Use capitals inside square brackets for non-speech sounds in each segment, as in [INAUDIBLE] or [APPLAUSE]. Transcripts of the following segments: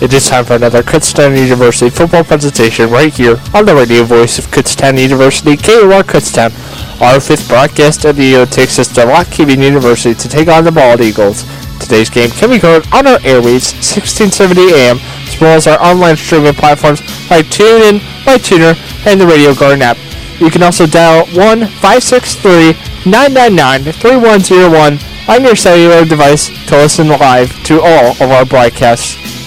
It is time for another Kutztown University football presentation right here on the radio voice of Kutztown University, KUR Kutztown. Our fifth broadcast of the year takes us to Lock Haven University to take on the Bald Eagles. Today's game can be heard on our airwaves, 1670 AM, as well as our online streaming platforms like TuneIn, MyTuner, and the Radio Garden app. You can also dial 1-563-999-3101 on your cellular device to listen live to all of our broadcasts.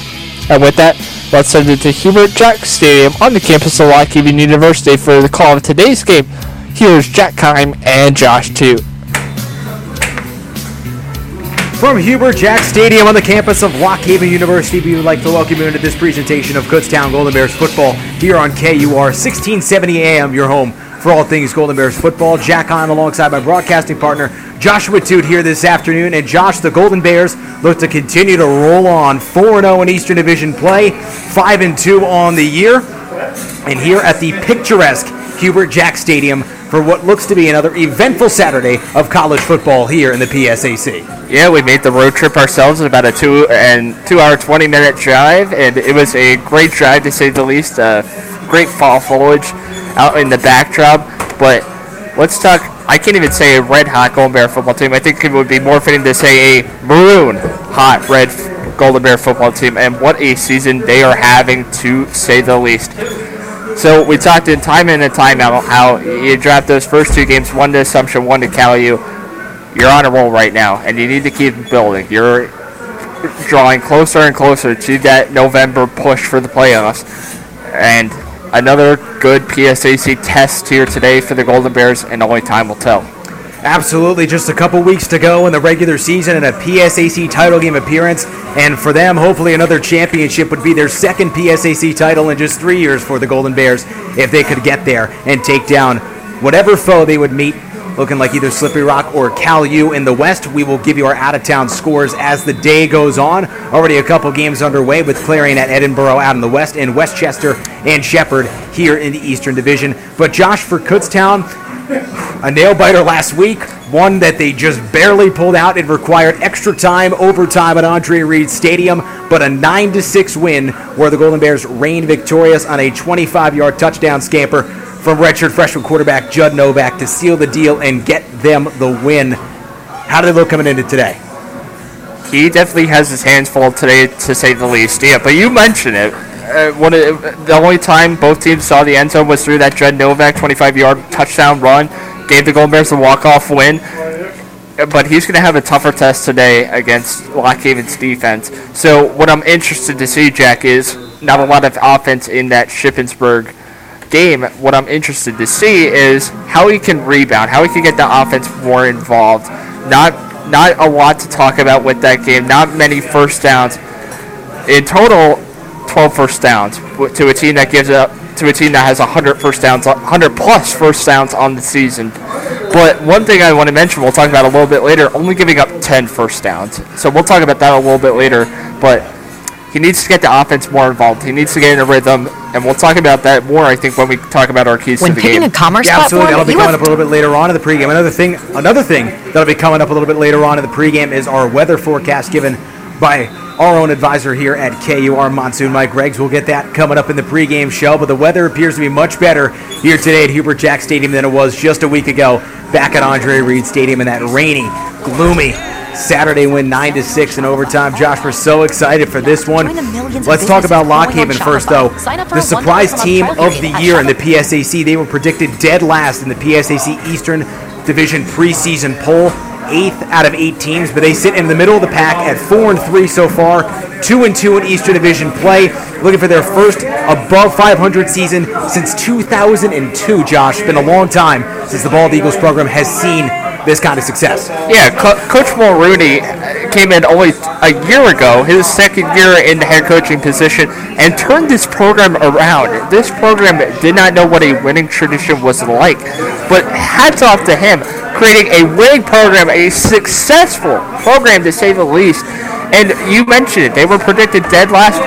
And with that, let's send it to Hubert Jack Stadium on the campus of Lock Haven University for the call of today's game. Here's Jack Kime and Josh too. From Hubert Jack Stadium on the campus of Lock Haven University, we would like to welcome you into this presentation of Kutztown Golden Bears football here on KUR 1670 AM, your home for all things Golden Bears football. Jack on alongside my broadcasting partner Joshua Toot here this afternoon. And Josh, the Golden Bears look to continue to roll on 4 0 in Eastern Division play, 5 and 2 on the year. And here at the picturesque Hubert Jack Stadium for what looks to be another eventful Saturday of college football here in the PSAC. Yeah, we made the road trip ourselves in about a two and two hour twenty minute drive, and it was a great drive to say the least. Uh, great fall foliage out in the backdrop, but let's talk I can't even say a red hot Golden Bear football team. I think it would be more fitting to say a maroon hot red Golden Bear football team. And what a season they are having, to say the least. So we talked in time in and time out how you dropped those first two games, one to Assumption, one to Cal U. You're on a roll right now, and you need to keep building. You're drawing closer and closer to that November push for the playoffs. And another good PSAC test here today for the Golden Bears, and only time will tell. Absolutely, just a couple weeks to go in the regular season and a PSAC title game appearance. And for them, hopefully, another championship would be their second PSAC title in just three years for the Golden Bears if they could get there and take down whatever foe they would meet looking like either Slippery Rock or Cal U in the West. We will give you our out of town scores as the day goes on. Already a couple games underway with Clarion at Edinboro out in the West and West Chester and Shepherd here in the Eastern Division. But Josh for Kutztown, a nail biter last week, one that they just barely pulled out. It required extra time, overtime at Andre Reed Stadium, but a 9 to 6 win where the Golden Bears reigned victorious on a 25 yard touchdown scamper from redshirt freshman quarterback Judd Novak to seal the deal and get them the win. How did they look coming into today? He definitely has his hands full today, to say the least. Yeah, but you mentioned it. Uh, one of the only time both teams saw the end zone was through that Judd Novak 25-yard touchdown run, gave the Golden Bears a walk-off win. But he's going to have a tougher test today against Lock Haven's defense. So what I'm interested to see, Jack, is not a lot of offense in that Shippensburg game, what I'm interested to see is how he can rebound, how he can get the offense more involved. Not not a lot to talk about with that game. Not many first downs. In total, 12 first downs to a team that gives up to a team that has 100 first downs, 100 plus first downs on the season. But one thing I want to mention, we'll talk about a little bit later, only giving up 10 first downs. So we'll talk about that a little bit later. But he needs to get the offense more involved. He needs to get in a rhythm, and we'll talk about that more. I think when we talk about our keys when to the game. When picking a commerce yeah, platform, absolutely. That'll be coming up a little bit later on in the pregame. Another thing, another thing that'll be coming up a little bit later on in the pregame is our weather forecast given by our own advisor here at KUR Monsoon, Mike Greggs. We'll get that coming up in the pregame show. But the weather appears to be much better here today at Hubert Jack Stadium than it was just a week ago back at Andre Reed Stadium in that rainy, gloomy Saturday win 9 to 6 in overtime. Josh, we're so excited for this one. Let's talk about Lock Haven first, though. The surprise team of the year in the PSAC. They were predicted dead last in the PSAC Eastern Division preseason poll. Eighth out of eight teams, but they sit in the middle of the pack at four and three so far, two and two in Eastern Division play, looking for their first above 500 season since 2002. Josh, it's been a long time since the Bald Eagles program has seen this kind of success. Yeah, Co- Coach Mulrooney uh, came in only a year ago, his second year in the head coaching position, and turned this program around. This program did not know what a winning tradition was like, but hats off to him, creating a winning program, a successful program to say the least. And you mentioned it, they were predicted dead last.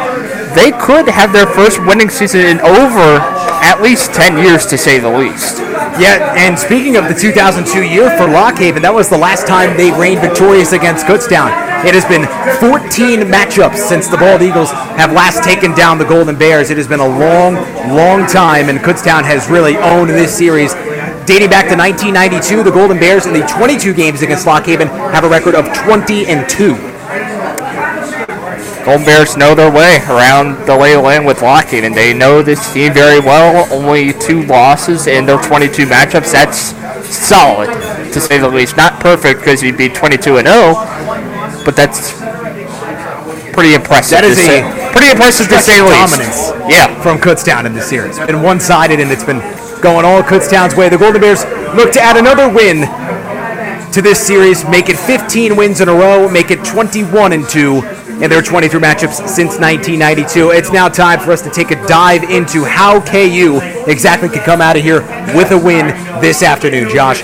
They could have their first winning season in over at least 10 years, to say the least. Yeah, and speaking of the 2002 year for Lock Haven, that was the last time they reigned victorious against Kutztown. It has been 14 matchups since the Bald Eagles have last taken down the Golden Bears. It has been a long, long time, and Kutztown has really owned this series. Dating back to 1992, the Golden Bears in the 22 games against Lock Haven have a record of 20 and 2. Golden Bears know their way around the lay of land with Lock and They know this team very well. Only two losses in their 22 matchups. That's solid, to say the least. Not perfect because you'd be 22 and 0, but that's pretty impressive. That is to a say, pretty impressive to say the least. dominance Yeah. from Kutztown in this series. It's been one-sided, and it's been going all Kutztown's way. The Golden Bears look to add another win to this series, make it 15 wins in a row, make it 21 and 2 in their 23 matchups since 1992. It's now time for us to take a dive into how KU exactly can come out of here with a win this afternoon, Josh.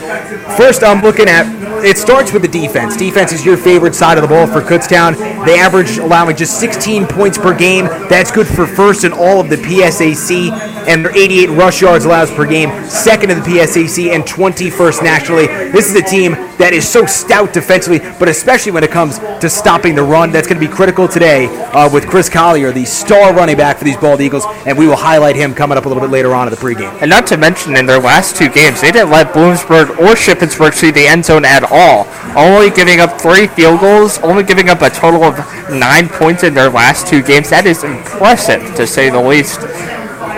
First, I'm looking at it starts with the defense. Defense is your favorite side of the ball for Kutztown. They average allowing just 16 points per game. That's good for first in all of the PSAC, and their 88 rush yards allows per game, second in the PSAC, and 21st nationally. This is a team that is so stout defensively, but especially when it comes to stopping the run. That's going to be critical today uh, with Chris Collier, the star running back for these Bald Eagles, and we will highlight him coming up a little bit later on in the pregame. And not to mention, in their last two games, they didn't let Bloomsburg or Shippensburg see the end zone at all. Only giving up three field goals, only giving up a total of nine points in their last two games. That is impressive, to say the least.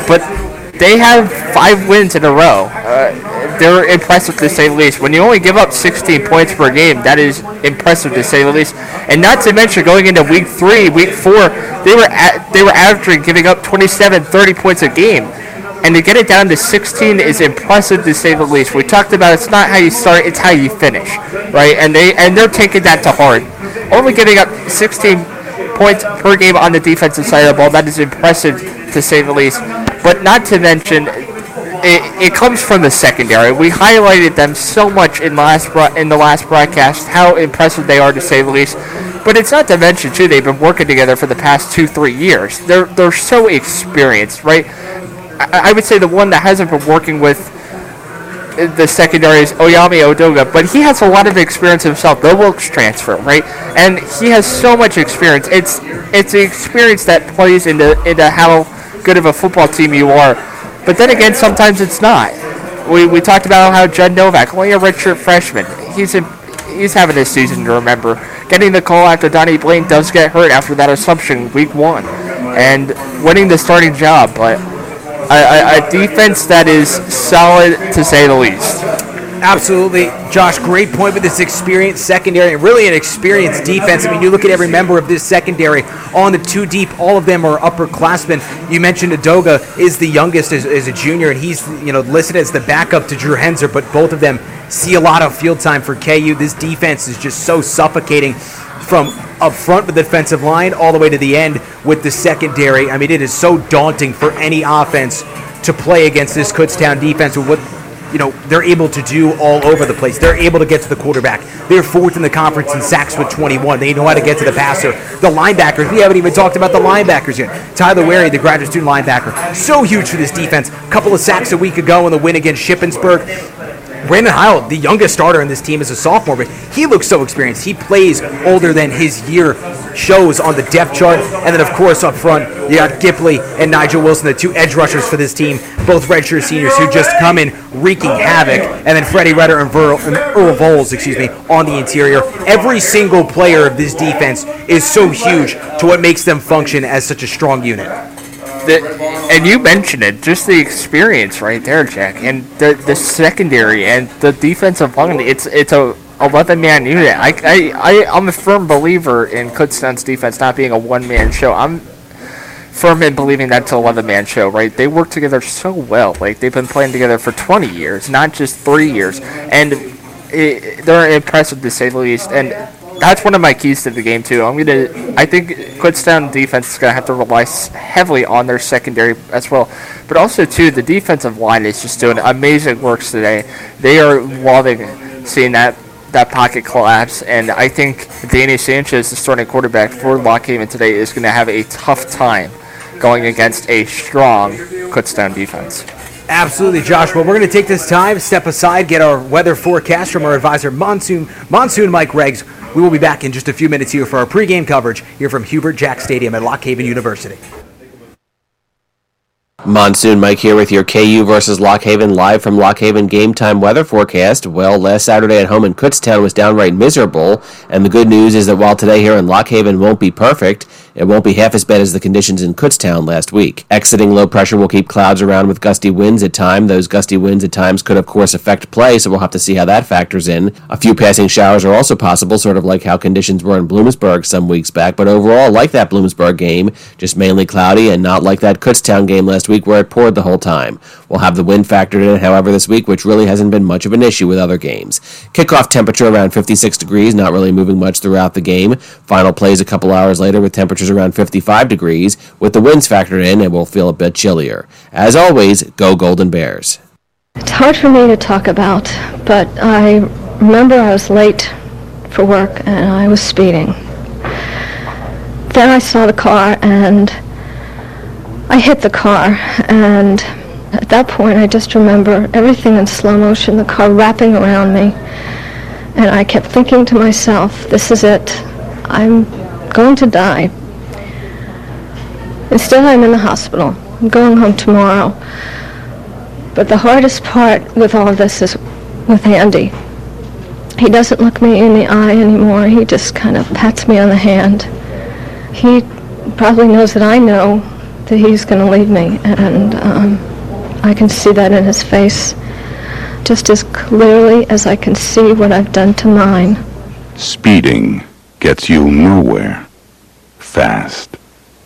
But they have five wins in a row. Uh, they're impressive to say the least. When you only give up 16 points per game, that is impressive to say the least. And not to mention going into week three, week four, they were at, they were averaging giving up 27, 30 points a game. And to get it down to 16 is impressive to say the least. We talked about it's not how you start, it's how you finish, right? And they and they're taking that to heart. Only giving up 16 points per game on the defensive side of the ball, that is impressive to say the least. But not to mention, it, it comes from the secondary. We highlighted them so much in last in the last broadcast how impressive they are to say the least. But it's not to mention too they've been working together for the past two three years. They're they're so experienced, right? I, I would say the one that hasn't been working with the secondary is Oyami Odoga, but he has a lot of experience himself. The Wilkes transfer, right? And he has so much experience. It's it's the experience that plays into into how good of a football team you are. But then again, sometimes it's not. We, we talked about how Judd Novak, only a redshirt freshman, he's in, he's having a season to remember. Getting the call after Donnie Blaine does get hurt after that assumption week one, and winning the starting job, but a, a, a defense that is solid to say the least. Absolutely, Josh. Great point with this experienced secondary, and really an experienced defense. I mean, you look at every member of this secondary on the two deep. All of them are upperclassmen. You mentioned Adoga is the youngest as, as a junior, and he's you know listed as the backup to Drew Henzer. But both of them see a lot of field time for KU. This defense is just so suffocating from up front with the defensive line all the way to the end with the secondary. I mean, it is so daunting for any offense to play against this Kutztown defense with what you know they're able to do all over the place. They're able to get to the quarterback. They're fourth in the conference in sacks with 21. They know how to get to the passer. The linebackers, we haven't even talked about the linebackers yet. Tyler Wary, the graduate student linebacker, so huge for this defense. A couple of sacks a week ago in the win against Shippensburg. Brandon Heil, the youngest starter in this team, is a sophomore, but he looks so experienced. He plays older than his year shows on the depth chart. And then, of course, up front, you got Gipley and Nigel Wilson, the two edge rushers for this team, both redshirt seniors who just come in wreaking havoc. And then Freddie Redder and, Ver- and Earl Voles, excuse me, on the interior. Every single player of this defense is so huge to what makes them function as such a strong unit. The, and you mentioned it, just the experience right there, Jack, and the the secondary and the defensive line. It's it's a 11 man unit. I, I, I, I'm a firm believer in Kutztown's defense not being a one man show. I'm firm in believing that's a 11 man show, right? They work together so well. Like, they've been playing together for 20 years, not just three years. And it, they're impressive to say the least. And that's one of my keys to the game, too. I'm to, I think Kutztown defense is to have to rely heavily on their secondary as well. But also, too, the defensive line is just doing amazing works today. They are loving seeing that that pocket collapse, and I think Danny Sanchez, the starting quarterback for Lock Haven today, is to have a tough time going against a strong Kutztown defense. Absolutely, Josh. Well, we're going to take this time, step aside, get our weather forecast from our advisor, Monsoon Monsoon Mike Reggs. We will be back in just a few minutes here for our pregame coverage here from Hubert Jack Stadium at Lock Haven University. Monsoon Mike here with your KU versus Lock Haven live from Lock Haven game time weather forecast. Well, last Saturday at home in Kutztown was downright miserable, and the good news is that while today here in Lock Haven won't be perfect, it won't be half as bad as the conditions in Kutztown last week. Exiting low pressure will keep clouds around with gusty winds at times. Those gusty winds at times could, of course, affect play, so we'll have to see how that factors in. A few passing showers are also possible, sort of like how conditions were in Bloomsburg some weeks back, but overall, like that Bloomsburg game, just mainly cloudy and not like that Kutztown game last week where it poured the whole time. We'll have the wind factored in, however, this week, which really hasn't been much of an issue with other games. Kickoff temperature around 56 degrees, not really moving much throughout the game. Final plays a couple hours later with temperatures around 55 degrees. With the winds factored in, it will feel a bit chillier. As always, go Golden Bears. It's hard for me to talk about, but I remember I was late for work and I was speeding. Then I saw the car and I hit the car and at that point I just remember everything in slow motion, the car wrapping around me. And I kept thinking to myself, this is it. I'm going to die. Instead, I'm in the hospital. I'm going home tomorrow. But the hardest part with all of this is with Andy. He doesn't look me in the eye anymore. He just kind of pats me on the hand. He probably knows that I know that he's going to leave me, and um, I can see that in his face just as clearly as I can see what I've done to mine. Speeding gets you nowhere fast.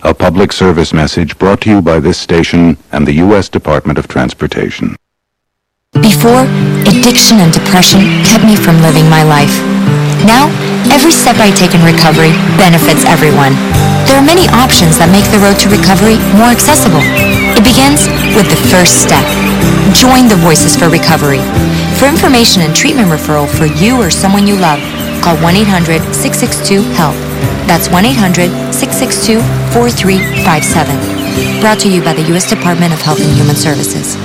A public service message brought to you by this station and the U.S. Department of Transportation. Before, addiction and depression kept me from living my life. Now, every step I take in recovery benefits everyone. There are many options that make the road to recovery more accessible. It begins with the first step. Join the Voices for Recovery. For information and treatment referral for you or someone you love, call 1-800-662-HELP. That's 1-800-662-4357. Brought to you by the U.S. Department of Health and Human Services.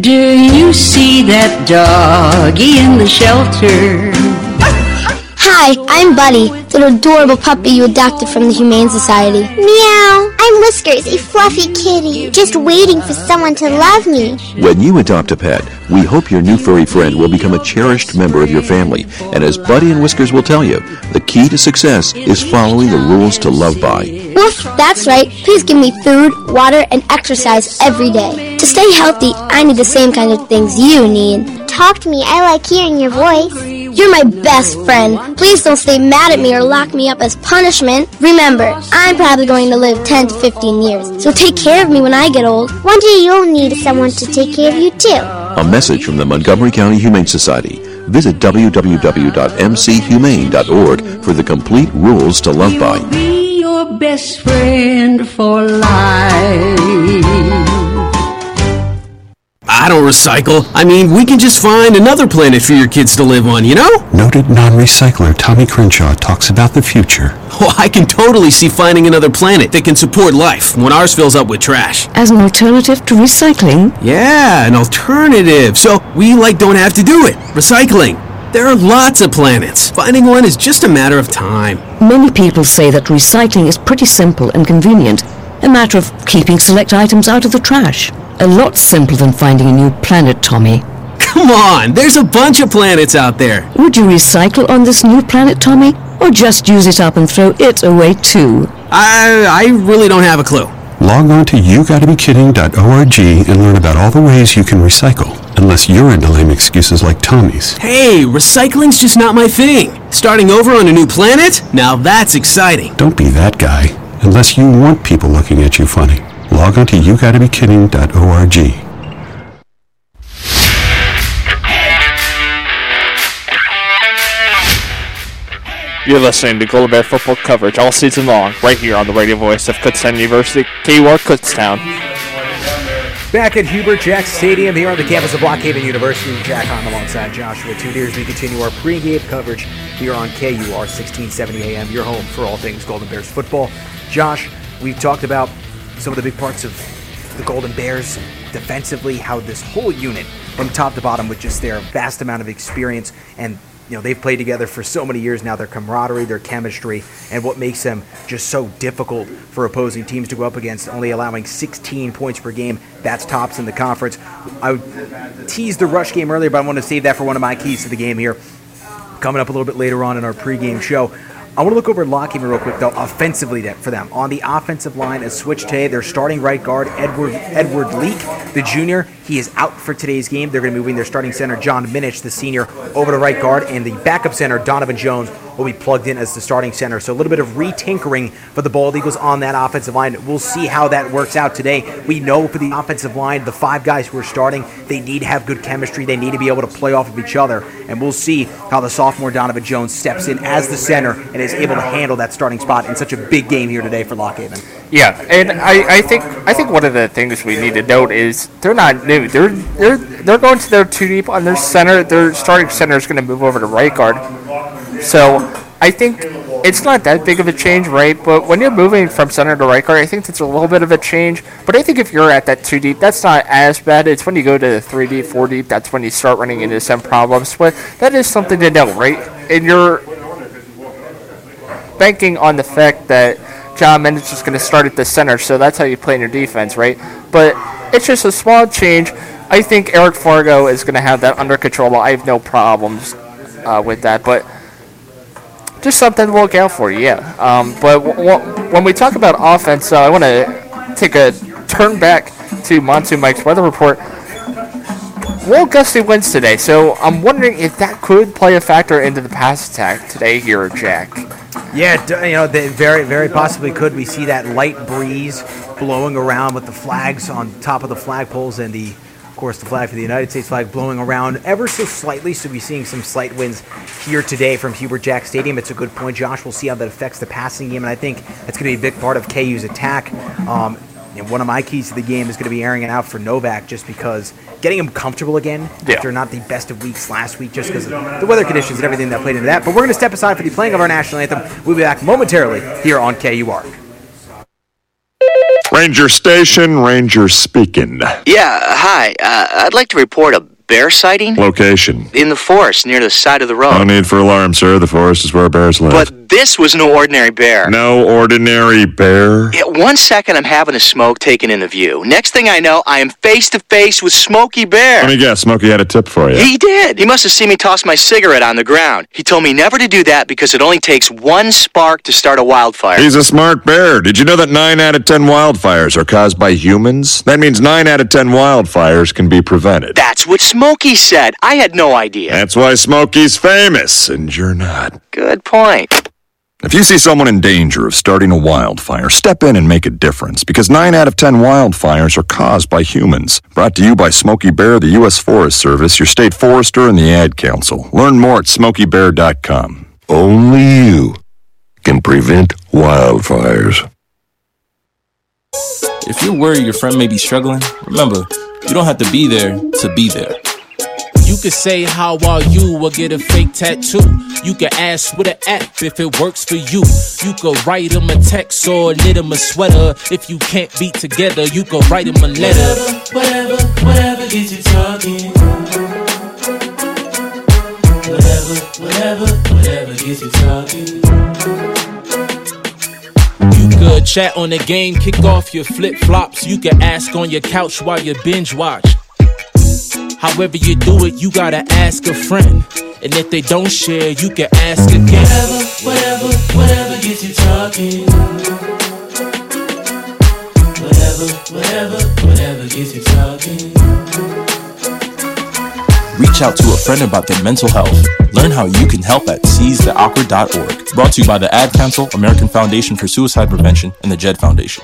Do you see that doggy in the shelter? Hi, I'm Buddy, the adorable puppy you adopted from the Humane Society. Meow. I'm Whiskers, a fluffy kitty, just waiting for someone to love me. When you adopt a pet, we hope your new furry friend will become a cherished member of your family. And as Buddy and Whiskers will tell you, the key to success is following the rules to love by. Woof, that's right. Please give me food, water, and exercise every day. To stay healthy, I need the same kind of things you need. Talk to me. I like hearing your voice. You're my best friend. Please don't stay mad at me or lock me up as punishment. Remember, I'm probably going to live 10 to 15 years, so take care of me when I get old. One day you'll need someone to take care of you too. A message from the Montgomery County Humane Society. Visit www.mchumane.org for the complete rules to love by. Be your best friend for life. I don't recycle. I mean, we can just find another planet for your kids to live on, you know? Noted non-recycler Tommy Crenshaw talks about the future. [LAUGHS] Oh, I can totally see finding another planet that can support life when ours fills up with trash. As an alternative to recycling? Yeah, an alternative. So we, like, don't have to do it. Recycling. There are lots of planets. Finding one is just a matter of time. Many people say that recycling is pretty simple and convenient. A matter of keeping select items out of the trash. A lot simpler than finding a new planet, Tommy. Come on, there's a bunch of planets out there. Would you recycle on this new planet, Tommy? Or just use it up and throw it away too? I, I really don't have a clue. Log on to yougottabekidding.org and learn about all the ways you can recycle. Unless you're into lame excuses like Tommy's. Hey, recycling's just not my thing. Starting over on a new planet? Now that's exciting. Don't be that guy. Unless you want people looking at you funny. Log on to yougottabekidding.org. You're listening to Golden Bear football coverage all season long, right here on the radio voice of Kutztown University, KUR Kutztown. Back at Hubert Jack Stadium here on the campus of Lock Haven University. Jack on alongside Joshua Tudier as we continue our pregame coverage here on KUR 1670 AM, your home for all things Golden Bears football. Josh, we've talked about some of the big parts of the Golden Bears defensively, how this whole unit from top to bottom with just their vast amount of experience and you know they've played together for so many years now their camaraderie their chemistry and what makes them just so difficult for opposing teams to go up against only allowing 16 points per game. That's tops in the conference. I teased the rush game earlier but i want to save that for one of my keys to the game here. Coming up a little bit later on in our pregame show I want to look over Lock Haven real quick, though, offensively for them. On the offensive line, a switch today. They're starting right guard Edward Edward Leak, the junior. He is out for today's game. They're going to be moving their starting center, John Minich, the senior, over to right guard, and the backup center, Donovan Jones, will be plugged in as the starting center. So a little bit of retinkering for the Bald Eagles on that offensive line. We'll see how that works out today. We know for the offensive line, the five guys who are starting, they need to have good chemistry. They need to be able to play off of each other. And we'll see how the sophomore Donovan Jones steps in as the center and is able to handle that starting spot in such a big game here today for Lock Haven. Yeah, and I, I think I think one of the things we need to note is they're not new. They're they're they're going to their two deep on their center. Their starting center is going to move over to right guard. So I think it's not that big of a change, right? But when you're moving from center to right guard, I think that's a little bit of a change. But I think if you're at that two deep, that's not as bad. It's when you go to the three deep, four deep, that's when you start running into some problems. But that is something to know, right? And you're banking on the fact that John Minich is going to start at the center, so that's how you play in your defense, right? But it's just a small change. I think Eric Fargo is going to have that under control. I have no problems uh, with that, but just something to look out for, yeah. Um, but w- w- when we talk about offense, uh, I want to take a turn back to Monsoon Mike's weather report. Well, gusty winds today, so I'm wondering if that could play a factor into the pass attack today here, Jack. Yeah, you know, they very, very possibly could. We see that light breeze blowing around with the flags on top of the flagpoles and the, course, the flag for the United States flag blowing around ever so slightly. So we're seeing some slight winds here today from Hubert Jack Stadium. It's a good point, Josh. We'll see how that affects the passing game, and I think that's going to be a big part of KU's attack. Um, and one of my keys to the game is going to be airing it out for Novak just because getting him comfortable again Yeah. after not the best of weeks last week just because of the weather conditions and everything that played into that. But we're going to step aside for the playing of our national anthem. We'll be back momentarily here on KUR. Ranger Station, Ranger speaking. Yeah, hi. Uh, I'd like to report a bear sighting Location. in the forest near the side of the road. No need for alarm, sir. The forest is where bears live. But this was no ordinary bear. no ordinary bear. Yeah, one second I'm having a smoke taken in the view. Next thing I know, I am face to face with Smokey Bear. Let me guess, Smokey had a tip for you. He did. He must have seen me toss my cigarette on the ground. He told me never to do that because it only takes one spark to start a wildfire. He's a smart bear. Did you know that 9 out of 10 wildfires are caused by humans? That means 9 out of 10 wildfires can be prevented. That's what Smokey said. I had no idea. That's why Smokey's famous, and you're not. Good point. If you see someone in danger of starting a wildfire, step in and make a difference because 9 out of 10 wildfires are caused by humans. Brought to you by Smokey Bear, the U.S. Forest Service, your state forester, and the Ad Council. Learn more at smokeybear.com. Only you can prevent wildfires. If you're worried your friend may be struggling, remember, you don't have to be there to be there. You could say how are you or get a fake tattoo. You can ask with an app if it works for you. You could write him a text or knit him a sweater. If you can't be together, you could write him a letter. Whatever, whatever whatever gets you talking. Whatever, whatever, whatever gets you talking. You could chat on the game, kick off your flip flops. You can ask on your couch while you binge watch. However you do it, you gotta ask a friend. And if they don't share, you can ask again. Whatever, whatever whatever gets you talking. Whatever, whatever, whatever gets you talking. Reach out to a friend about their mental health. Learn how you can help at seizetheawkward.org. Brought to you by the Ad Council, American Foundation for Suicide Prevention, and the JED Foundation.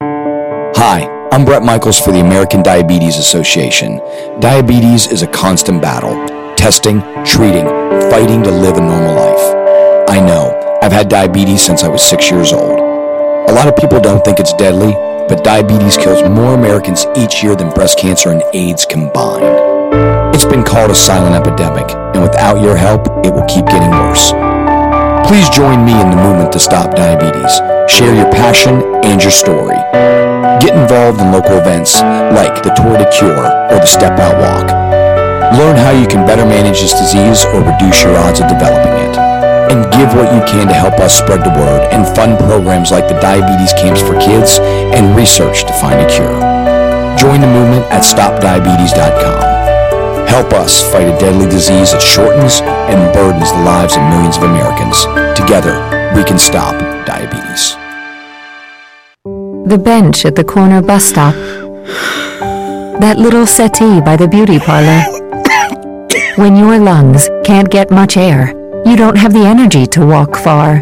Hi, I'm Bret Michaels for the American Diabetes Association. Diabetes is a constant battle testing, treating, fighting to live a normal life. I know, I've had diabetes since I was six years old. A lot of people don't think it's deadly, but diabetes kills more Americans each year than breast cancer and AIDS combined. It's been called a silent epidemic, and without your help, it will keep getting worse. Please join me in the movement to stop diabetes. Share your passion and your story. Get involved in local events like the Tour de Cure or the Step Out Walk. Learn how you can better manage this disease or reduce your odds of developing it. And give what you can to help us spread the word and fund programs like the Diabetes Camps for Kids and research to find a cure. Join the movement at stopdiabetes.com. Help us fight a deadly disease that shortens and burdens the lives of millions of Americans. Together, we can stop diabetes. The bench at the corner bus stop. That little settee by the beauty parlor. When your lungs can't get much air, you don't have the energy to walk far.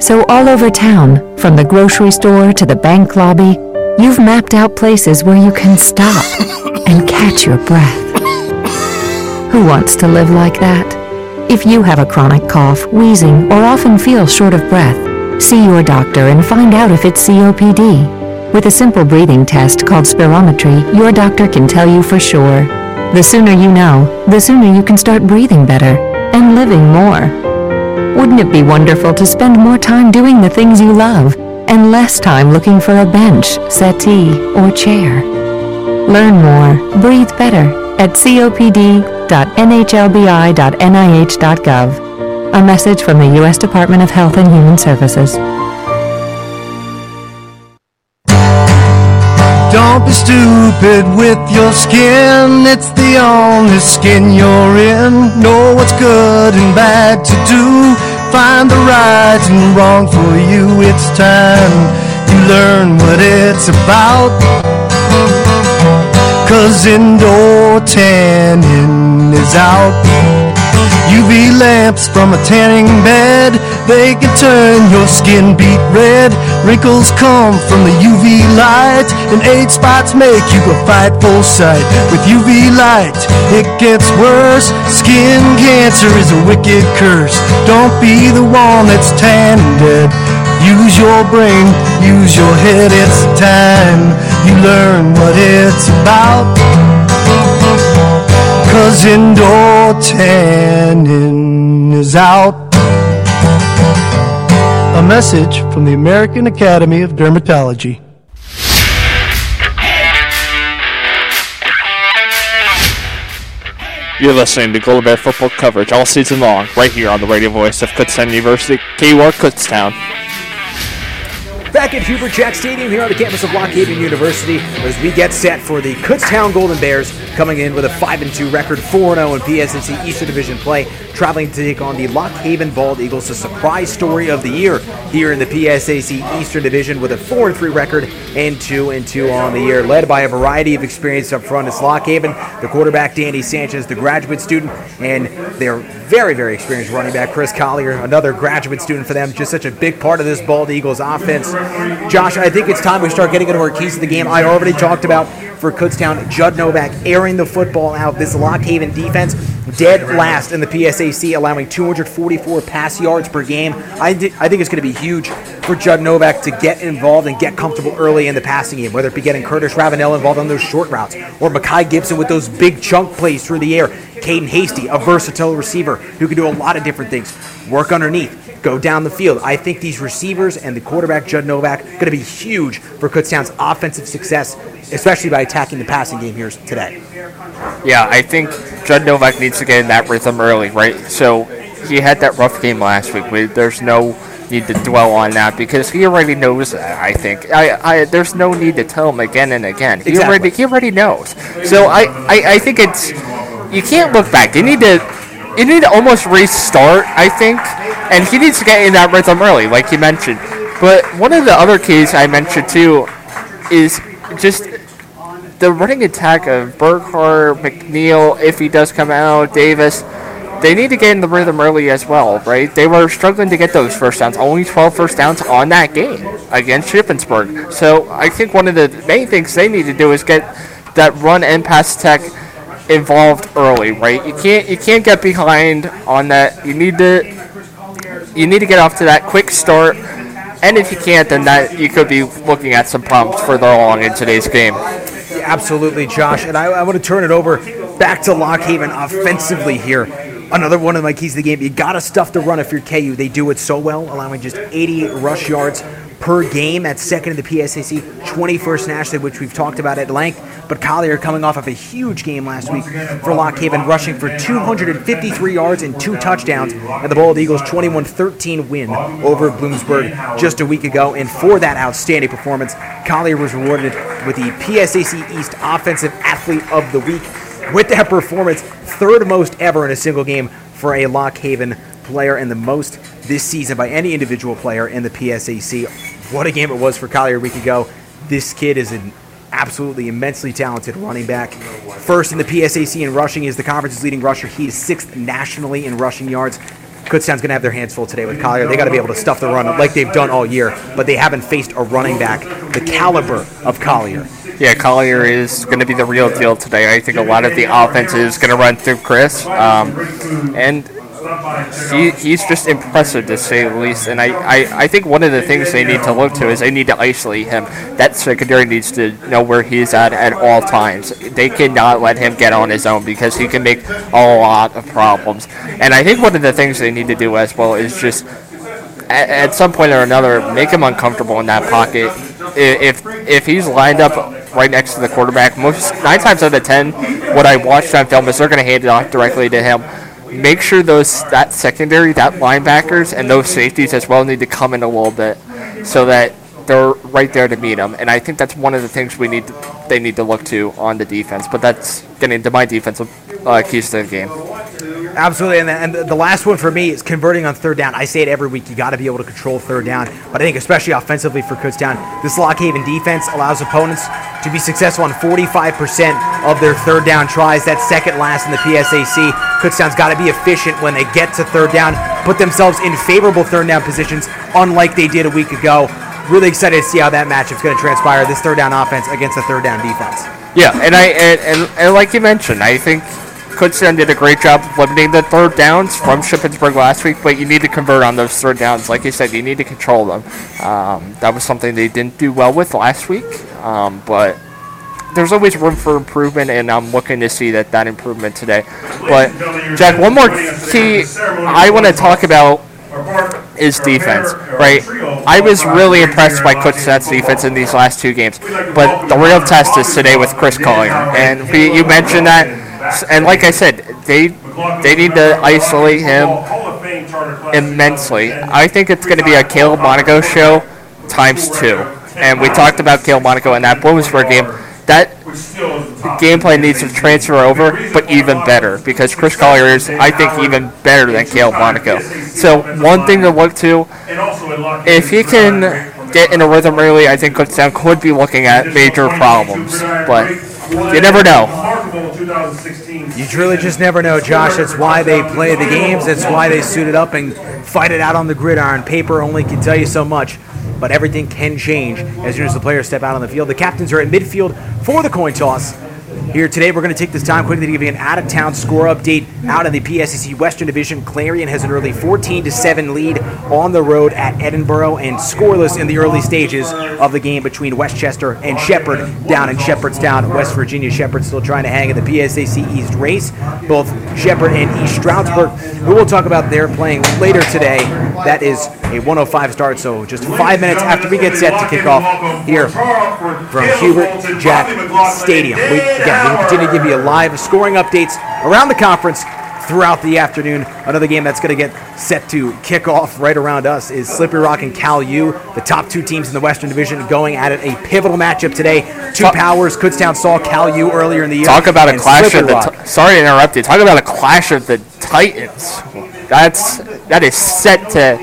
So all over town, from the grocery store to the bank lobby, you've mapped out places where you can stop and catch your breath. Who wants to live like that? If you have a chronic cough, wheezing, or often feel short of breath, see your doctor and find out if it's COPD. With a simple breathing test called spirometry, your doctor can tell you for sure. The sooner you know, the sooner you can start breathing better and living more. Wouldn't it be wonderful to spend more time doing the things you love and less time looking for a bench, settee, or chair? Learn more, breathe better at copd.nhlbi.nih.gov. A message from the U.S. Department of Health and Human Services. Don't be stupid with your skin. It's the only skin you're in. Know what's good and bad to do. Find the right and wrong for you. It's time you learn what it's about. Cause indoor tanning is out. UV lamps from a tanning bed, they can turn your skin beet red. Wrinkles come from the UV light, and age spots make you go fight full sight. With UV light, it gets worse. Skin cancer is a wicked curse. Don't be the one that's tan and dead. Use your brain, use your head, it's time you learn what it's about. Cause indoor tanning is out. A message from the American Academy of Dermatology. You're listening to Golden Bear football coverage all season long, right here on the radio voice of Kutztown University, KUR Kutztown. Back at Hubert Jack Stadium here on the campus of Lock Haven University as we get set for the Kutztown Golden Bears coming in with a 5 2 record, 4 0 in PSAC Eastern Division play, traveling to take on the Lock Haven Bald Eagles, the surprise story of the year here in the PSAC Eastern Division with a 4 3 record and 2 2 on the year, led by a variety of experience up front. It's Lock Haven, the quarterback Danny Sanchez, the graduate student, and their very, very experienced running back Chris Collier, another graduate student for them, just such a big part of this Bald Eagles offense. Josh, I think it's time we start getting into our keys to the game. I already talked about for Kutztown, Judd Novak airing the football out. This Lock Haven defense dead last in the PSAC, allowing 244 pass yards per game. I, th- I think it's going to be huge for Judd Novak to get involved and get comfortable early in the passing game, whether it be getting Curtis Ravenel involved on those short routes or Makai Gibson with those big chunk plays through the air. Caden Hasty, a versatile receiver who can do a lot of different things. Work underneath, go down the field. I think these receivers and the quarterback, Judd Novak, going to be huge for Kutztown's offensive success, especially by attacking the passing game here today. Yeah, I think Judd Novak needs to get in that rhythm early, right? So he had that rough game last week. We, there's no need to dwell on that because he already knows that. I think I, I there's no need to tell him again and again. He Exactly. already he already knows. So I, I, I think it's you can't look back. You need to you need to almost restart. I think, and he needs to get in that rhythm early, like you mentioned. But one of the other keys I mentioned too is just the running attack of Burkhart, McNeil, if he does come out, Davis, they need to get in the rhythm early as well, right? They were struggling to get those first downs, only 12 first downs on that game against Shippensburg. So I think one of the main things they need to do is get that run and pass tech involved early, right? You can't you can't get behind on that. You need to you need to get off to that quick start. And if you can't, then that you could be looking at some problems further along in today's game. Absolutely, Josh. And I, I want to turn it over back to Lock Haven offensively here. Another one of my keys to the game, you got to stuff the run if you're KU. They do it so well, allowing just 88 rush yards per game at second in the PSAC, 21st nationally, which we've talked about at length. But Collier coming off of a huge game last week for Lock Haven, rushing for 253 yards and two touchdowns, and the Bald Eagles 21-13 win over Bloomsburg just a week ago. And for that outstanding performance, Collier was rewarded with the PSAC East Offensive Athlete of the Week. With that performance, third most ever in a single game for a Lock Haven player, and the most this season by any individual player in the PSAC. What a game it was for Collier a week ago. This kid is an absolutely immensely talented running back. First in the PSAC in rushing is the conference's leading rusher. He is sixth nationally in rushing yards. Kutztown's going to have their hands full today with Collier. They got to be able to stuff the run like they've done all year, but they haven't faced a running back the caliber of Collier. Yeah, Collier is going to be the real deal today. I think a lot of the offense is going to run through Chris, um, and he, he's just impressive to say the least. And I, I, I think one of the things they need to look to is they need to isolate him. That secondary needs to know where he's at at all times. They cannot let him get on his own because he can make a lot of problems. And I think one of the things they need to do as well is just at, some point or another make him uncomfortable in that pocket. If if he's lined up right next to the quarterback, most nine times out of ten, what I watched on film is they're going to hand it off directly to him. Make sure those that secondary, that linebackers, and those safeties as well need to come in a little bit, so that they're right there to meet them. And I think that's one of the things we need to, they need to look to on the defense. But that's getting into my defensive uh, keys to the game. Absolutely, and the, and the last one for me is converting on third down. I say it every week. You got to be able to control third down, but I think especially offensively for Kutztown, this Lock Haven defense allows opponents to be successful on 45% of their third down tries. That's second last in the PSAC. Kutztown's got to be efficient when they get to third down, put themselves in favorable third down positions, unlike they did a week ago. Really excited to see how that matchup's going to transpire. This third down offense against the third down defense. Yeah, and I and, and, and like you mentioned, I think Kutztown did a great job of limiting the third downs from Shippensburg last week, but you need to convert on those third downs. Like you said, you need to control them. Um, that was something they didn't do well with last week, um, but there's always room for improvement, and I'm looking to see that that improvement today. But Jack, one more key I want to talk about is defense, right? I was really impressed by Kutztown's defense in these last two games, but the real test is today with Chris Collier, and we, you mentioned that, and like I said, they they need to isolate him immensely. I think it's going to be a Caleb Monaco show times two, and we talked about Caleb Monaco in that Bloomsburg game. That gameplay needs to transfer over, but even better because Chris Collier is, I think, even better than Caleb Monaco. So one thing to look to, if he can get in a rhythm early, I think Kutztown could be looking at major problems. But you never know. You truly just never know, Josh. That's why they play the games. That's why they suit it up and fight it out on the gridiron. Paper only can tell you so much, but everything can change as soon as the players step out on the field. The captains are at midfield for the coin toss. Here today, we're going to take this time quickly to give you an out-of-town score update out of the PSAC Western Division. Clarion has an early 14 to 7 lead on the road at Edinboro and scoreless in the early stages of the game between West Chester and Shepherd down in Shepherdstown, West Virginia. Shepherd still trying to hang in the PSAC East race. Both Shepherd and East Stroudsburg, who we'll talk about, they're playing later today. That is a 105 start, so just five minutes after we get set to kick off here from Hubert Jack Stadium. We, again, we continue to give you live scoring updates around the conference throughout the afternoon. Another game that's going to get set to kick off right around us is Slippery Rock and Cal U, the top two teams in the Western Division, going at it. A pivotal matchup today. Two powers. Kutztown saw Cal U earlier in the year. Talk about a clash of the. Ti- sorry to interrupt you. Talk about a clash of the Titans. That's that is set to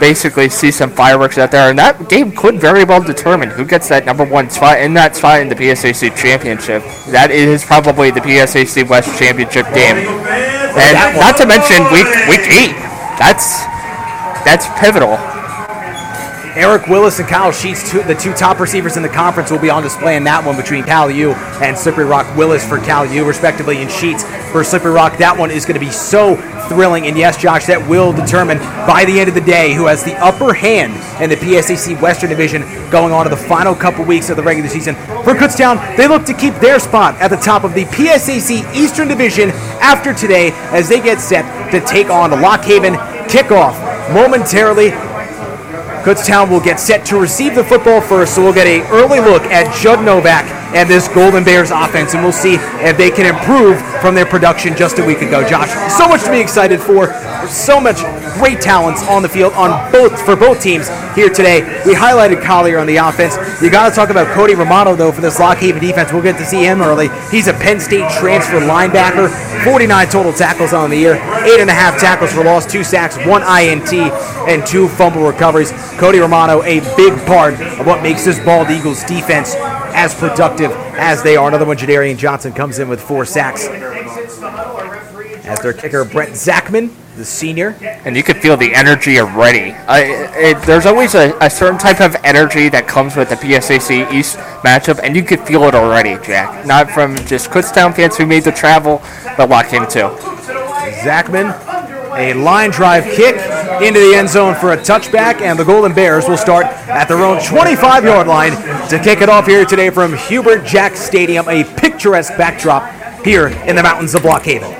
basically see some fireworks out there, and that game could very well determine who gets that number one spot in that spot in the PSAC championship. That is probably the PSAC West championship game, and not to mention week week eight. That's that's pivotal. Eric Willis and Kyle Sheets, two, the two top receivers in the conference, will be on display in that one between Cal U and Slippery Rock. Willis for Cal U, respectively, and Sheets for Slippery Rock. That one is going to be so thrilling. And yes, Josh, that will determine by the end of the day who has the upper hand in the PSAC Western Division going on to the final couple weeks of the regular season. For Kutztown, they look to keep their spot at the top of the PSAC Eastern Division after today as they get set to take on Lock Haven kickoff momentarily Kutztown will get set to receive the football first, so we'll get an early look at Judd Novak and this Golden Bears offense, and we'll see if they can improve from their production just a week ago. Josh, so much to be excited for. So much great talents on the field on both for both teams here today. We highlighted Collier on the offense. You got to talk about Cody Romano though for this Lock Haven defense. We'll get to see him early. He's a Penn State transfer linebacker. 49 total tackles on the year, eight and a half tackles for loss, two sacks, one INT, and two fumble recoveries. Cody Romano, a big part of what makes this Bald Eagles defense as productive as they are. Another one, Jadarian Johnson comes in with four sacks. As their kicker, Brett Zachman, the senior. And you could feel the energy already. I, it, there's always a, a certain type of energy that comes with the PSAC East matchup, and you could feel it already, Jack. Not from just Kutztown fans who made the travel, but Lock Haven too. Zachman, a line drive kick into the end zone for a touchback, and the Golden Bears will start at their own 25 yard line to kick it off here today from Hubert Jack Stadium, a picturesque backdrop here in the mountains of Lock Haven.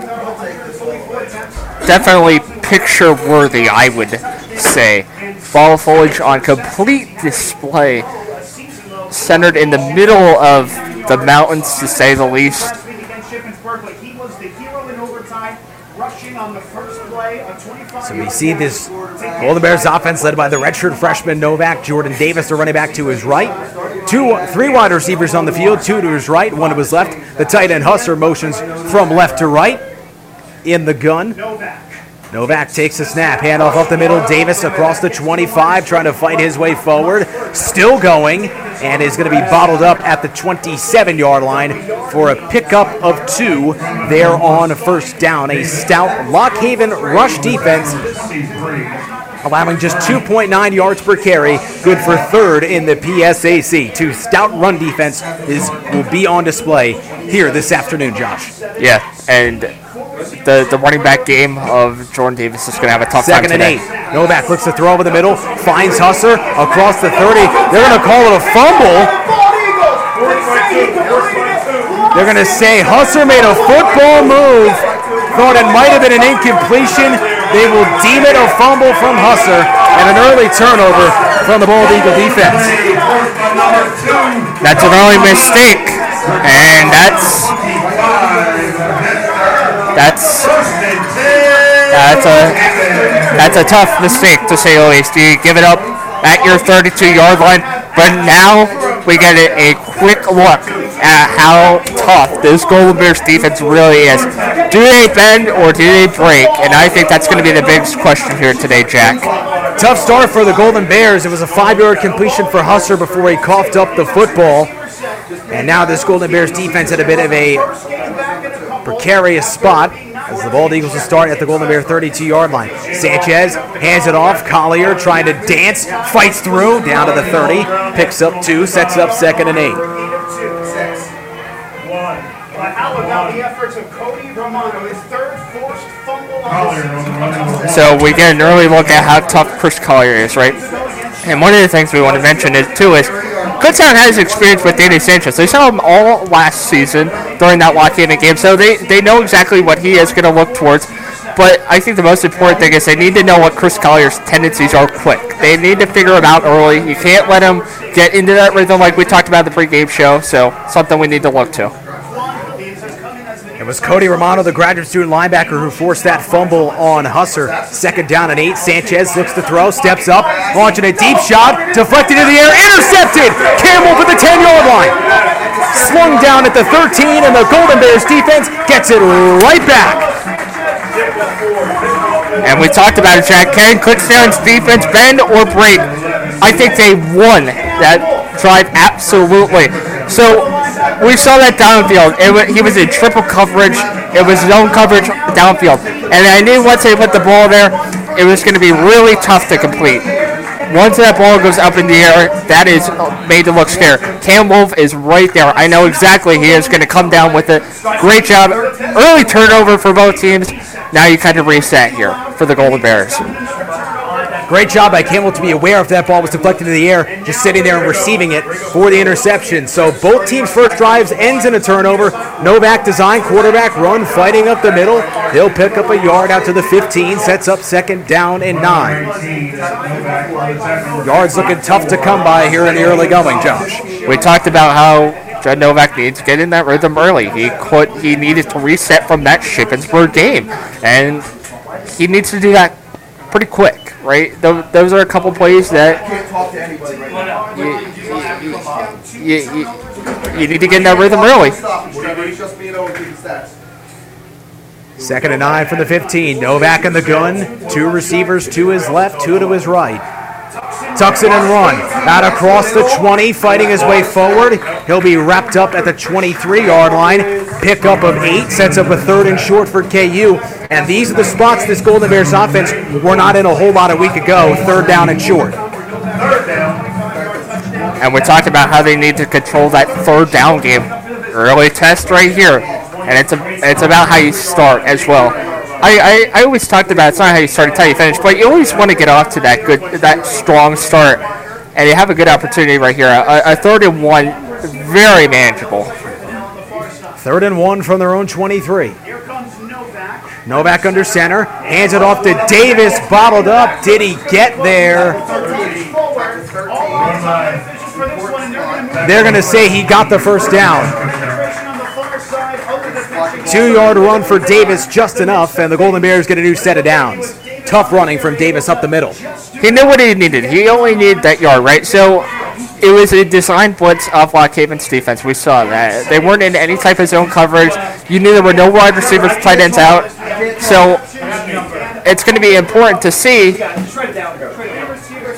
Definitely picture worthy, I would say. Fall foliage on complete display, centered in the middle of the mountains, to say the least. So we see this Golden Bears offense led by the redshirt freshman Novak, Jordan Davis, the running back to his right. Two, three wide receivers on the field, two to his right, one to his left. The tight end Husser motions from left to right in the gun. Novak takes a snap, handoff up the middle. Davis across the 25, trying to fight his way forward. Still going, and is going to be bottled up at the 27 yard line for a pickup of two there on first down. A stout Lock Haven rush defense allowing just 2.9 yards per carry, good for third in the PSAC. Two stout run defense is will be on display here this afternoon, Josh. Yeah, and the the running back game of Jordan Davis is going to have a tough Second time and today. eight. Novak looks to throw over the middle, finds Husser across the 30. They're going to call it a fumble. They're going to say Husser made a football move. Thought it might have been an incompletion. They will deem it a fumble from Husser and an early turnover from the Bald Eagle defense. That's an early mistake, and that's that's that's a that's a tough mistake to say the least. You give it up at your 32-yard line, but now we get a, a quick look at how tough this Golden Bears defense really is. Do they bend or do they break? And I think that's going to be the biggest question here today, Jack. Tough start for the Golden Bears. It was a five-yard completion for Husser before he coughed up the football. And now this Golden Bears defense had a bit of a precarious spot as the Bald Eagles will start at the Golden Bear 32-yard line. Sanchez hands it off. Collier trying to dance, fights through down to the 30, picks up two, sets up second and eight. So we get an early look at how tough Chris Collier is, right? And one of the things we want to mention is too is Kutztown has experience with Danny Sanchez. They saw him all last season during that Haven game, so they, they know exactly what he is going to look towards. But I think the most important thing is they need to know what Chris Collier's tendencies are quick. They need to figure him out early. You can't let him get into that rhythm like we talked about the pregame show. So something we need to look to. It was Cody Romano, the graduate student linebacker, who forced that fumble on Husser. Second down and eight. Sanchez looks to throw, steps up, launching a deep shot, deflected in the air, intercepted. Campbell to the 10 yard line. Slung down at the 13, and the Golden Bears defense gets it right back. And we talked about it, Jack. Can Kutztown's defense bend or break? I think they won that drive absolutely. So we saw that downfield. It wa- he was in triple coverage. It was zone coverage downfield. And I knew once they put the ball there, it was going to be really tough to complete. once that ball goes up in the air, that is uh, made to look scary. Cam Wolf is right there. I know exactly he is going to come down with it. Great job. Early turnover for both teams. Now you kind of reset here for the Golden Bears. Great job by Campbell to be aware if that ball was deflected in the air, just sitting there and receiving it for the interception. So both teams' first drives ends in a turnover. Novak design, quarterback run, fighting up the middle. He'll pick up a yard out to the 15, sets up second down and nine. Yards looking tough to come by here in the early going, Josh. We talked about how Judd Novak needs to get in that rhythm early. He could he needed to reset from that Shippensburg game, and he needs to do that pretty quick. Right? Tho- Those are a couple plays that you, you, you, you need to get in that rhythm early. Second and nine from the 15. Novak in the gun. Two receivers to his left, two to his right. Tucks it and run. Out across the 20, fighting his way forward. He'll be wrapped up at the 23 yard line. Pickup of eight sets up a third and short for KU. And these are the spots this Golden Bears offense were not in a whole lot a week ago. Third down and short. And we talked about how they need to control that third down game. Early test right here. And it's a, it's about how you start as well. I, I, I always talked about it's not how you start, it's how you finish, but you always want to get off to that good that strong start. And you have a good opportunity right here. A, a third and one, very manageable. Third and one from their own 23. Novak under center, hands it off to Davis, bottled up. Did he get there? They're going to say he got the first down. Two yard run for Davis, just enough, and the Golden Bears get a new set of downs. Tough running from Davis up the middle. He knew what he needed. He only needed that yard, right? So it was a design blitz of Lock Haven's defense. We saw that. They weren't in any type of zone coverage. You knew there were no wide receivers, tight ends out. So it's going to be important to see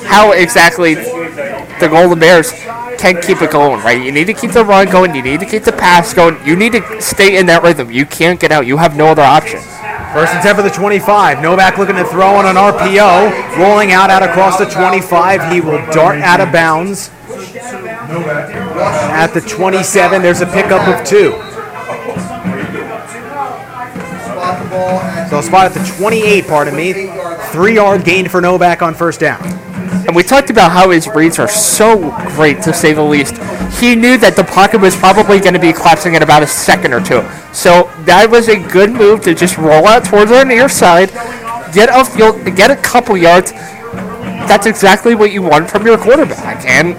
how exactly the Golden Bears can keep it going, right? You need to keep the run going. You need to keep the pass going. You need to stay in that rhythm. You can't get out. You have no other option. First and 10 for the 25. Novak looking to throw on an RPO. Rolling out out across the 25. He will dart out of bounds. At the 27, there's a pickup of two. So a spot at the 28, pardon me. Three yard gain for Novak on first down. And we talked about how his reads are so great, to say the least. He knew that the pocket was probably going to be collapsing in about a second or two. So that was a good move to just roll out towards the near side, get a field, get a couple yards. That's exactly what you want from your quarterback. And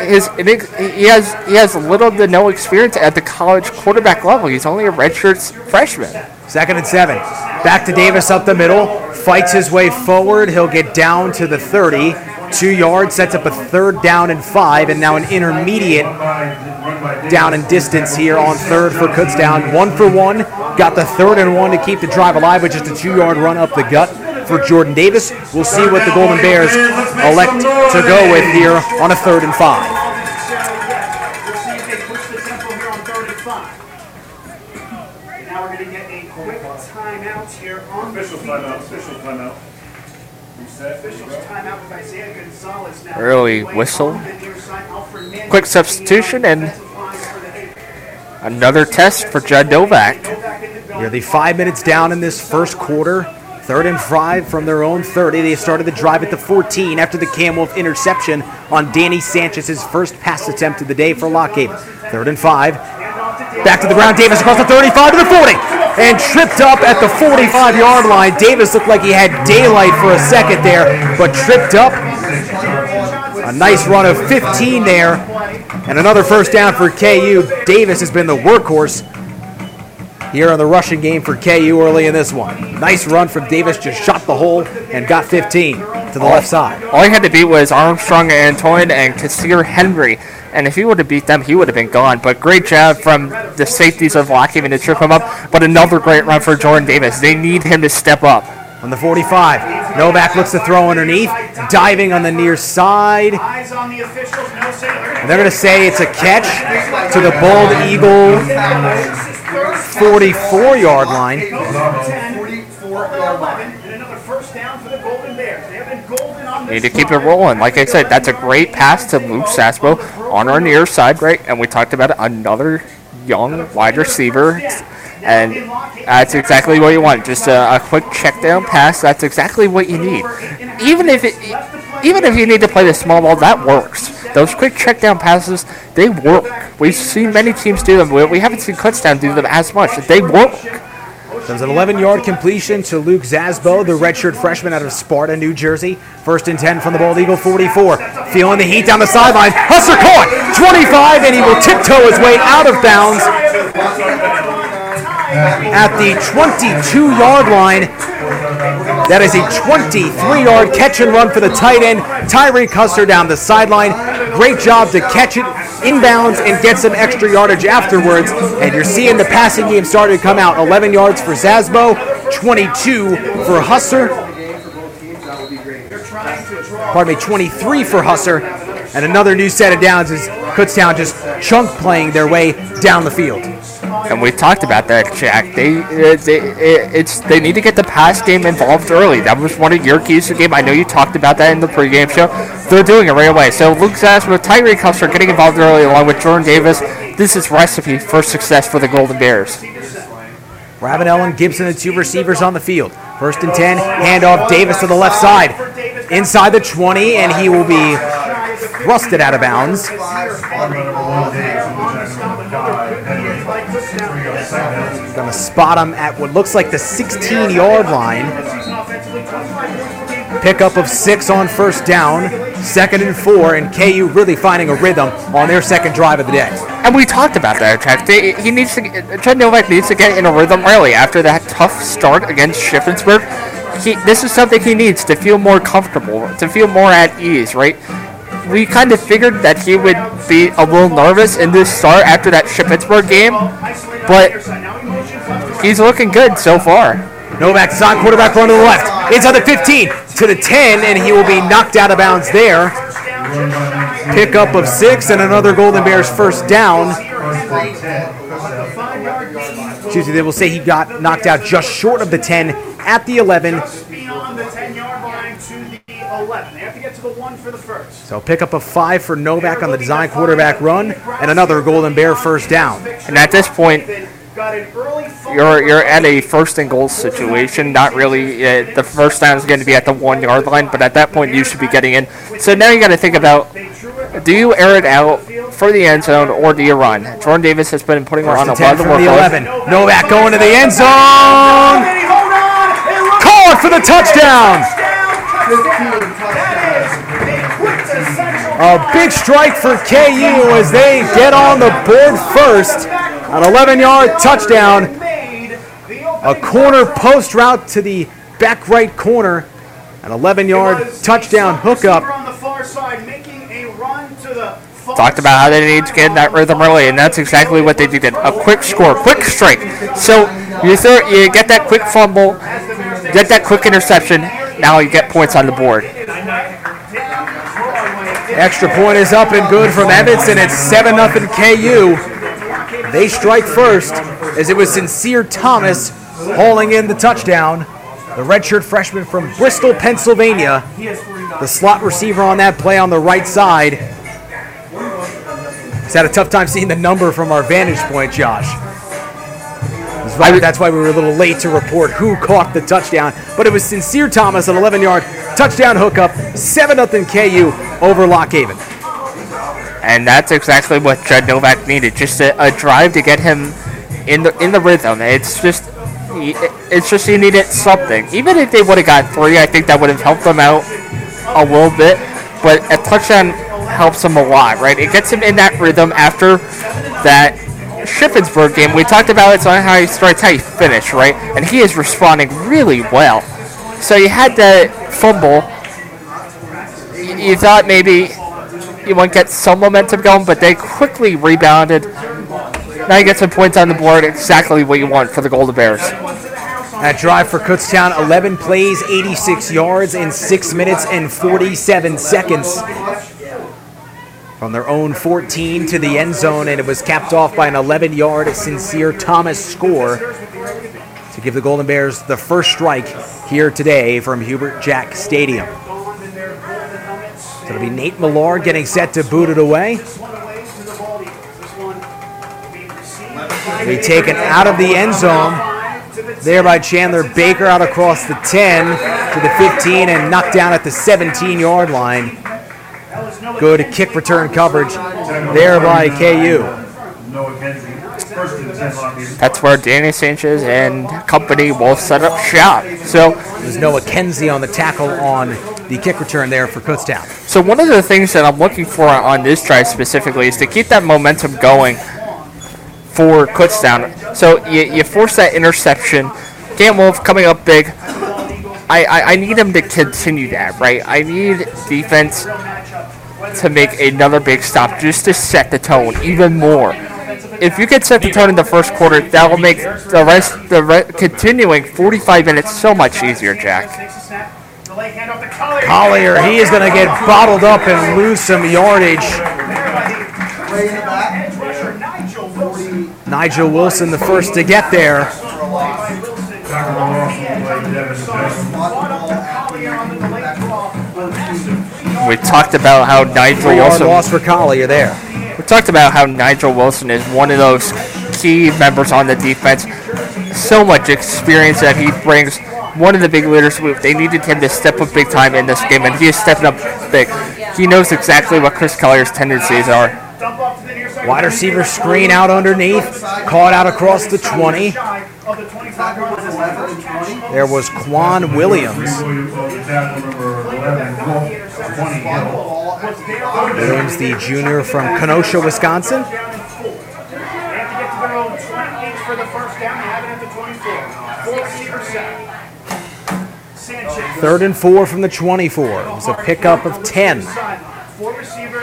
his he has he has little to no experience at the college quarterback level. He's only a redshirt freshman. Second and seven. Back to Davis up the middle. Fights his way forward. He'll get down to the 30. Two yards, sets up a third down and five, and now an intermediate down and distance here on third for Kutztown. One for one. Got the third and one to keep the drive alive with just a two yard run up the gut for Jordan Davis. We'll see what the Golden Bears elect to go with here on a third and five. Early whistle. Quick substitution and another test for Judd Novak. Nearly five minutes down in this first quarter. Third and five from their own 30. They started the drive at the 14 after the Cam Wolf interception on Danny Sanchez's first pass attempt of the day for Lock Haven. Third and five. Back to the ground. Davis across the 35 to the 40. And tripped up at the 45 yard line. Davis looked like he had daylight for a second there, but tripped up. A nice run of 15 there. And another first down for KU. Davis has been the workhorse here on the rushing game for KU early in this one. Nice run from Davis, just shot the hole and got 15 to the left side. All he had to beat was Armstrong and Antoine and Kassir Henry. And if he would have beat them, he would have been gone. But great job from the safeties of Lock Haven to trip him up. But another great run for Jordan Davis. They need him to step up. On the 45, Novak looks to throw underneath, diving on the near side. And they're going to say it's a catch to the Bald Eagle 44 yard line. 44 11 and another first down for the Golden Bears. They have been golden on need to keep it rolling. Like I said, that's a great pass to Luke Sasbo on our near side, right? And we talked about another young wide receiver. And that's exactly what you want. Just a, a quick check down pass. That's exactly what you need. Even if it, even if you need to play the small ball, that works. Those quick check down passes, they work. We've seen many teams do them. We haven't seen Kutztown do them as much. They work. It's an 11 yard completion to Luke Zasbo, the redshirt freshman out of Sparta, New Jersey. First and 10 from the Bald Eagle 44. Feeling the heat down the sideline. Husser caught 25, and he will tiptoe his way out of bounds at the 22 yard line. That is a 23 yard catch and run for the tight end, Tyree Custer down the sideline. Great job to catch it inbounds and get some extra yardage afterwards. And you're seeing the passing game starting to come out. 11 yards for Zasbo, 22 for Husser. Pardon me, 23 for Husser. And another new set of downs as Kutztown just chunk playing their way down the field. And we talked about that, Jack. They, uh, they, it's they need to get the pass game involved early. That was one of your keys to the game. I know you talked about that in the pregame show. They're doing it right away. So Luke with Tyree Custer getting involved early, along with Jordan Davis. This is recipe for success for the Golden Bears. Ravenel and Gibson, the two receivers on the field. First and 10, handoff Davis to the left side. Inside the 20, and he will be thrusted out of bounds. To spot him at what looks like the 16 yard line. Pickup of six on first down, second and four, and KU really finding a rhythm on their second drive of the day. And we talked about that. They, he needs to. Trent Novak needs to get in a rhythm early after that tough start against Shippensburg. He, this is something he needs to feel more comfortable, to feel more at ease, right? We kind of figured that he would be a little nervous in this start after that Shippensburg game, but he's looking good so far. Novak on quarterback run to the left. Inside the 15 to the 10, and he will be knocked out of bounds there. Pickup of six and another Golden Bears first down. Excuse me, they will say he got knocked out just short of the 10 at the 11. First. pick up a five for Novak on the design quarterback run, and another Golden Bear first down. And at this point, you're you're at a first and goal situation. Not really. Uh, the first down is going to be at the one yard line, but at that point you should be getting in. So now you got to think about: do you air it out for the end zone or do you run? Jordan Davis has been putting First on a lot of work. the 11. Novak going to the end zone. Caught for the touchdown. A big strike for KU as they get on the board first. An 11 yard touchdown. A corner post route to the back right corner. An 11 yard touchdown hookup. Talked about how they need to get in that rhythm early, and that's exactly what they did. A quick score, quick strike. So you throw, you get that quick fumble, get that quick interception. Now you get points on the board. Extra point is up and good from Evanston. It's 7 0 KU. They strike first as it was Sincere Thomas hauling in the touchdown. The redshirt freshman from Bristol, Pennsylvania. The slot receiver on that play on the right side. He's had a tough time seeing the number from our vantage point, Josh. That's why we were a little late to report who caught the touchdown. But it was Sincere Thomas, an 11 yard touchdown hookup, 7 0 KU over Lock Haven. and that's exactly what Judd Novak needed. Just a, a drive to get him in the in the rhythm. It's just it's just he needed something. Even if they would have got three, I think that would have helped them out a little bit. But a touchdown helps him a lot, right? It gets him in that rhythm after that Shippensburg game. We talked about it's on how he starts, how he finished, right? And he is responding really well. So you had that fumble. You, you thought maybe you to get some momentum going, but they quickly rebounded. Now you get some points on the board, exactly what you want for the Golden Bears. That drive for Kutztown, 11 plays, 86 yards in 6 minutes and 47 seconds. From their own 14 to the end zone, and it was capped off by an 11 yard Sincere Thomas score to give the Golden Bears the first strike here today from Hubert Jack Stadium. It'll be Nate Millard getting set to boot it away. Be taken out of the end zone there by Chandler Baker out across the 10 to the 15 and knocked down at the 17 yard line. Good kick return coverage there by KU. Noah Kenzie. First and 10 lock in. That's where Danny Sanchez and company will set up shop. So There's Noah Kenzie on the tackle on the kick return there for Kutztown. So one of the things that I'm looking for on this drive specifically is to keep that momentum going for Kutztown. So you, you force that interception. Gant Wolf coming up big. I, I, I need him to continue that, right? I need defense to make another big stop just to set the tone even more. If you can set the tone in the first quarter, that will make the rest, the re- continuing 45 minutes so much easier, Jack. Collier, he is going to get bottled up and lose some yardage. Nigel Wilson, the first to get there. We talked about how Nigel Wilson. loss for Collier there. We talked about how Nigel Wilson is one of those key members on the defense. So much experience that he brings. One of the big leaders. They needed him to step up big time in this game, and he is stepping up big. He knows exactly what Chris Collier's tendencies are. Wide receiver screen out underneath. Caught out across the 20. There was Quan Williams. Williams, the junior from Kenosha, Wisconsin. Third and four. From the 24. It was a pickup of 10. Four receivers,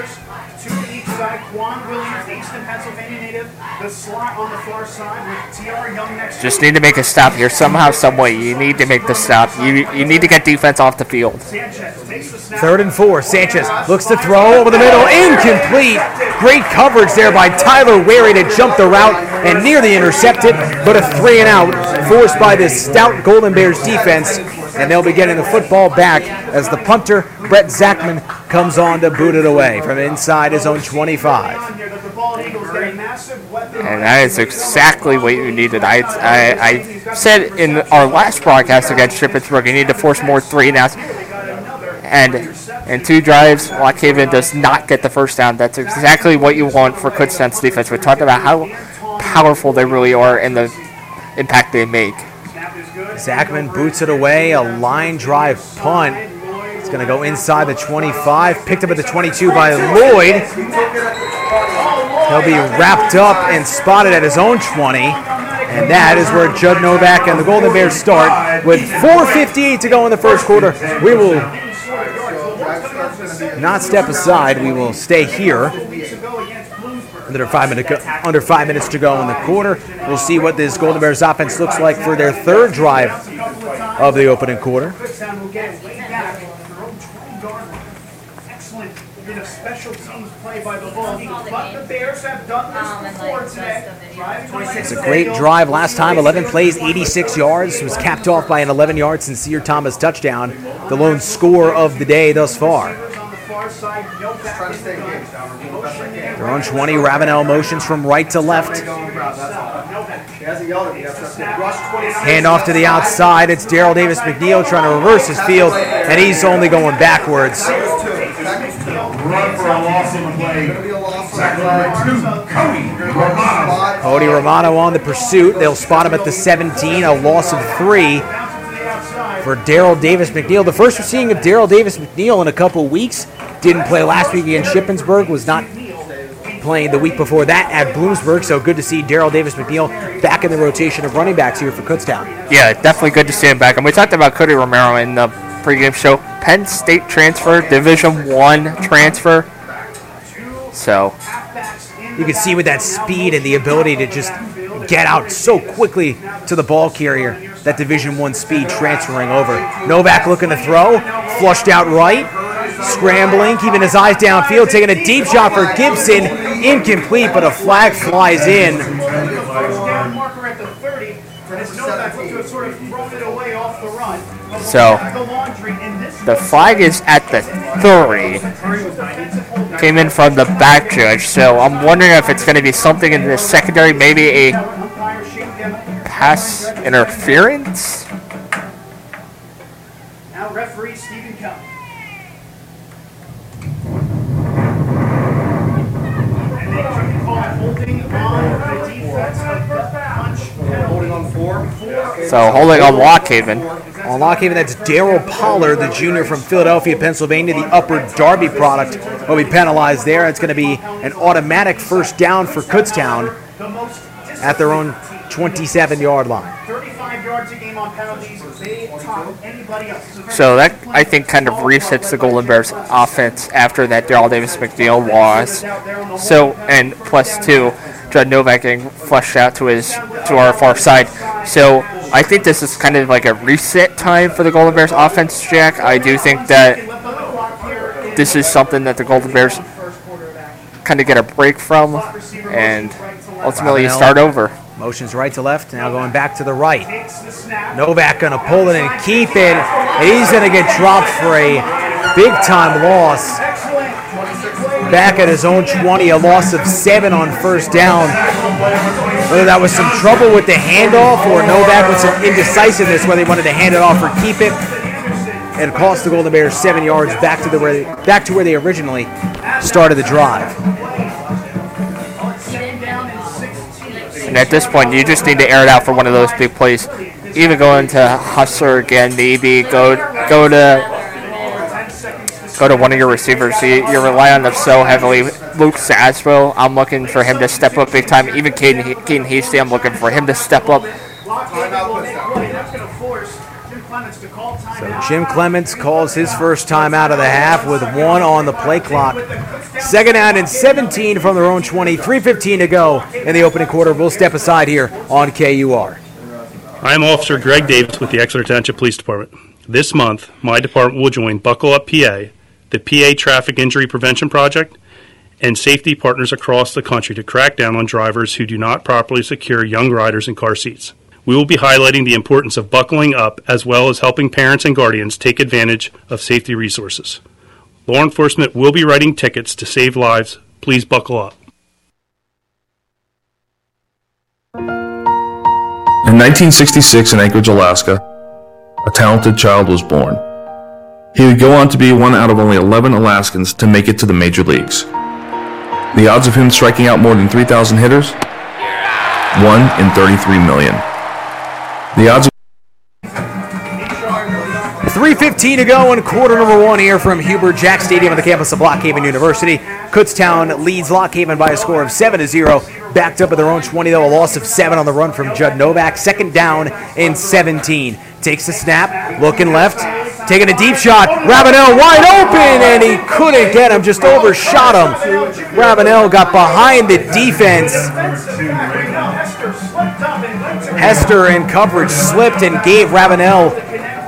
slot on the far side with T.R. Young next Just need to make a stop here somehow, some way. You need to make the stop. You you need to get defense off the field. Third and four. Sanchez looks to throw over the middle. Incomplete. Great coverage there by Tyler Wary to jump the route and nearly intercepted, but a three and out forced by this stout Golden Bears defense. And they'll be getting the football back as the punter, Brett Zachman, comes on to boot it away from inside his own 25. And that is exactly what you needed. I, I, I said in our last broadcast against Shippensburg, you need to force more three and outs. And in two drives, Lock Haven does not get the first down. That's exactly what you want for Kutztown's defense. We talked about how powerful they really are and the impact they make. Zachman boots it away, a line drive punt. It's going to go inside the 25, picked up at the 22 by Lloyd. He'll be wrapped up and spotted at his own 20. And that is where Judd Novak and the Golden Bears start with 4.58 to go in the first quarter. We will not step aside. We will stay here. Under five, minute under five minutes to go in the quarter. We'll see what this Golden Bears offense looks like for their third drive of the opening quarter. Excellent special teams play by the Bulls. But the Bears have done this before today. It's a great drive last time. 11 plays, 86 yards. Was capped off by an 11-yard Sincere Thomas touchdown. The lone score of the day thus far. They're on 20. Ravenel motions from right to left. Hand off to the outside. It's Daryl Davis McNeil trying to reverse his field, and he's only going backwards. Run for a loss on the play. Tackle number two, Cody Romano. Cody Romano on the pursuit. They'll spot him at the 17, a loss of three for Daryl Davis McNeil. The first we're seeing of Daryl Davis McNeil in a couple weeks. Didn't play last week against Shippensburg, was not playing the week before that at Bloomsburg. So good to see Daryl Davis McNeil back in the rotation of running backs here for Kutztown. Yeah, definitely good to see him back. And we talked about Cody Romero in the pregame show. Penn State transfer, Division One transfer. So You can see with that speed and the ability to just get out so quickly to the ball carrier, that Division One speed transferring over. Novak looking to throw, flushed out right, scrambling, keeping his eyes downfield, taking a deep shot for Gibson, incomplete, but a flag flies in. Marker at the 30. As Novak looked to have sort of thrown it away off the run. So, The laundry in this The flag is at the 30. Came in from the back judge, so I'm wondering if it's going to be something in the secondary, maybe a pass interference. Now referee Stephen Cup. And they can call holding on the defense of the punch Holding on four. So holding on Lock Haven. On Lock Haven, that's Daryl Pollard, the junior from Philadelphia, Pennsylvania. The Upper Darby product will be penalized there. It's going to be an automatic first down for Kutztown at their own 27 yard line. 35 yards a game on penalties. They top anybody else. So So that I think kind of resets the Golden Bears offense after that Daryl Davis McNeil loss. So and plus two, Judd Novak getting flushed out to his to our far side. So I think this is kind of like a reset time for the Golden Bears offense, Jack. I do think that this is something that the Golden Bears kind of get a break from and ultimately start over. Motions right to left, now going back to the right. Novak going to pull it and keep it. He's going to get dropped for a big time loss. Back at his own 20, a loss of seven on first down. Whether that was some trouble with the handoff or Novak with some indecisiveness, whether he wanted to hand it off or keep it. And cost the Golden Bears seven yards back to the where they, back to where they originally started the drive. And at this point, you just need to air it out for one of those big plays. Even go into Husser again, maybe go go to go to one of your receivers. You, you rely on them so heavily. Luke Saswell, I'm looking for him to step up big time. Even Caden, Caden Hasty, I'm looking for him to step up. So Jim Clements calls his first time out of the half with one on the play clock. Second down and 17 from their own 20. 3.15 to go in the opening quarter. We'll step aside here on KUR. I am Officer Greg Davis with the Exeter Township Police Department. This month, my department will join Buckle Up PA, the PA Traffic Injury Prevention Project, and safety partners across the country to crack down on drivers who do not properly secure young riders in car seats. We will be highlighting the importance of buckling up as well as helping parents and guardians take advantage of safety resources. Law enforcement will be writing tickets to save lives. Please buckle up. In 1966 in Anchorage, Alaska, a talented child was born. He would go on to be one out of only 11 Alaskans to make it to the major leagues. The odds of him striking out more than 3,000 hitters? 1 in 33 million. The odds of 3.15 to go in quarter number one here from Hubert Jack Stadium on the campus of Lock Haven University. Kutztown leads Lock Haven by a score of 7 to 0. Backed up at their own 20, though, a loss of 7 on the run from Judd Novak. Second down and 17. Takes the snap, looking left, taking a deep shot. Ravenel wide open, and he couldn't get him, just overshot him. Ravenel got behind the defense. Hester in coverage slipped and gave Ravenel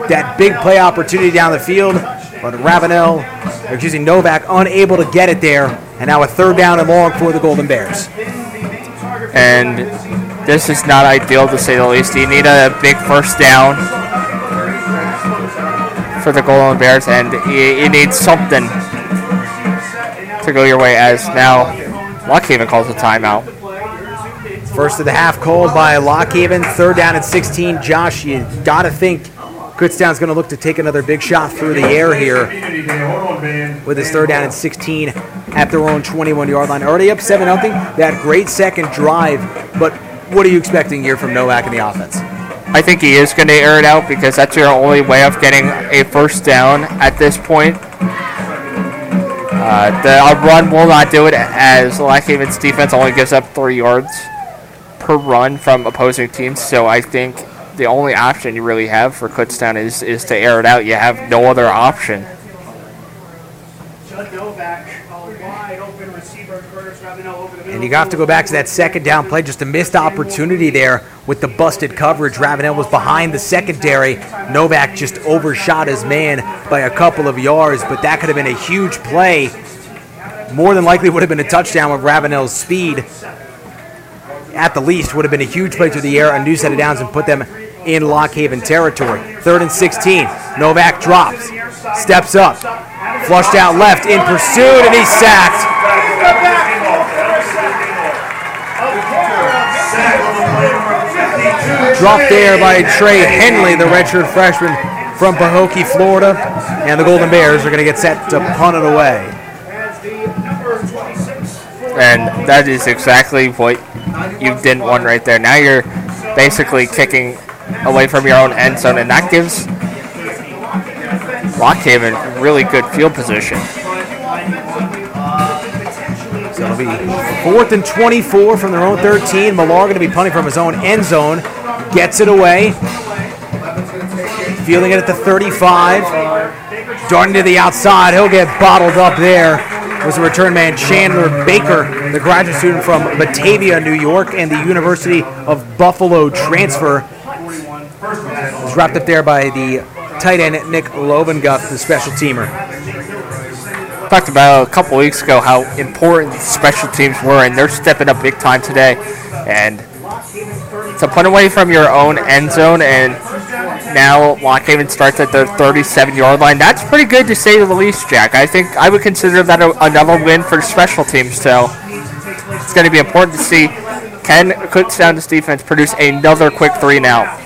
that big play opportunity down the field, but Ravenel, excuse me, Novak, unable to get it there, and now a third down and long for the Golden Bears. And this is not ideal to say the least. You need a big first down for the Golden Bears, and you, you need something to go your way. As now, Lock Haven calls a timeout. First of the half called by Lock Haven, third down at 16. Josh, you gotta think Kutztown's gonna look to take another big shot through the air here with his third down and 16 at their own 21 yard line. Already up 7 0. That great second drive, but what are you expecting here from Novak in the offense? I think he is going to air it out because that's your only way of getting a first down at this point. Uh, the run will not do it as Lock Haven's defense only gives up three yards per run from opposing teams. So I think the only option you really have for Kutztown is, is to air it out. You have no other option. Judd Novak, a wide open receiver, Curtis Ravenel over the middle. And you have to go back to that second down play, just a missed opportunity there with the busted coverage. Ravenel was behind the secondary. Novak just overshot his man by a couple of yards, but that could have been a huge play. More than likely would have been a touchdown with Ravenel's speed. At the least, would have been a huge play through the air, a new set of downs, and put them in Lock Haven territory. Third and 16. Novak drops, steps up, flushed out left in pursuit, and he's sacked. Dropped there by Trey Henley, the redshirt freshman from Pahokee, Florida. And the Golden Bears are going to get set to punt it away. And that is exactly what you didn't want right there. Now you're basically kicking away from your own end zone, and that gives Lock Haven really good field position. So it'll be fourth and 24 from their own 13. Millar going to be punting from his own end zone. Gets it away. Fielding it at the 35. Darting to the outside. He'll get bottled up there. Was the return man Chandler Baker, the graduate student from Batavia, New York, and the University of Buffalo transfer. Was wrapped up there by the tight end Nick Lovenguff, the special teamer. Talked about a couple weeks ago how important special teams were, and they're stepping up big time today. And to punt away from your own end zone, and now Lock Haven starts at the 37 yard line. That's pretty good to say the least, Jack. I think I would consider that a, another win for special teams. So it's going to be important to see can Kutztown's defense produce another quick three now.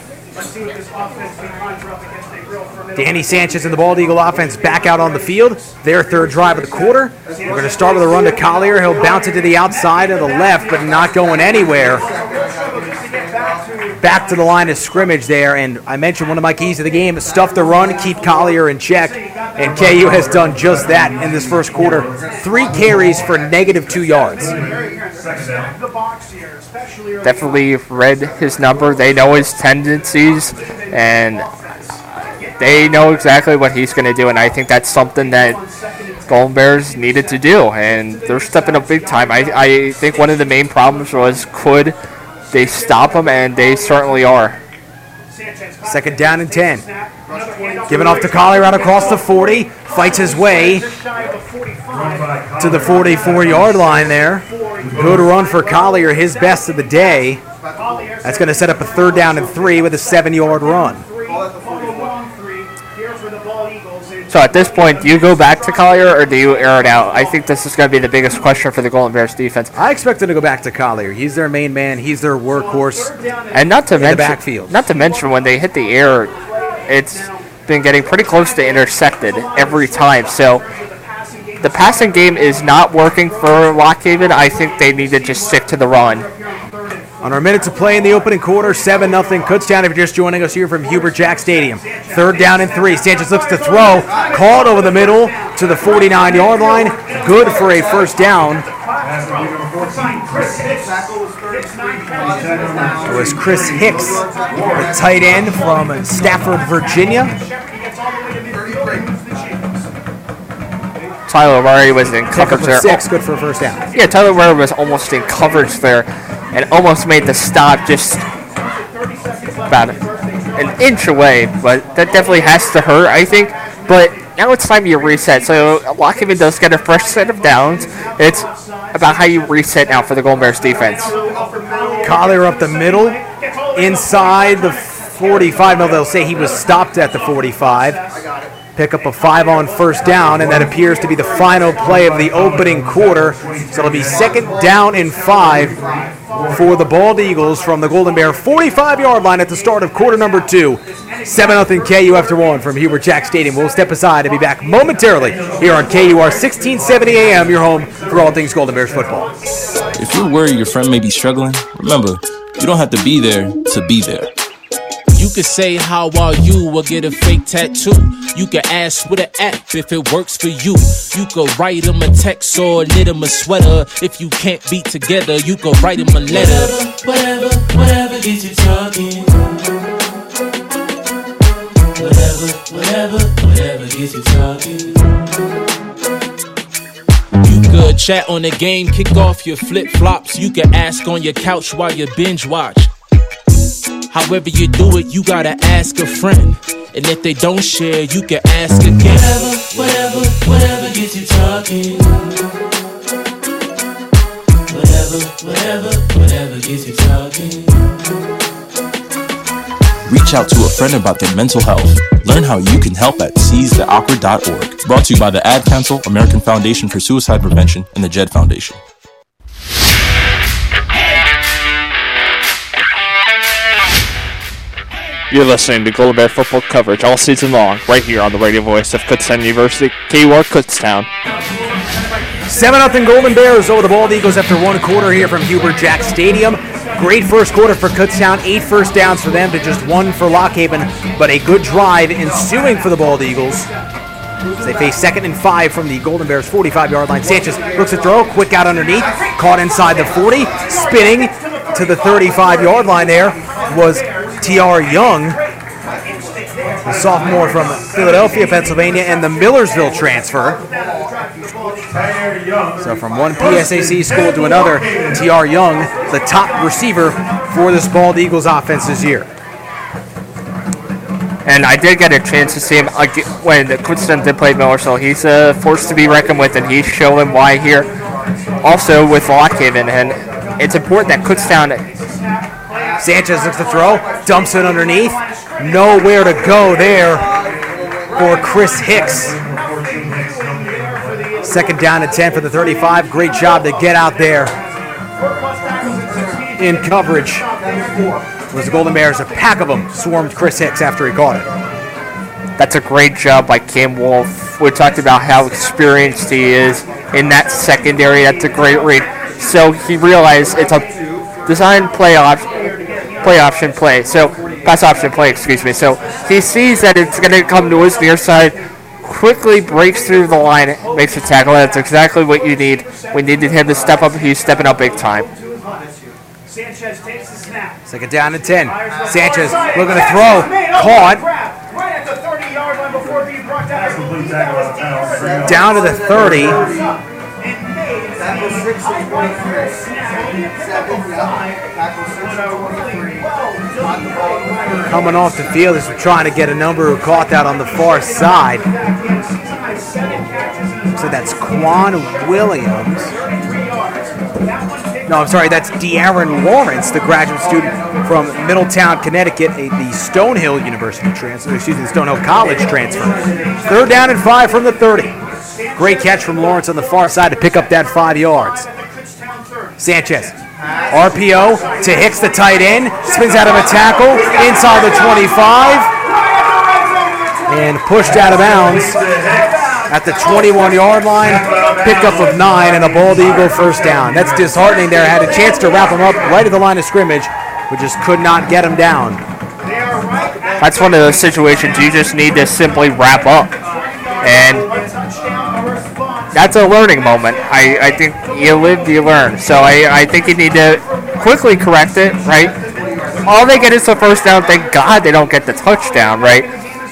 Danny Sanchez and the Bald Eagle offense back out on the field. Their third drive of the quarter. We're going to start with a run to Collier. He'll bounce it to the outside of the left, but not going anywhere. Back to the line of scrimmage there, and I mentioned one of my keys to the game: stuff the run, keep Collier in check. And KU has done just that in this first quarter. Three carries for negative two yards. Definitely read his number. They know his tendencies, and they know exactly what he's going to do, and I think that's something that Golden Bears needed to do, and they're stepping up big time. I, I think one of the main problems was could they stop him, and they certainly are. Second down and 10. Giving off to Collier across the 40. Fights his way to the 44 yard line there. Good run for Collier, his best of the day. That's going to set up a third down and three with a seven yard run. So at this point, do you go back to Collier or do you air it out? I think this is going to be the biggest question for the Golden Bears defense. I expect them to go back to Collier. He's their main man. He's their workhorse. And not to in mention, the backfield. not to mention when they hit the air, it's been getting pretty close to intercepted every time. So the passing game is not working for Lock Haven. I think they need to just stick to the run. On our minute to play in the opening quarter, 7 0 Kutztown. If you're just joining us here from Hubert Jack Stadium. Third down and three. Sanchez looks to throw. Called over the middle to the 49 yard line. Good for a first down. It was Chris Hicks, the tight end from Stafford, Virginia. Tyler Murray was in coverage there. six, good for a first down. Yeah, Tyler Murray was almost in coverage there and almost made the stop just about an inch away, but that definitely has to hurt, I think. But now it's time you reset. So Lock Haven does get a fresh set of downs. It's about how you reset now for the Golden Bears defense. Collier up the middle, inside the 45. No, they'll say he was stopped at the 45. Pick up a five on first down, and that appears to be the final play of the opening quarter. So it'll be second down and five for the Bald Eagles from the Golden Bear 45 yard line at the start of quarter number two. 7 0 KU after one from Hubert Jack Stadium. We'll step aside and be back momentarily here on KUR 1670 AM, your home for all things Golden Bears football. If you're worried your friend may be struggling, remember, you don't have to be there to be there. You could say how are you or get a fake tattoo. You can ask with an app if it works for you. You could write them a text or knit them a sweater. If you can't be together, you could write them a letter. Whatever, whatever gets you talking. Whatever, whatever, whatever gets you talking. You could chat on the game, kick off your flip flops. You could ask on your couch while you binge watch. However you do it, you gotta ask a friend. And if they don't share, you can ask again. Whatever, whatever, whatever gets you talking. Whatever, whatever, whatever gets you talking. Reach out to a friend about their mental health. Learn how you can help at seizetheawkward.org. Brought to you by the Ad Council, American Foundation for Suicide Prevention, and the JED Foundation. You're listening to Golden Bear football coverage all season long, right here on the radio voice of Kutztown University, KUR Kutztown. 7 0 Golden Bears over the Bald Eagles after one quarter here from Hubert Jack Stadium. Great first quarter for Kutztown, eight first downs for them to just one for Lock Haven, but a good drive ensuing for the Bald Eagles. As they face second and five from the Golden Bears 45 yard line. Sanchez looks to throw, quick out underneath, caught inside the 40, spinning to the 35 yard line there was T.R. Young, the sophomore from Philadelphia, Pennsylvania, and the Millersville transfer. So from one PSAC school to another, T.R. Young, the top receiver for this Bald Eagles offense this year. And I did get a chance to see him when Kutztown did play Millersville. He's a force to be reckoned with, and he's showing why here. Also with Lock Haven, and it's important that Kutztown Sanchez looks to throw, dumps it underneath. Nowhere to go there for Chris Hicks. Second down and 10 for the 35. Great job to get out there in coverage. Was the Golden Bears, a pack of them swarmed Chris Hicks after he caught it. That's a great job by Cam Wolf. We talked about how experienced he is in that secondary. That's a great read. So he realized it's a design play option, play option play. So pass option play, excuse me. So he sees that it's going to come to his near side, quickly breaks through the line, makes a tackle. That's exactly what you need. We needed him to step up. He's stepping up big time. Sanchez takes snap. Second down and 10. Sanchez looking to throw. Caught. Down to the 30. Tackle 6 Tackle Coming off the field as we're trying to get a number who caught that on the far side. So that's Quan Williams. No, I'm sorry, that's De'Aaron Lawrence, the graduate student from Middletown, Connecticut, a, the Stonehill University transfer, excuse me, Stonehill College transfer. Third down and five from the 30. Great catch from Lawrence on the far side to pick up that five yards. Sanchez, RPO to Hicks, the tight end, spins out of a tackle inside the 25 and pushed out of bounds at the 21 yard line. Pickup of nine and a bald eagle first down. That's disheartening there. Had a chance to wrap him up right at the line of scrimmage, but just could not get him down. That's one of those situations you just need to simply wrap up. And that's a learning moment. I, I think you live, you learn. So I, I think you need to quickly correct it, right? All they get is the first down. Thank God they don't get the touchdown, right?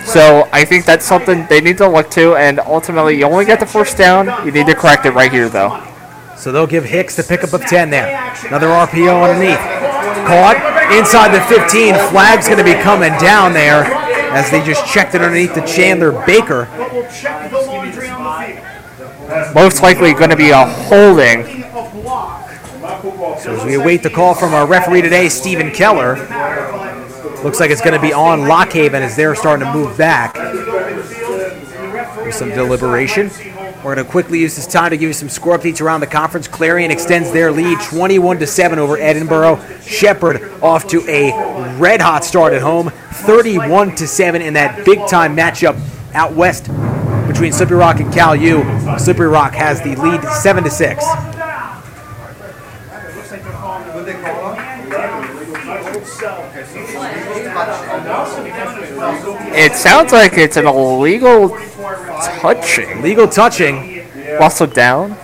So I think that's something they need to look to. And ultimately, you only get the first down. You need to correct it right here, though. So they'll give Hicks the pickup of 10 there. Another RPO underneath. Caught inside the 15. Flag's going to be coming down there as they just checked it underneath to Chandler Baker. Most likely going to be a holding. So as we await the call from our referee today, Stephen Keller, looks like it's going to be on Lock Haven as they're starting to move back. With some deliberation. We're going to quickly use this time to give you some score updates around the conference. Clarion extends their lead 21 to 7 over Edinboro. Shepherd off to a red hot start at home, 31 to 7 in that big time matchup out west between Slippery Rock and Cal U. Slippery Rock has the lead 7 to 6. It sounds like it's an illegal touching. Legal touching. Also down.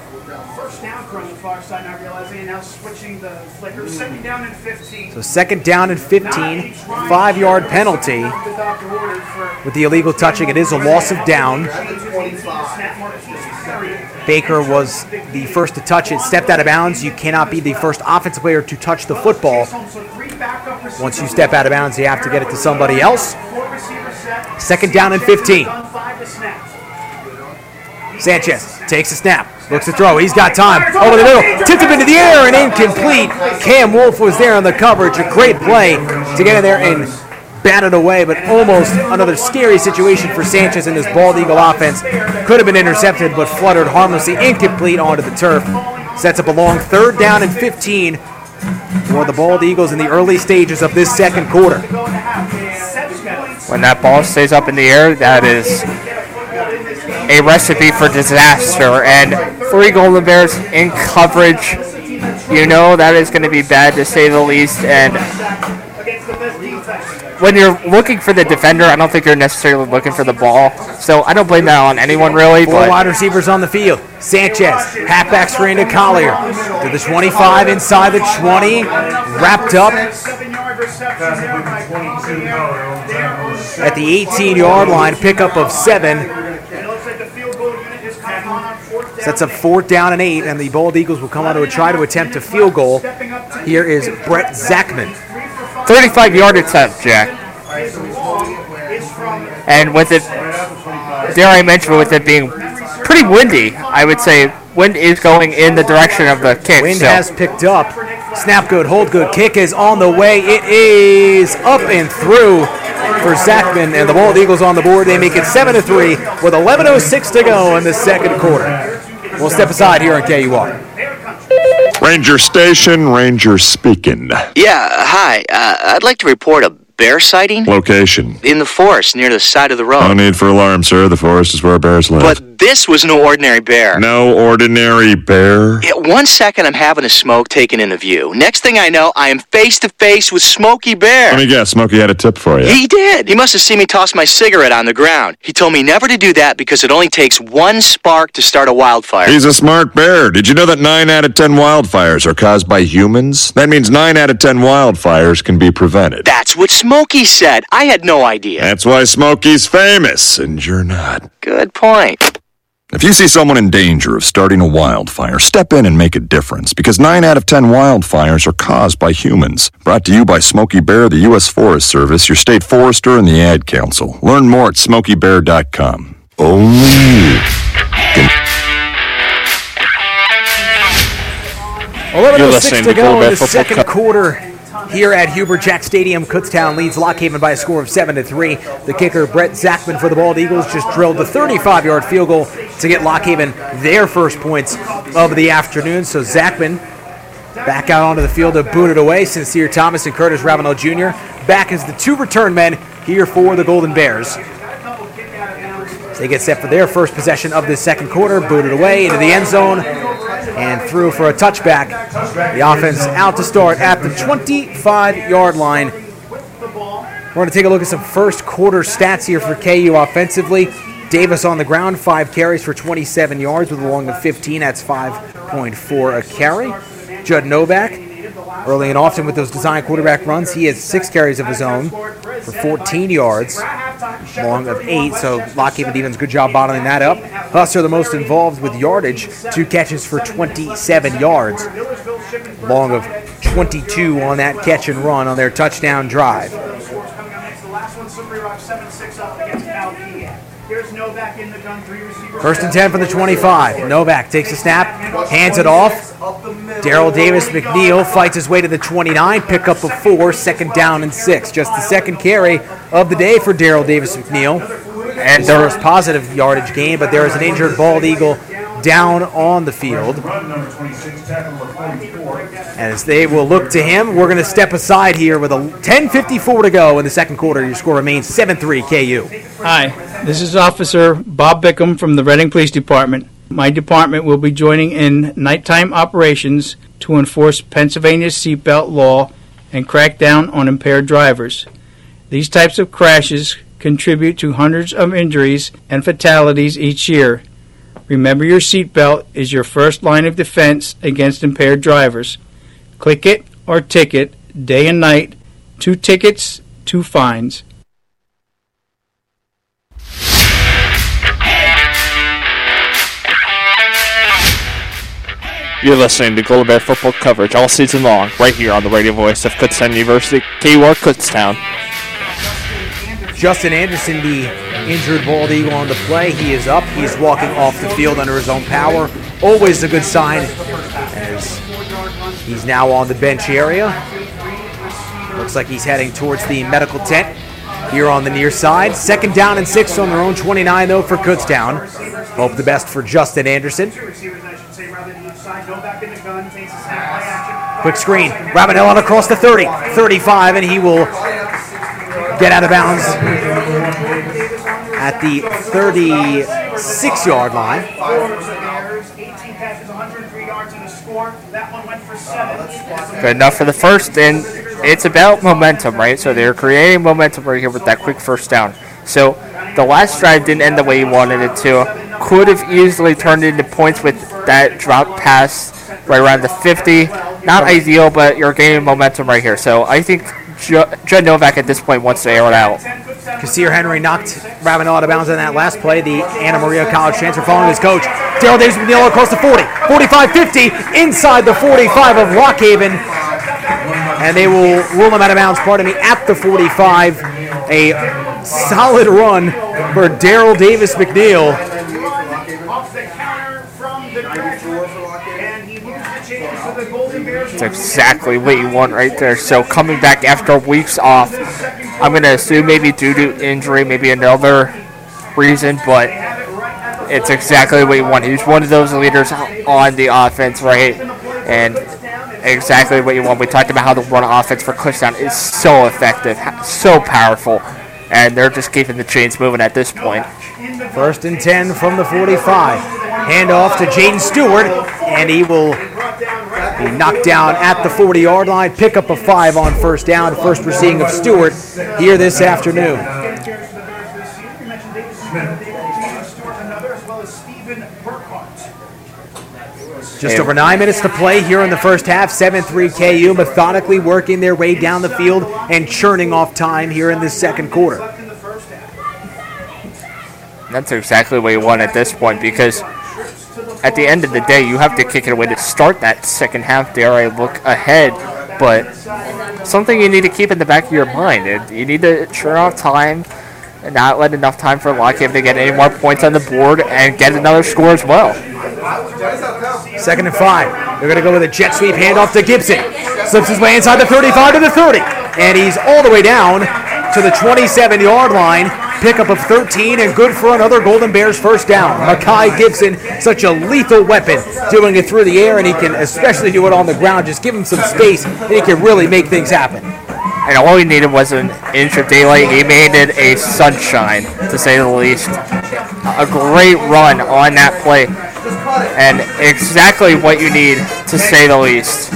First down from the far side, not realizing, and now switching the flicker. Second down and 15. So second down and 15, five yard penalty with the illegal touching. It is a loss of down. Baker was the first to touch it, stepped out of bounds. You cannot be the first offensive player to touch the football. Once you step out of bounds, you have to get it to somebody else. Second down and 15. Sanchez takes a snap, looks to throw. He's got time. Over the middle, tipped him into the air and incomplete. Cam Wolf was there on the coverage. A great play to get in there and batted away, but almost another scary situation for Sanchez in this bald eagle offense. Could have been intercepted, but fluttered harmlessly incomplete onto the turf. Sets up a long third down and 15 for the bald eagles in the early stages of this second quarter. When that ball stays up in the air, that is a recipe for disaster. And three Golden Bears in coverage, you know that is going to be bad to say the least. And when you're looking for the defender, I don't think you're necessarily looking for the ball. So I don't blame that on anyone really. Four But wide receivers on the field. Sanchez, halfback screen to Collier. To the 25, inside the 20. Wrapped up at the 18 yard line. Pickup of seven. Sets up fourth down and eight, and the Bald Eagles will come on to a try to attempt a field goal. Here is Brett Zachman. 35 yard attempt, Jack. And with it, dare I mention, with it being pretty windy, I would say wind is going in the direction of the kick. Wind so. has picked up. Snap good, hold good. Kick is on the way. It is up and through for Zachman, and the Bald Eagles on the board. They make it 7 to 3 with 11.06 to go in the second quarter. We'll step aside here on KUR. Ranger Station, Ranger speaking. Yeah, hi. Uh, I'd like to report a bear sighting Location. in the forest near the side of the road. No need for alarm, sir. The forest is where bears live. But this was no ordinary bear. no ordinary bear. Yeah, one second I'm having a smoke taken in the view. Next thing I know, I am face to face with Smokey Bear. Let me guess, Smokey had a tip for you. He did. He must have seen me toss my cigarette on the ground. He told me never to do that because it only takes one spark to start a wildfire. He's a smart bear. Did you know that 9 out of 10 wildfires are caused by humans? That means 9 out of 10 wildfires can be prevented. That's what Smokey said. I had no idea. That's why Smokey's famous, and you're not. Good point. If you see someone in danger of starting a wildfire, step in and make a difference because 9 out of 10 wildfires are caused by humans. Brought to you by Smokey Bear, the U.S. Forest Service, your state forester, and the Ad Council. Learn more at smokeybear.com. Only you can 11.06 to go in the second quarter here at Hubert Jack Stadium. Kutztown leads Lock Haven by a score of 7 to 3. The kicker, Brett Zachman for the Bald Eagles, just drilled the 35 yard field goal to get Lock Haven their first points of the afternoon. So Zachman back out onto the field to boot it away. Sincere Thomas and Curtis Ravenel Jr. back as the two return men here for the Golden Bears. They get set for their first possession of this second quarter, booted away into the end zone and threw for a touchback. The offense out to start at the 25 yard line. We're going to take a look at some first quarter stats here for KU offensively. Davis on the ground, five carries for 27 yards with a long of 15. That's 5.4 a carry. Judd Novak, early and often with those design quarterback runs, he has six carries of his own for 14 yards, long of eight. So Lock Haven Devon's good job bottling that up. Husser the most involved with yardage, two catches for 27 yards, long of 22 on that catch and run on their touchdown drive. That's the last one. Slippery Rock 7-6 up against Alpine. Here's Novak in the gun, three receivers. First and 10 from the 25. Novak takes a snap, hands it off. Daryl Davis McNeil fights his way to the 29, pickup of four, second down and six. Just the second carry of the day for Daryl Davis McNeil. And there was positive yardage gain, but there is an injured bald eagle down on the field. As they will look to him, we're going to step aside here with a 10:54 to go in the second quarter. Your score remains 7-3 KU. Hi, this is Officer Bob Bickham from the Reading Police Department. My department will be joining in nighttime operations to enforce Pennsylvania's seatbelt law and crack down on impaired drivers. These types of crashes contribute to hundreds of injuries and fatalities each year. Remember your seatbelt is your first line of defense against impaired drivers. Click it or ticket, day and night, two tickets, two fines. You're listening to Golden Bear football coverage all season long, right here on the radio voice of Kutztown University, KUR Kutztown. Justin Anderson, the injured bald eagle on the play. He is up. He is walking off the field under his own power. Always a good sign as he's now on the bench area. Looks like he's heading towards the medical tent here on the near side. Second down and six on their own 29, though, for Kutztown. Hope the best for Justin Anderson. Quick screen. Ravenel on across the 30, 35, and he will get out of bounds at the 36 yard line. 18 catches, 103 yards, and a score. That one went for seven. Good enough for the first, and it's about momentum, right? So they're creating momentum right here with that quick first down. So the last drive didn't end the way he wanted it to. Could have easily turned into points with that drop pass right around the 50. Not ideal, but you're gaining momentum right here. So I think Jo- Judd Novak at this point wants to air it out. Kassir Henry knocked Ravenel out of bounds on that last play. The Anna Maria College transfer following his coach. Daryl Davis McNeil across the 40, 45 50, inside the 45 of Lock Haven. And they will rule him out of bounds, pardon me, at the 45. A solid run for Daryl Davis McNeil. Off the counter from the graduate. And he moves the chains to the Golden Bears. That's exactly what you want right there. So coming back after weeks off, I'm going to assume maybe due to injury, maybe another reason, but it's exactly what you want. He's one of those leaders on the offense, right? And exactly what you want. We talked about how the run offense for Kutztown is so effective, so powerful, and they're just keeping the chains moving at this point. First and 10 from the 45. Hand off to Jaden Stewart, and he will be knocked down at the 40 yard line. Pick up a five on first down. First we're seeing of Stewart here this afternoon. Just over nine minutes to play here in the first half. 7 3 KU methodically working their way down the field and churning off time here in the second quarter. That's exactly what you want at this point because at the end of the day, you have to kick it away to start that second half. Dare I look ahead, but something you need to keep in the back of your mind. You need to turn off time and not let enough time for Lock Haven to get any more points on the board and get another score as well. Second and five. They're going to go with a jet sweep handoff to Gibson. Slips his way inside the 35 to the 30. And he's all the way down to the 27 yard line. Pickup of 13 and good for another Golden Bears first down. Makai Gibson, such a lethal weapon, doing it through the air, and he can especially do it on the ground. Just give him some space, and he can really make things happen. And all he needed was an inch of daylight. He made it a sunshine, to say the least. A great run on that play. And exactly what you need, to say the least.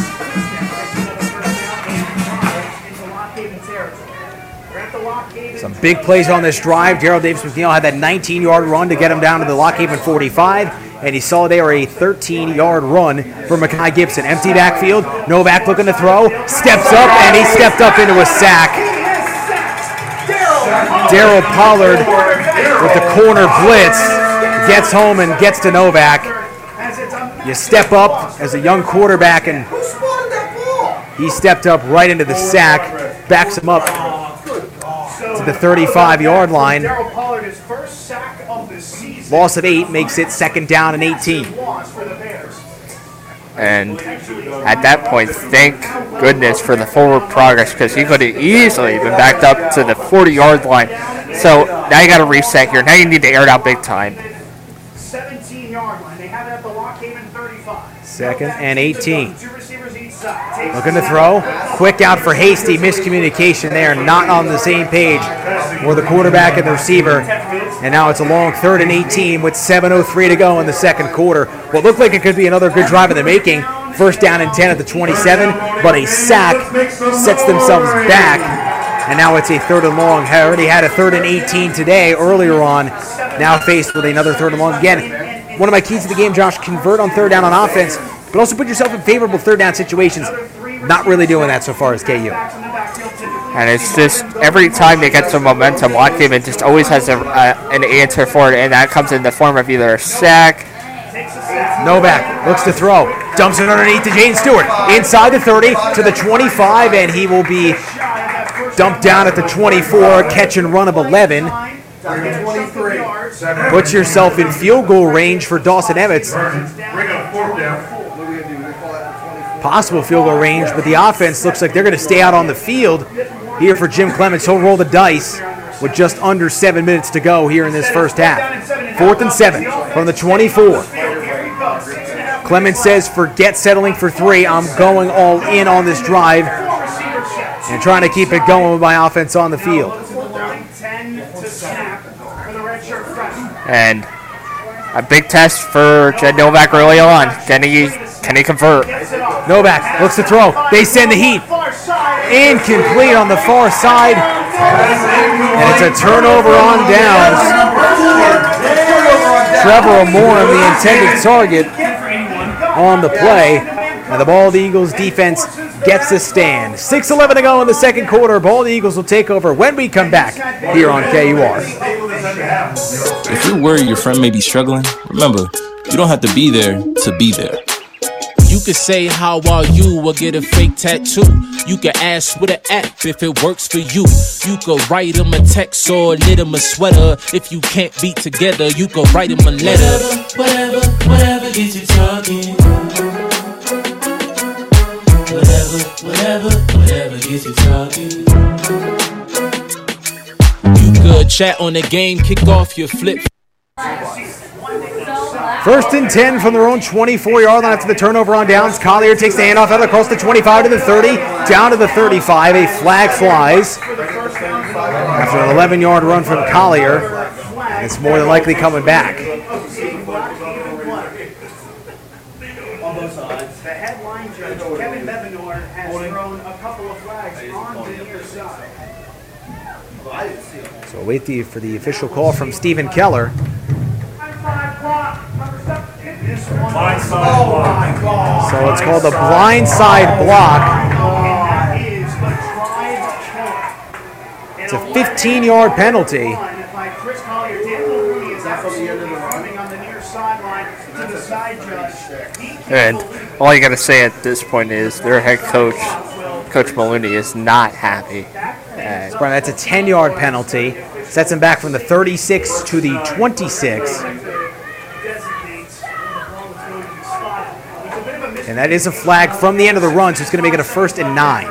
Big plays on this drive. Daryl Davis McNeil had that 19 yard run to get him down to the Lock Haven 45. And he saw there a 13 yard run for Makai Gibson. Empty backfield. Novak looking to throw. Steps up, and he stepped up into a sack. Daryl Pollard with the corner blitz gets home and gets to Novak. You step up as a young quarterback, and he stepped up right into the sack, backs him up the 35 yard line. Daryl Pollard, his first sack of the season. Loss of eight makes it second down and 18. Loss for the Bears. And at that point, thank goodness for the forward progress because he could have easily been backed up to the 40 yard line. So now you got to reset here. Now you need to air it out big time. 17 yard line. They have it at the Lock Haven 35. Second and 18. Looking to throw. Quick out for hasty miscommunication there. Not on the same page for the quarterback and the receiver. And now it's a long third and 18 with 7.03 to go in the second quarter. What looked like it could be another good drive in the making. First down and 10 at the 27, but a sack sets themselves back. And now it's a third and long. Had already had a third and 18 today earlier on. Now faced with another third and long. Again, one of my keys to the game, Josh, convert on third down on offense, but also put yourself in favorable third down situations. Not really doing that so far as KU. And it's just every time they get some momentum, Lock Haven just always has a, uh, an answer for it, and that comes in the form of either a sack. Novak looks to throw. Dumps it underneath to Jaden Stewart. Inside the 30 to the 25, and he will be dumped down at the 24. Catch and run of 11. Puts yourself in field goal range for Dawson Emmets. Possible field goal range, but the offense looks like they're going to stay out on the field here for Jim Clements. He'll roll the dice with just under seven minutes to go here in this first half. Fourth and seven from the 24. Clements says, forget settling for three. I'm going all in on this drive and trying to keep it going with my offense on the field. And a big test for Judd Novak early on. Can he, can he convert? Novak looks to throw. They send the heat. Incomplete on the far side. And it's a turnover on downs. Trevor Amorham, the intended target on the play. And the Bald Eagles defense gets a stand. 6.11 to go in the second quarter. Bald Eagles will take over when we come back here on KUR. If you're worried your friend may be struggling, remember, you don't have to be there to be there. You could say how are you or get a fake tattoo. You can ask with an app if it works for you. You could write him a text or knit him a sweater. If you can't be together, you could write him a letter. Whatever, Whatever, whatever gets you talking. Whatever, whatever, whatever gets you talking. You could chat on the game, kick off your flip. First and 10 from their own 24 yard line after the turnover on downs. Collier takes the handoff out across the 25 to the 30, down to the 35. A flag flies after an 11 yard run from Collier. It's more than likely coming back. On both sides. The headline judge, Kevin Bevenor, has thrown a couple of flags on the near side. So wait the, for the official call from Stephen Keller. So it's called a blindside block. It's a 15 yard penalty. By Chris Collier, Dan Mulrooney is absolutely running on the near sideline to the side judge. He And all you got to say at this point is their head coach, Coach Mulrooney, is not happy. Brian, that's a 10 yard penalty. Sets him back from the 36 to the 26. And that is a flag from the end of the run, so it's going to make it a first and nine.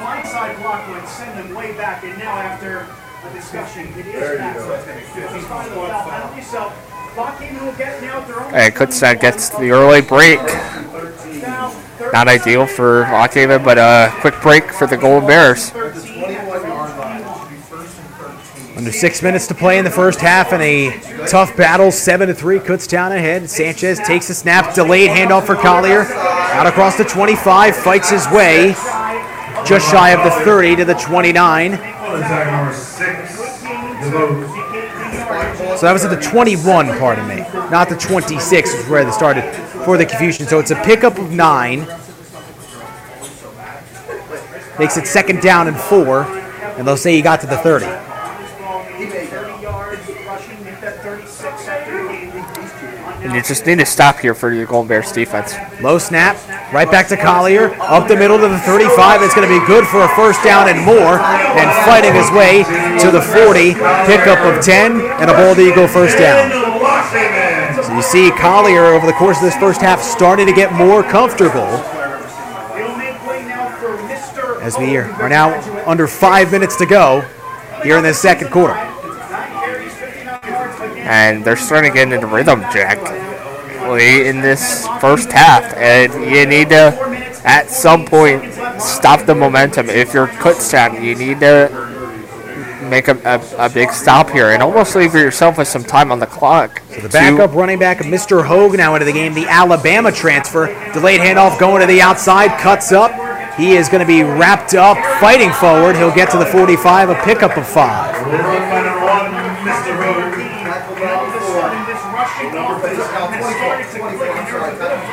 blindside block would send them way back, and now after a discussion, it is back. So it's going to be 15 final foul penalty. So Lock Haven will get now their own. And Kutztown gets the early break. Not ideal for Lock Haven, but a quick break for the Golden Bears. Under six minutes to play in the first half in a tough battle, seven to three. Kutztown ahead. Sanchez takes a snap, delayed handoff for Collier. Out across the 25, fights his way just shy of the 30 to the 29. Attack number six. Devote. So that was at the 21, pardon me, not the 26, which is where they started for the confusion. So it's a pickup of nine. Makes it second down and four, and they'll say he got to the 30. 30 yards rushing, make that 36 after the game. And you just need to stop here for your Golden Bears defense. Low snap, right back to Collier, up the middle to the 35. It's going to be good for a first down and more, and fighting his way to the 40. Pickup of 10 and a Bald Eagle first down. So you see Collier over the course of this first half starting to get more comfortable as we are now under five minutes to go here in this second quarter. And they're starting to get into rhythm, Jack. In this first half. And you need to, at some point, stop the momentum. If you're Kutztown, you need to make a, a, a big stop here and almost leave yourself with some time on the clock. So the backup running back, Mr. Hogue, now into the game. The Alabama transfer. Delayed handoff going to the outside. Cuts up. He is going to be wrapped up, fighting forward. He'll get to the 45, a pickup of five. Run by number one, Mr. Rowe.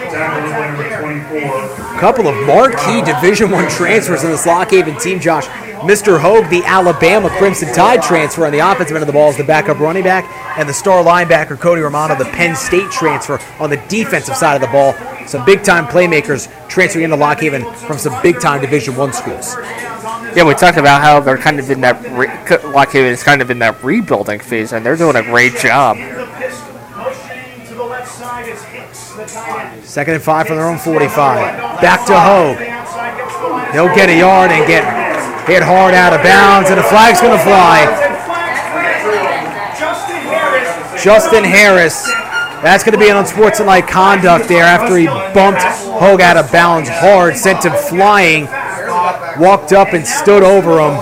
Tackle by number 24. Couple of marquee Division One transfers in this Lock Haven team, Josh. Mr. Hogue, the Alabama Crimson Tide transfer on the offensive end of the ball, is the backup running back, and the star linebacker Cody Romano, the Penn State transfer on the defensive side of the ball. Some big-time playmakers transferring into Lock Haven from some big-time Division One schools. Yeah, we talked about how they're kind of in that re- Lock Haven is kind of in that rebuilding phase, and they're doing a great job. Second and five from their own 45. Back to Hogue. He'll get a yard and get Hit hard out of bounds, and the flag's going to fly. Justin Harris. That's going to be an unsportsmanlike conduct there after he bumped Hogue out of bounds hard, sent him flying, walked up and stood over him.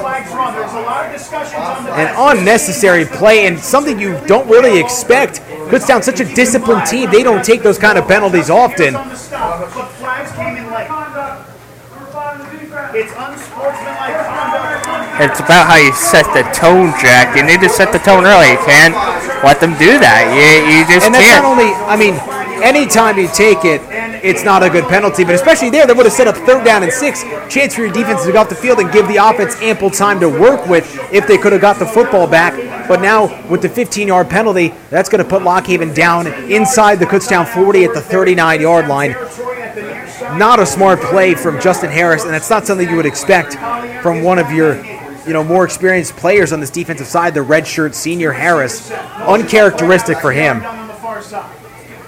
An unnecessary play and something you don't really expect. Kutztown, such a disciplined team, they don't take those kind of penalties often. It's. It's about how you set the tone, Jack. You need to set the tone early. You can't let them do that. You, you just And that's can't. not only, I mean, anytime you take it, it's not a good penalty, but especially there, they would have set up third down and six. Chance for your defense to go off the field and give the offense ample time to work with if they could have got the football back. But now, with the 15 yard penalty, that's going to put Lock Haven down inside the Kutztown 40 at the 39 yard line. Not a smart play from Justin Harris, and it's not something you would expect from one of your you know, more experienced players on this defensive side, the redshirt senior Harris. Uncharacteristic for him.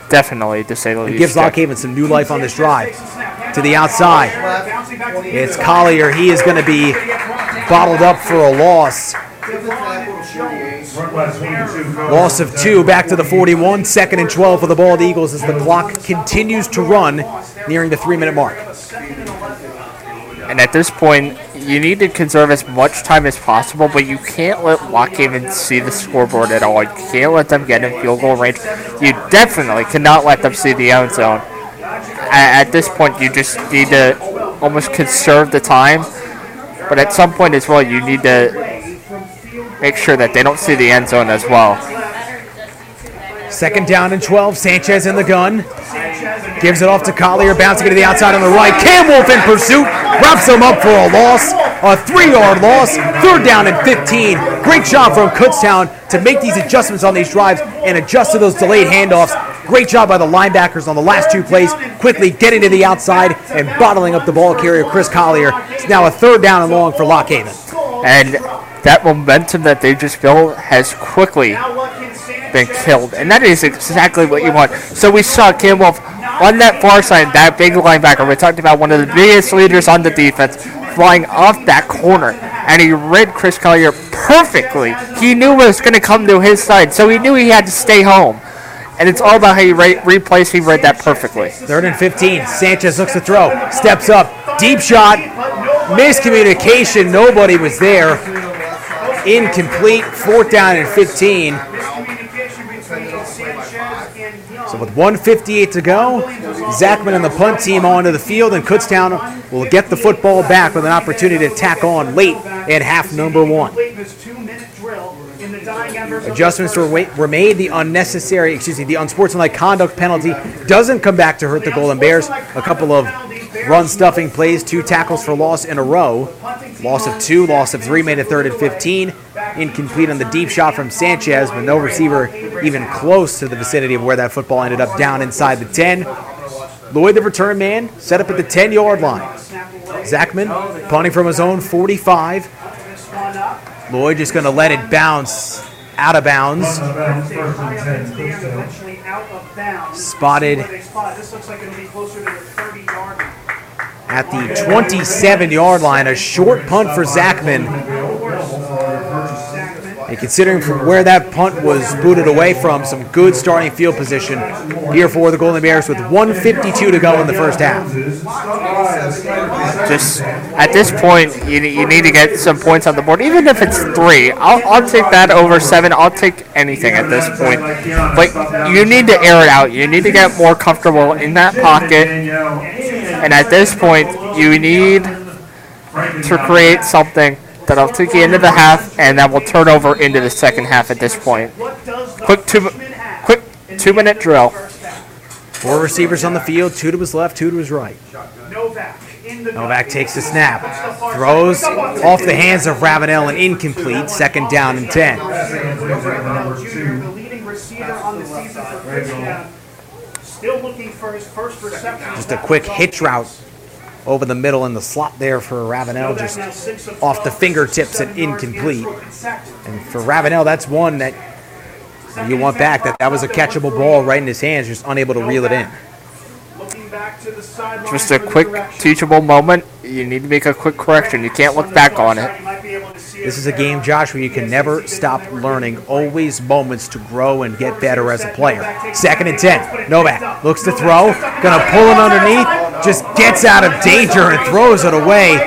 Definitely, to say the It least. gives Jack. Lock Haven some new life on this drive. To the outside. It's Collier. He is going to be bottled up for a loss. Loss of two back to the 41. Second and 12 for the Bald Eagles as the clock continues to run, nearing the three minute mark. And at this point, you need to conserve as much time as possible, but you can't let Lock Haven see the scoreboard at all. You can't let them get in field goal range. You definitely cannot let them see the end zone. A- At this point, you just need to almost conserve the time. But at some point as well, you need to make sure that they don't see the end zone as well. Second down and 12. Sanchez in the gun. Gives it off to Collier, bouncing it to the outside on the right. Cam Wolf in pursuit, wraps him up for a loss, a three-yard loss. Third down and 15. Great job from Kutztown to make these adjustments on these drives and adjust to those delayed handoffs. Great job by the linebackers on the last two plays, quickly getting to the outside and bottling up the ball carrier Chris Collier. It's now a third down and long for Lock Haven. And that momentum that they just built has quickly been killed. And that is exactly what you want. So we saw Cam Wolf on that far side, that big linebacker. We talked about one of the biggest leaders on the defense flying off that corner. And he read Chris Collier perfectly. He knew it was going to come to his side, so he knew he had to stay home. And it's all about how you re- replace. He read that perfectly. Third and 15. Sanchez looks to throw. Steps up. Deep shot. Miscommunication. Nobody was there. Incomplete. Fourth down and 15. With 158 to go, Zachman and the punt team onto the field, and Kutztown will get the football back with an opportunity to tack on late in half number one. Adjustments were, were made. The unnecessary, excuse me, the unsportsmanlike conduct penalty doesn't come back to hurt the Golden Bears. A couple of run stuffing plays, two tackles for loss in a row. Loss of two, loss of three made a third and 15. Incomplete on the deep shot from Sanchez, but no receiver even close to the vicinity of where that football ended up down inside the 10. Lloyd, the return man, set up at the 10 yard line. Zachman punting from his own 45. Lloyd just going to let it bounce out of bounds. Spotted at the 27 yard line. A short punt for Zachman. And considering from where that punt was booted away from, some good starting field position here for the Golden Bears with 152 to go in the first half. Just at this point, you, you need to get some points on the board, even if it's three. I'll, I'll take that over seven. I'll take anything at this point. But you need to air it out. You need to get more comfortable in that pocket. And at this point, you need to create something that'll take you into the half, and that will turn over into the second half at this point. Quick two, quick two-minute drill. Four receivers on the field, two to his left, two to his right. Novak takes the snap, throws off the hands of Ravenel and incomplete, second down and 10. Just a quick hitch route over the middle in the slot there for Ravenel, just off the fingertips and incomplete. And for Ravenel, that's one that you want back. That that was a catchable ball right in his hands, just unable to reel it in. just a quick teachable moment. You need to make a quick correction. You can't look back on it. This is a game, Josh, where you can never stop learning. Always moments to grow and get better as a player. Second and 10. Novak looks to throw. Going to pull it underneath. Just gets out of danger and throws it away.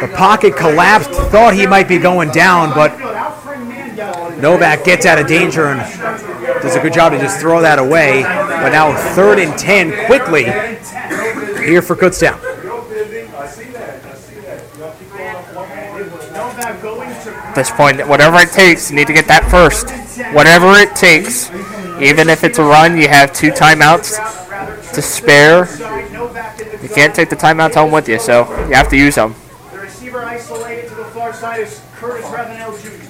The pocket collapsed. Thought he might be going down, but Novak gets out of danger and does a good job to just throw that away. But now third and 10 quickly here for Kutztown. This point, whatever it takes, you need to get that first. Whatever it takes. Even if it's a run, you have two timeouts to spare. You can't take the timeouts home with you, so you have to use them. The receiver isolated to the far side is Curtis Ravenel Jr.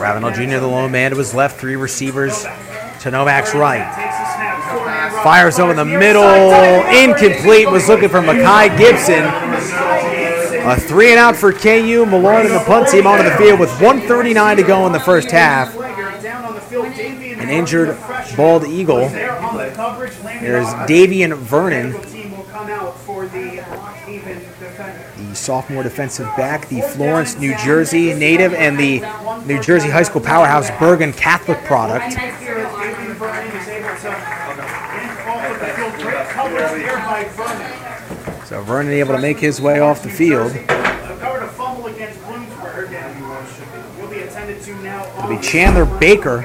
Ravenel Jr., the lone man to his left, three receivers to Novak's right. Fires over the middle, incomplete, was looking for Makai Gibson. A three and out for KU. Millard and the punt team onto the field with 139 to go in the first half. An injured bald eagle. There's Davian Vernon, the sophomore defensive back, the Florence, New Jersey native, and the New Jersey high school powerhouse Bergen Catholic product. So Vernon able to make his way off the field. It'll be Chandler Baker,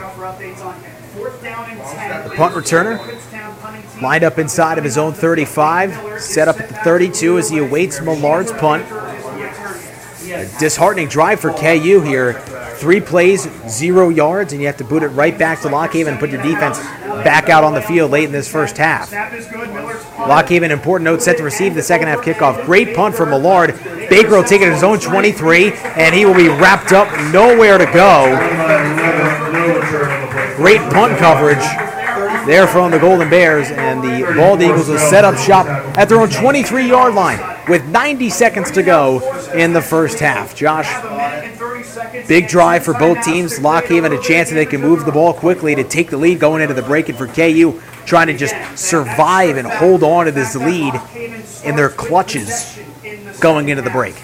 the punt returner, lined up inside of his own 35, set up at the 32 as he awaits Millard's punt. A disheartening drive for KU here. Three plays, zero yards, and you have to boot it right back to Lock Haven and put your defense back out on the field late in this first half. Lock Haven, important note, set to receive the second half kickoff. Great punt from Millard. Baker will take it at his own 23, and he will be wrapped up, nowhere to go. Great punt coverage there from the Golden Bears, and the Bald Eagles will set up shop at their own 23 yard line with 90 seconds to go in the first half. Josh, big drive for both teams. Lock Haven a chance that they can move the ball quickly to take the lead going into the break, and for KU trying to just survive and hold on to this lead in their clutches going into the break.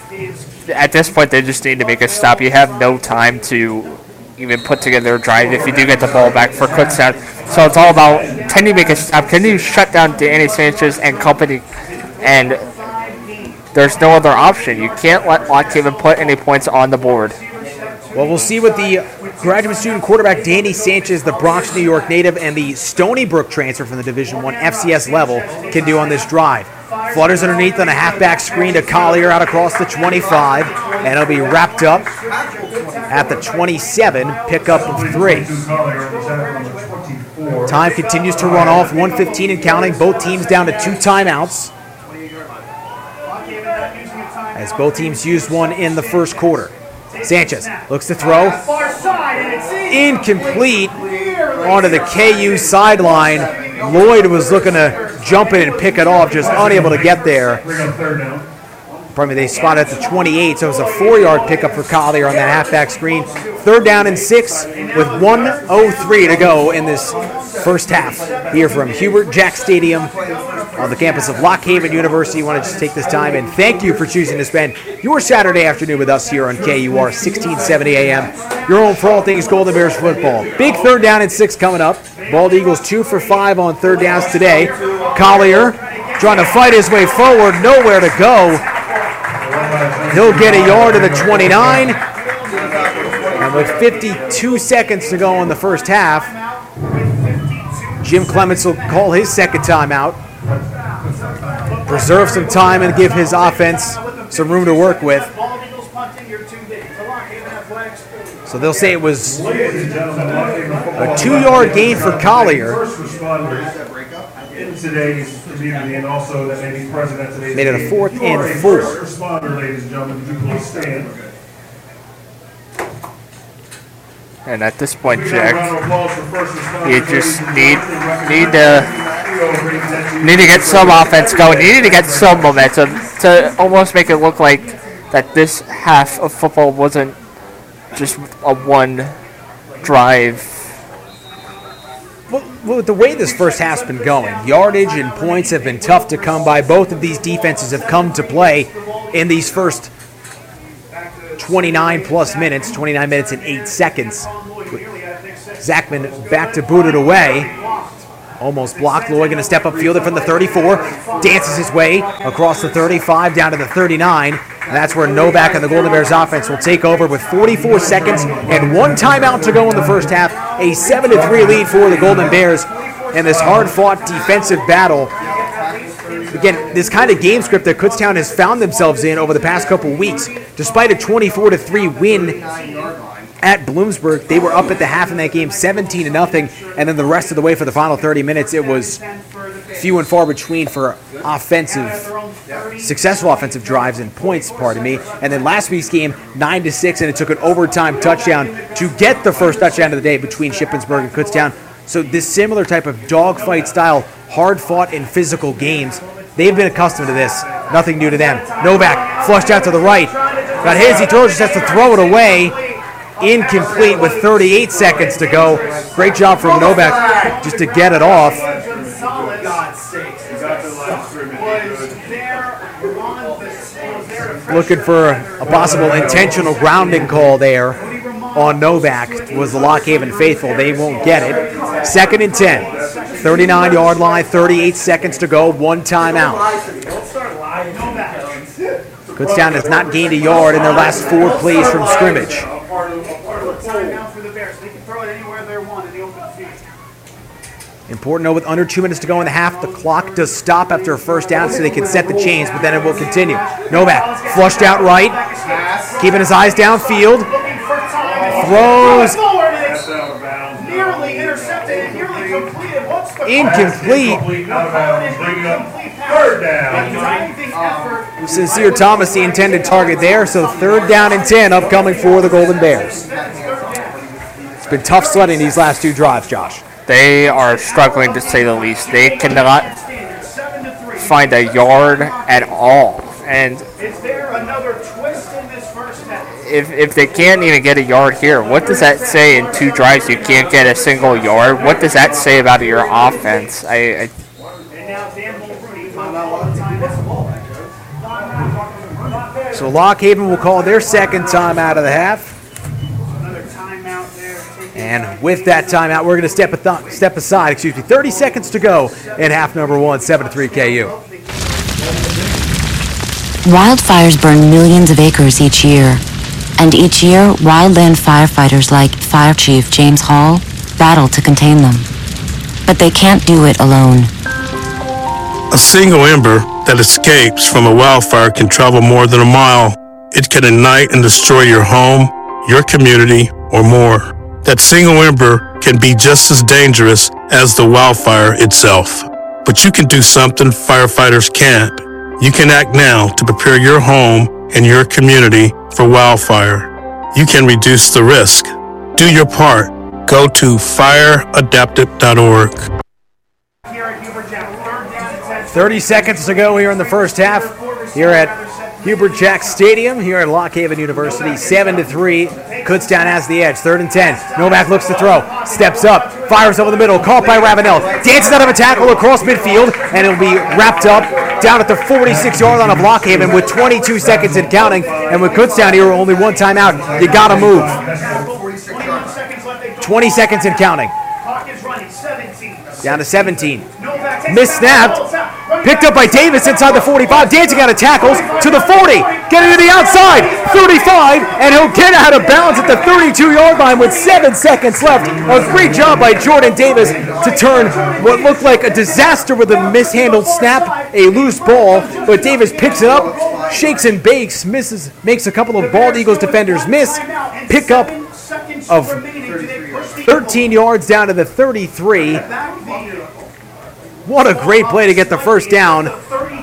At this point, they just need to make a stop. You have no time to even put together a drive if you do get the ball back for Kutztown. So it's all about can you make a stop? Can you shut down Danny Sanchez and company? And there's no other option. You can't let Lock Haven put any points on the board. Well, we'll see what the graduate student quarterback Danny Sanchez, the Bronx, New York native, and the Stony Brook transfer from the Division One FCS level can do on this drive. Flutters underneath on a halfback screen to Collier out across the 25, and it'll be wrapped up at the 27, pickup of three. Time continues to run off, 115 and counting. Both teams down to two timeouts. As both teams used one in the first quarter. Sanchez looks to throw. Incomplete onto the KU sideline. Lloyd was looking to jump in and pick it off, just unable to get there. Me, they spotted at the 28, so it was a four yard pickup for Collier on that halfback screen. Third down and six with 103 to go in this first half. Here from Hubert Jack Stadium on the campus of Lock Haven University. I want to just take this time and thank you for choosing to spend your Saturday afternoon with us here on KUR 1670 AM. Your home for all things Golden Bears football. Big third down and six coming up. Bald Eagles two for five on third downs today. Collier trying to fight his way forward, nowhere to go. He'll get a yard to the 29. And with 52 seconds to go in the first half, Jim Clements will call his second timeout. Preserve some time and give his offense some room to work with. So they'll say it was a two yard gain for Collier. In today's community, and also that may be today's Made it a fourth and four. Responder, ladies and gentlemen? And at this point, Jack, you just need need to need to get some offense going. You need to get some momentum to almost make it look like that this half of football wasn't just a one drive. with the way this first half's been going, yardage and points have been tough to come by. Both of these defenses have come to play in these first 29 plus minutes, 29 minutes and 8 seconds. Zachman back to boot it away. Almost blocked. Lloyd going to step up, field it from the 34. Dances his way across the 35 down to the 39. And that's where Novak and the Golden Bears offense will take over with 44 seconds and one timeout to go in the first half. A 7 3 lead for the Golden Bears. And this hard fought defensive battle again, this kind of game script that Kutztown has found themselves in over the past couple weeks, despite a 24 to 3 win at Bloomsburg, they were up at the half in that game 17 to nothing, and then the rest of the way for the final 30 minutes, it was few and far between for offensive, successful offensive drives and points, pardon me. And then last week's game, 9 to 6, and it took an overtime touchdown to get the first touchdown of the day between Shippensburg and Kutztown. So this similar type of dogfight style, hard fought and physical games, they've been accustomed to this. Nothing new to them. Novak flushed out to the right. Got his, he throws, just has to throw it away. Incomplete with 38 seconds to go. Great job from Novak just to get it off. Looking for a possible intentional grounding call there on Novak was the Lock Haven faithful. They won't get it. Second and 10. 39 yard line, 38 seconds to go, one timeout. Kutztown has not gained a yard in their last four plays from scrimmage. Know with under two minutes to go in the half, the clock does stop after a first down so they can set the chains, but then it will continue. Novak flushed out right, keeping his eyes downfield, throws incomplete. Sincere Thomas, the intended target there, so third down and 10 upcoming for the Golden Bears. It's been tough sledding these last two drives, Josh. They are struggling to say the least. They cannot find a yard at all. And Is there another twist in this first half? if, if they can't even get a yard here, what does that say in two drives you can't get a single yard? What does that say about your offense? I, I So Lock Haven will call their second time out of the half. And with that timeout, we're going to step, ath- step aside. Excuse me. 30 seconds to go in half number one, 7 to 3 KU. Wildfires burn millions of acres each year. And each year, wildland firefighters like Fire Chief James Hall battle to contain them. But they can't do it alone. A single ember that escapes from a wildfire can travel more than a mile. It can ignite and destroy your home, your community, or more. That single ember can be just as dangerous as the wildfire itself. But you can do something firefighters can't. You can act now to prepare your home and your community for wildfire. You can reduce the risk. Do your part. Go to fireadaptive.org. 30 seconds to go here in the first half here at Hubert Jack Stadium here at Lock Haven University. 7 to 3. Kutztown has the edge. Third and 10. Novak looks to throw. Steps up. Fires over the middle. Caught by Ravenel. Dances out of a tackle across midfield. And it'll be wrapped up down at the 46 yard line of Lock Haven with 22 seconds and counting. And with Kutztown here, only one timeout. You got to move. 20 seconds and counting. Down to 17. Missed snapped. Picked up by Davis inside the 45. Dancing out of tackles to the 40. Getting to the outside. 35. And he'll get out of bounds at the 32 yard line with seven seconds left. A great job by Jordan Davis to turn what looked like a disaster with a mishandled snap, a loose ball. But Davis picks it up, shakes and bakes, misses, makes a couple of Bald Eagles defenders miss. Pick up of 13 yards down to the 33. What a great play to get the first down,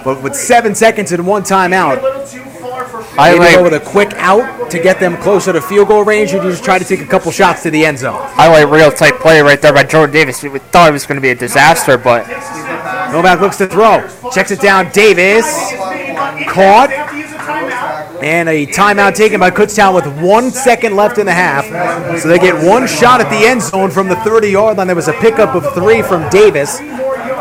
but with seven seconds and one timeout. I like- go with a quick out to get them closer to field goal range, and you just try to take a couple shots to the end zone? highlight real tight play right there by Jordan Davis. We thought it was going to be a disaster, but Novak looks to throw, checks it down. Davis caught And a timeout taken by Kutztown with one second left in the half. So they get one shot at the end zone from the 30 yard line. There was a pickup of three from Davis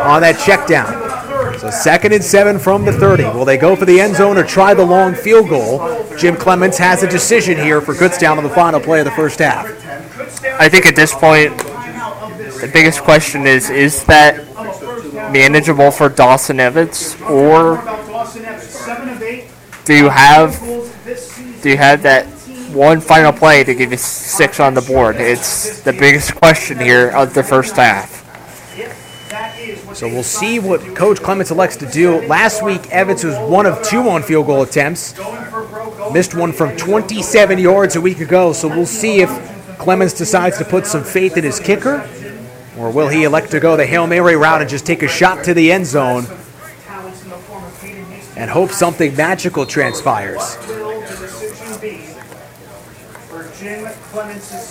on that check down. So second and seven from the 30. Will they go for the end zone or try the long field goal? Jim Clements has a decision here for Kutztown on the final play of the first half. I think at this point, the biggest question is is that manageable for Dawson Evans, or do you have do you have that one final play to give you six on the board? It's the biggest question here of the first half. So we'll see what Coach Clements elects to do. Last week, Evans was one of two on field goal attempts. Missed one from 27 yards a week ago, so we'll see if Clements decides to put some faith in his kicker, or will he elect to go the Hail Mary route and just take a shot to the end zone and hope something magical transpires?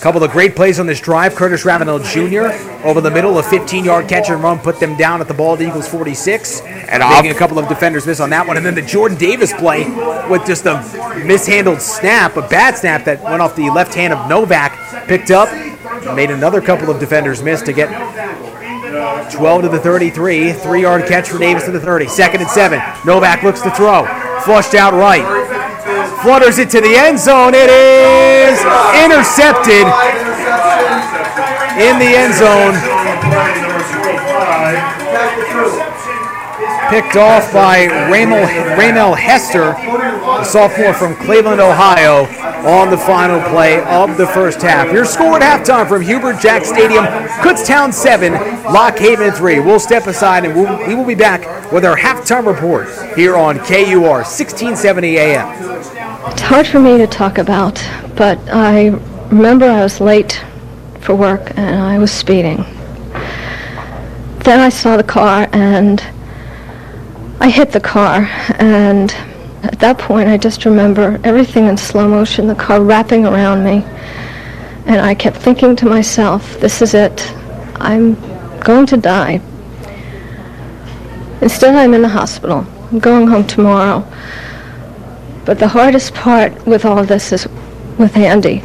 Couple of great plays on this drive. Curtis Ravenel Jr. over the middle, a 15-yard catch and run, put them down at the bald Eagles 46. And making a couple of defenders miss on that one. And then the Jordan Davis play with just a mishandled snap, a bad snap that went off the left hand of Novak, picked up, made another couple of defenders miss to get 12 to the 33. Three-yard catch for Davis to the 30. Second and seven. Novak looks to throw. Flushed out right flutters it to the end zone. It is intercepted in the end zone. Picked off by Ramel, Hester, a sophomore from Cleveland, Ohio, on the final play of the first half. Your score at halftime from Hubert Jack Stadium, Kutztown 7, Lock Haven 3. We'll step aside and we'll, we will be back with our halftime report here on KUR 1670 AM. It's hard for me to talk about, but I remember I was late for work and I was speeding. Then I saw the car and I hit the car and at that point I just remember everything in slow motion, the car wrapping around me. And I kept thinking to myself, this is it. I'm going to die. Instead I'm in the hospital. I'm going home tomorrow. But the hardest part with all this is with Andy.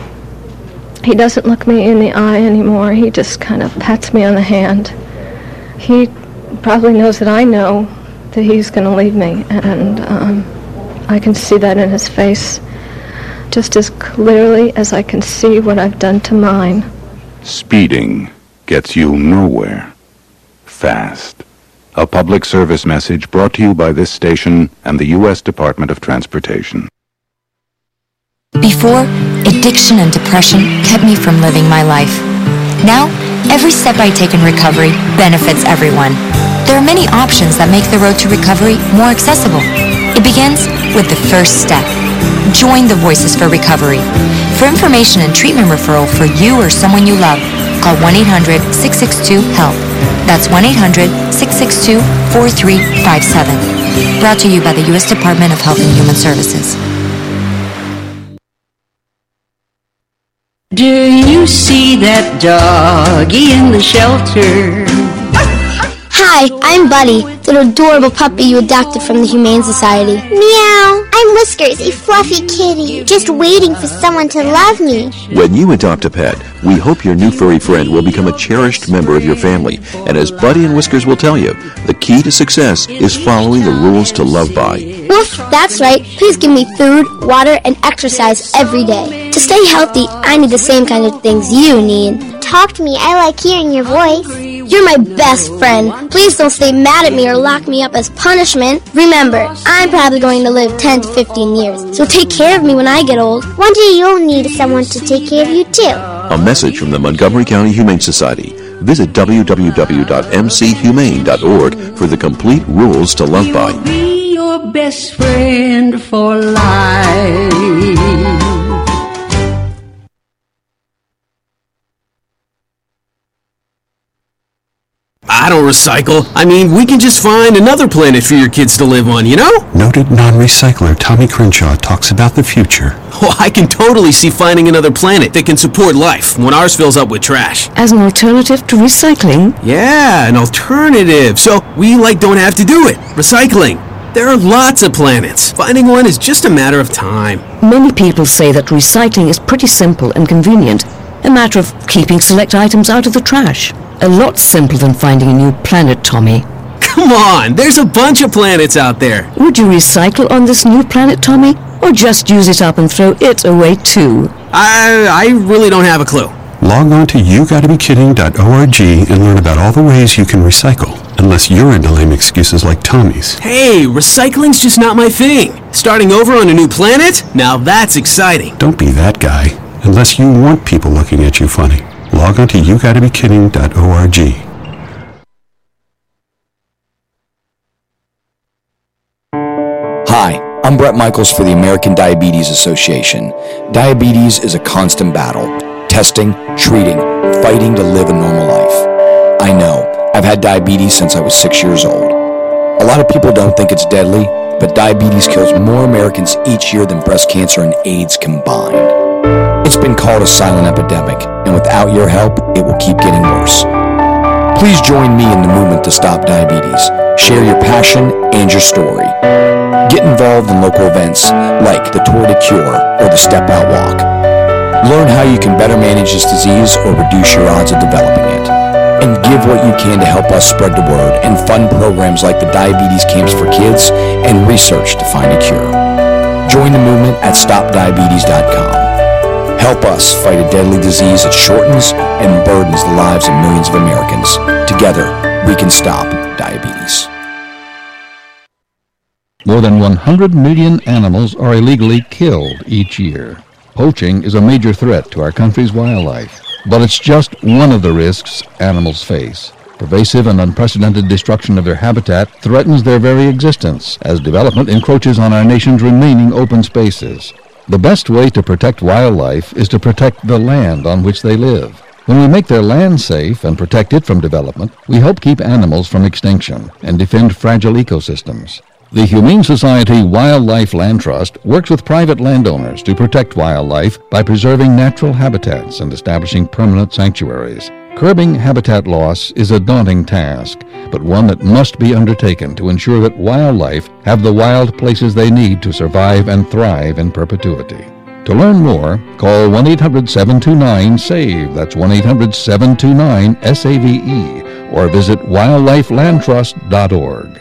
He doesn't look me in the eye anymore. He just kind of pats me on the hand. He probably knows that I know that he's going to leave me, and um, I can see that in his face just as clearly as I can see what I've done to mine. Speeding gets you nowhere. Fast. A public service message brought to you by this station and the U.S. Department of Transportation. Before, addiction and depression kept me from living my life. Now, every step I take in recovery benefits everyone. There are many options that make the road to recovery more accessible. It begins with the first step. Join the Voices for Recovery. For information and treatment referral for you or someone you love, call 1-800-662-HELP. That's 1-800-662-4357. Brought to you by the U.S. Department of Health and Human Services. Do you see that doggy in the shelter? Hi, I'm Buddy, the adorable puppy you adopted from the Humane Society. Meow. I'm Whiskers, a fluffy kitty, just waiting for someone to love me. When you adopt a pet, we hope your new furry friend will become a cherished member of your family. And as Buddy and Whiskers will tell you, the key to success is following the rules to love by. Woof, that's right. Please give me food, water, and exercise every day. To stay healthy, I need the same kind of things you need. Talk to me. I like hearing your voice. You're my best friend. Please don't stay mad at me or lock me up as punishment. Remember, I'm probably going to live 10 to 15 years, so take care of me when I get old. One day you'll need someone to take care of you too. A message from the Montgomery County Humane Society. Visit www.mchumane.org for the complete rules to love by. Be your best friend for life. Recycle. I mean, we can just find another planet for your kids to live on, you know? Noted non-recycler Tommy Crenshaw talks about the future. Well, I can totally see finding another planet that can support life when ours fills up with trash. As an alternative to recycling? Yeah, an alternative. So we, like, don't have to do it. Recycling. There are lots of planets. Finding one is just a matter of time. Many people say that recycling is pretty simple and convenient. A matter of keeping select items out of the trash. A lot simpler than finding a new planet, Tommy. Come on, there's a bunch of planets out there. Would you recycle on this new planet, Tommy? Or just use it up and throw it away too? I, I really don't have a clue. Log on to yougottabekidding.org and learn about all the ways you can recycle. Unless you're into lame excuses like Tommy's. Hey, recycling's just not my thing. Starting over on a new planet? Now that's exciting. Don't be that guy. Unless you want people looking at you funny. Log on to yougottabekidding.org. Hi, I'm Bret Michaels for the American Diabetes Association. Diabetes is a constant battle testing, treating, fighting to live a normal life. I know, I've had diabetes since I was six years old. A lot of people don't think it's deadly, but diabetes kills more Americans each year than breast cancer and AIDS combined. It's been called a silent epidemic, and without your help, it will keep getting worse. Please join me in the movement to stop diabetes. Share your passion and your story. Get involved in local events like the Tour de Cure or the Step Out Walk. Learn how you can better manage this disease or reduce your odds of developing it. And give what you can to help us spread the word and fund programs like the Diabetes Camps for Kids and research to find a cure. Join the movement at stopdiabetes.com. Help us fight a deadly disease that shortens and burdens the lives of millions of Americans. Together, we can stop diabetes. More than 100 million animals are illegally killed each year. Poaching is a major threat to our country's wildlife, but it's just one of the risks animals face. Pervasive and unprecedented destruction of their habitat threatens their very existence as development encroaches on our nation's remaining open spaces. The best way to protect wildlife is to protect the land on which they live. When we make their land safe and protect it from development, we help keep animals from extinction and defend fragile ecosystems. The Humane Society Wildlife Land Trust works with private landowners to protect wildlife by preserving natural habitats and establishing permanent sanctuaries. Curbing habitat loss is a daunting task, but one that must be undertaken to ensure that wildlife have the wild places they need to survive and thrive in perpetuity. To learn more, call 1 800 729 SAVE, that's 1 800 729 SAVE, or visit wildlifelandtrust.org.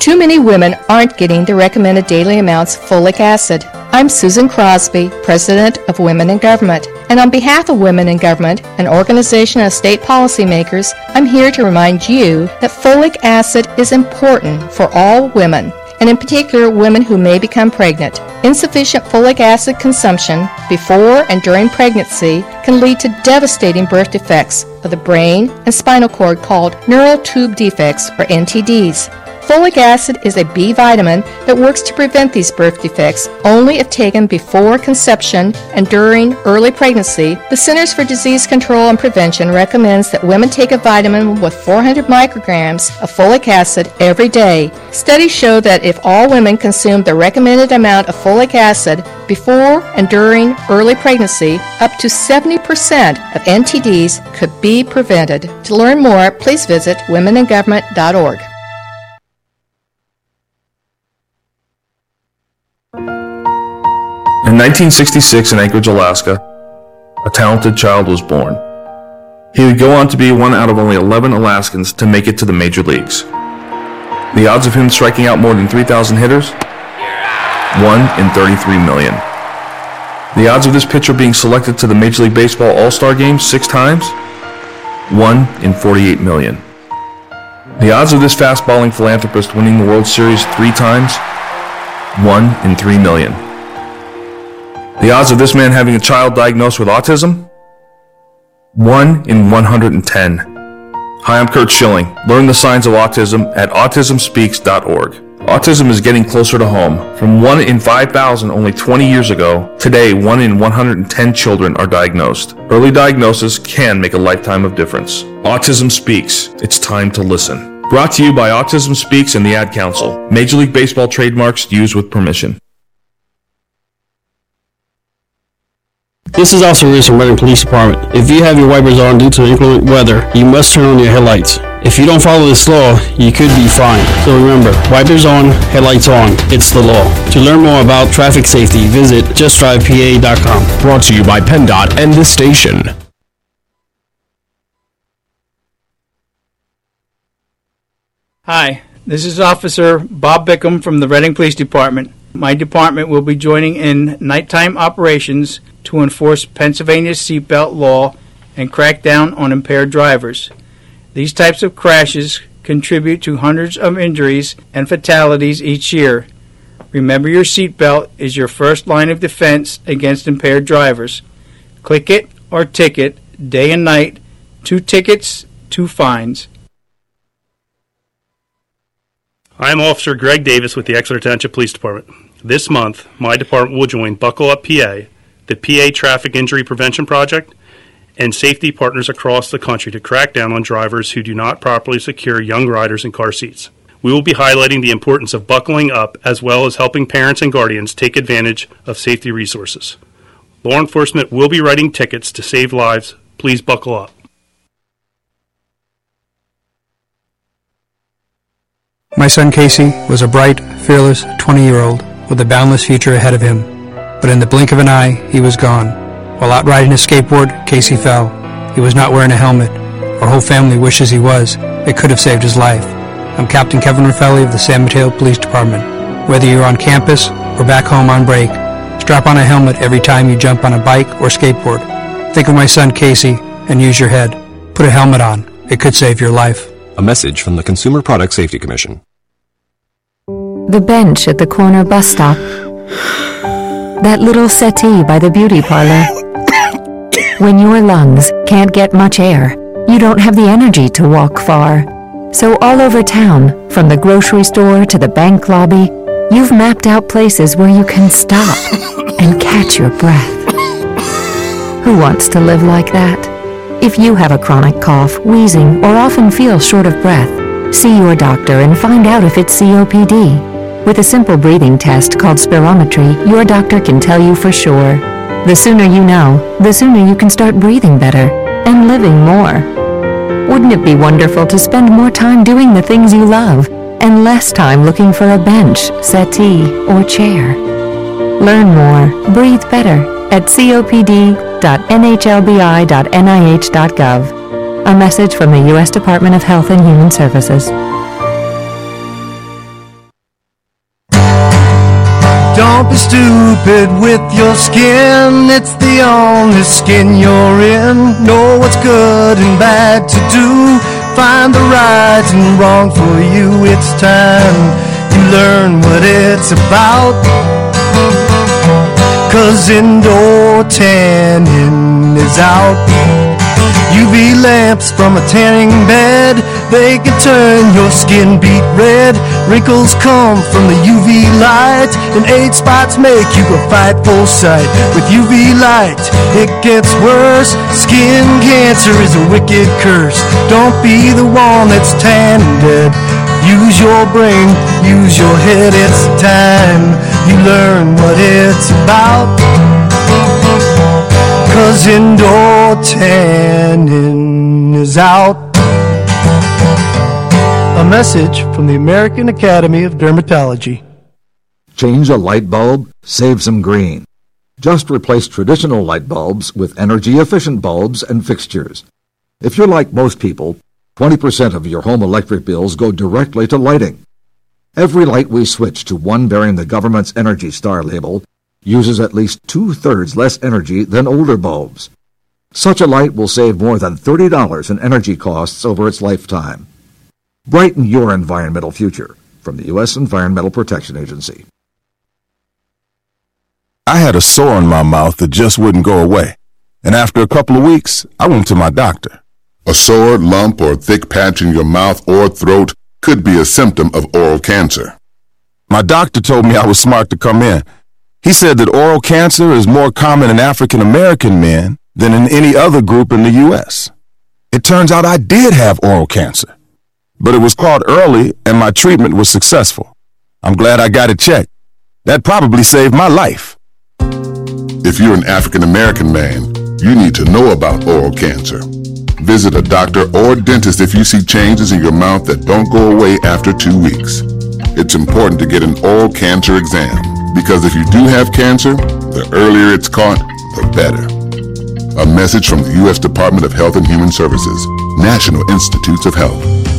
Too many women aren't getting the recommended daily amounts of folic acid. I'm Susan Crosby, President of Women in Government, and on behalf of Women in Government, an organization of state policymakers, I'm here to remind you that folic acid is important for all women, and in particular women who may become pregnant. Insufficient folic acid consumption before and during pregnancy can lead to devastating birth defects of the brain and spinal cord called neural tube defects or NTDs. Folic acid is a B vitamin that works to prevent these birth defects only if taken before conception and during early pregnancy. The Centers for Disease Control and Prevention recommends that women take a vitamin with 400 micrograms of folic acid every day. Studies show that if all women consume the recommended amount of folic acid before and during early pregnancy, up to 70% of NTDs could be prevented. To learn more, please visit womeningovernment.org. In 1966 in Anchorage, Alaska, a talented child was born. He would go on to be one out of only 11 Alaskans to make it to the major leagues. The odds of him striking out more than 3,000 hitters? 1 in 33 million. The odds of this pitcher being selected to the Major League Baseball All-Star Game six times? 1 in 48 million. The odds of this fast-balling philanthropist winning the World Series three times? 1 in 3 million. The odds of this man having a child diagnosed with autism? 1 in 110. Hi, I'm Curt Schilling. Learn the signs of autism at autismspeaks.org. Autism is getting closer to home. From 1 in 5,000 only 20 years ago, today 1 in 110 children are diagnosed. Early diagnosis can make a lifetime of difference. Autism Speaks. It's time to listen. Brought to you by Autism Speaks and the Ad Council. Major League Baseball trademarks used with permission. This is Officer Reese from Reading Police Department. If you have your wipers on due to inclement weather, you must turn on your headlights. If you don't follow this law, you could be fined. So remember, wipers on, headlights on. It's the law. To learn more about traffic safety, visit justdrivepa.com. Brought to you by PennDOT and this station. Hi, this is Officer Bob Bickham from the Reading Police Department. My department will be joining in nighttime operations to enforce Pennsylvania's seatbelt law and crack down on impaired drivers. These types of crashes contribute to hundreds of injuries and fatalities each year. Remember your seatbelt is your first line of defense against impaired drivers. Click it or ticket, day and night, two tickets, two fines. I'm Officer Greg Davis with the Exeter Township Police Department. This month, my department will join Buckle Up PA, the PA Traffic Injury Prevention Project, and safety partners across the country to crack down on drivers who do not properly secure young riders in car seats. We will be highlighting the importance of buckling up as well as helping parents and guardians take advantage of safety resources. Law enforcement will be writing tickets to save lives. Please buckle up. My son Casey was a bright, fearless 20 year old with a boundless future ahead of him. But in the blink of an eye, he was gone. While out riding his skateboard, Casey fell. He was not wearing a helmet. Our whole family wishes he was. It could have saved his life. I'm Captain Kevin Raffelli of the San Mateo Police Department. Whether you're on campus or back home on break, strap on a helmet every time you jump on a bike or skateboard. Think of my son Casey and use your head. Put a helmet on. It could save your life. A message from the Consumer Product Safety Commission. The bench at the corner bus stop. That little settee by the beauty parlor. When your lungs can't get much air, you don't have the energy to walk far. So all over town, from the grocery store to the bank lobby, you've mapped out places where you can stop and catch your breath. Who wants to live like that? If you have a chronic cough, wheezing, or often feel short of breath, see your doctor and find out if it's COPD. With a simple breathing test called spirometry, your doctor can tell you for sure. The sooner you know, the sooner you can start breathing better and living more. Wouldn't it be wonderful to spend more time doing the things you love and less time looking for a bench, settee, or chair? Learn more, breathe better at copd.nhlbi.nih.gov. A message from the U.S. Department of Health and Human Services. Stupid with your skin. It's the only skin you're in. Know what's good and bad to do. Find the right and wrong for you. It's time you learn what it's about. Cause indoor tanning is out. UV lamps from a tanning bed, they can turn your skin beet red. Wrinkles come from the UV light, and age spots make you a fight full sight. With UV light, it gets worse. Skin cancer is a wicked curse. Don't be the one that's tan and dead. Use your brain, use your head, it's time you learn what it's about. Cause indoor tanning is out. Message from the American Academy of Dermatology. Change a light bulb, save some green. Just replace traditional light bulbs with energy efficient bulbs and fixtures. If you're like most people, 20% of your home electric bills go directly to lighting. Every light we switch to one bearing the government's Energy Star label uses at least two thirds less energy than older bulbs. Such a light will save more than $30 in energy costs over its lifetime. Brighten your environmental future from the U.S. Environmental Protection Agency. I had a sore in my mouth that just wouldn't go away. And after a couple of weeks, I went to my doctor. A sore, lump, or thick patch in your mouth or throat could be a symptom of oral cancer. My doctor told me I was smart to come in. He said that oral cancer is more common in African American men than in any other group in the U.S. It turns out I did have oral cancer, but it was caught early and my treatment was successful. I'm glad I got it checked. That probably saved my life. If you're an African American man, you need to know about oral cancer. Visit a doctor or dentist if you see changes in your mouth that don't go away after two weeks. It's important to get an oral cancer exam because if you do have cancer, the earlier it's caught, the better. A message from the U.S. Department of Health and Human Services, National Institutes of Health.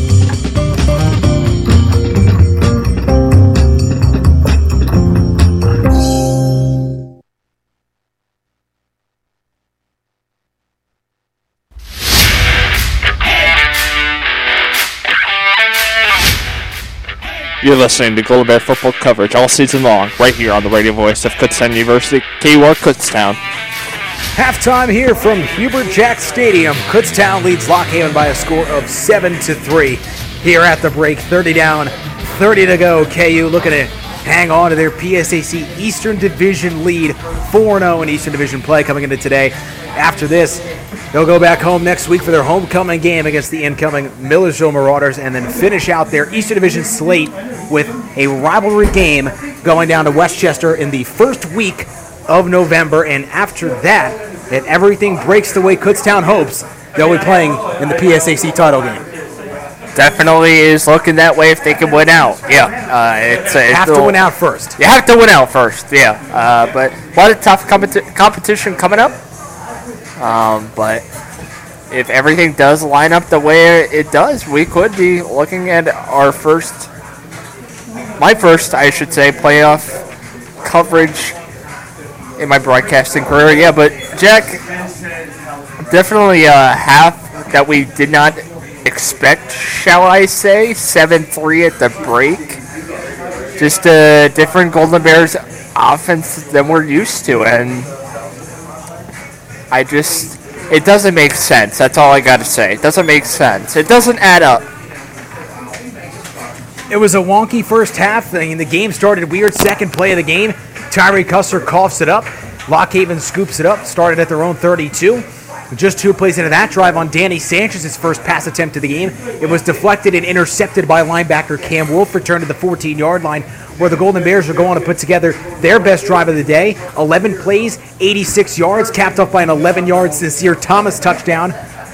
You're listening to Golden Bear football coverage all season long, right here on the radio voice of Kutztown University, KUR Kutztown. Halftime here from Hubert Jack Stadium. Kutztown leads Lock Haven by a score of 7 to 3. Here at the break, 30 down, 30 to go. KU looking to hang on to their PSAC Eastern Division lead, 4 0 in Eastern Division play coming into today. After this, they'll go back home next week for their homecoming game against the incoming Millersville Marauders and then finish out their Eastern Division slate with a rivalry game going down to West Chester in the first week of November. And after that, if everything breaks the way Kutztown hopes, they'll be playing in the PSAC title game. Definitely is looking that way if they can win out. Yeah, uh, it's, it's Have to win out first. You have to win out first. Yeah, uh, but what a tough competi- competition coming up. Um, but if everything does line up the way it does, we could be looking at our first, my first, I should say, playoff coverage in my broadcasting career. Yeah, but Jack, definitely a half that we did not expect, shall I say. 7 3 at the break. Just a different Golden Bears offense than we're used to. And I just, it doesn't make sense. That's all I got to say. It doesn't make sense. It doesn't add up. It was a wonky first half. thing. the game started weird. Second play of the game, Tyree Custer coughs it up. Lock Haven scoops it up. Started at their own 32. Just two plays into that drive on Danny Sanchez's first pass attempt of the game. It was deflected and intercepted by linebacker Cam Wolf, returned to the 14 yard line, where the Golden Bears are going to put together their best drive of the day. 11 plays, 86 yards, capped off by an 11 yard Sincere Thomas touchdown.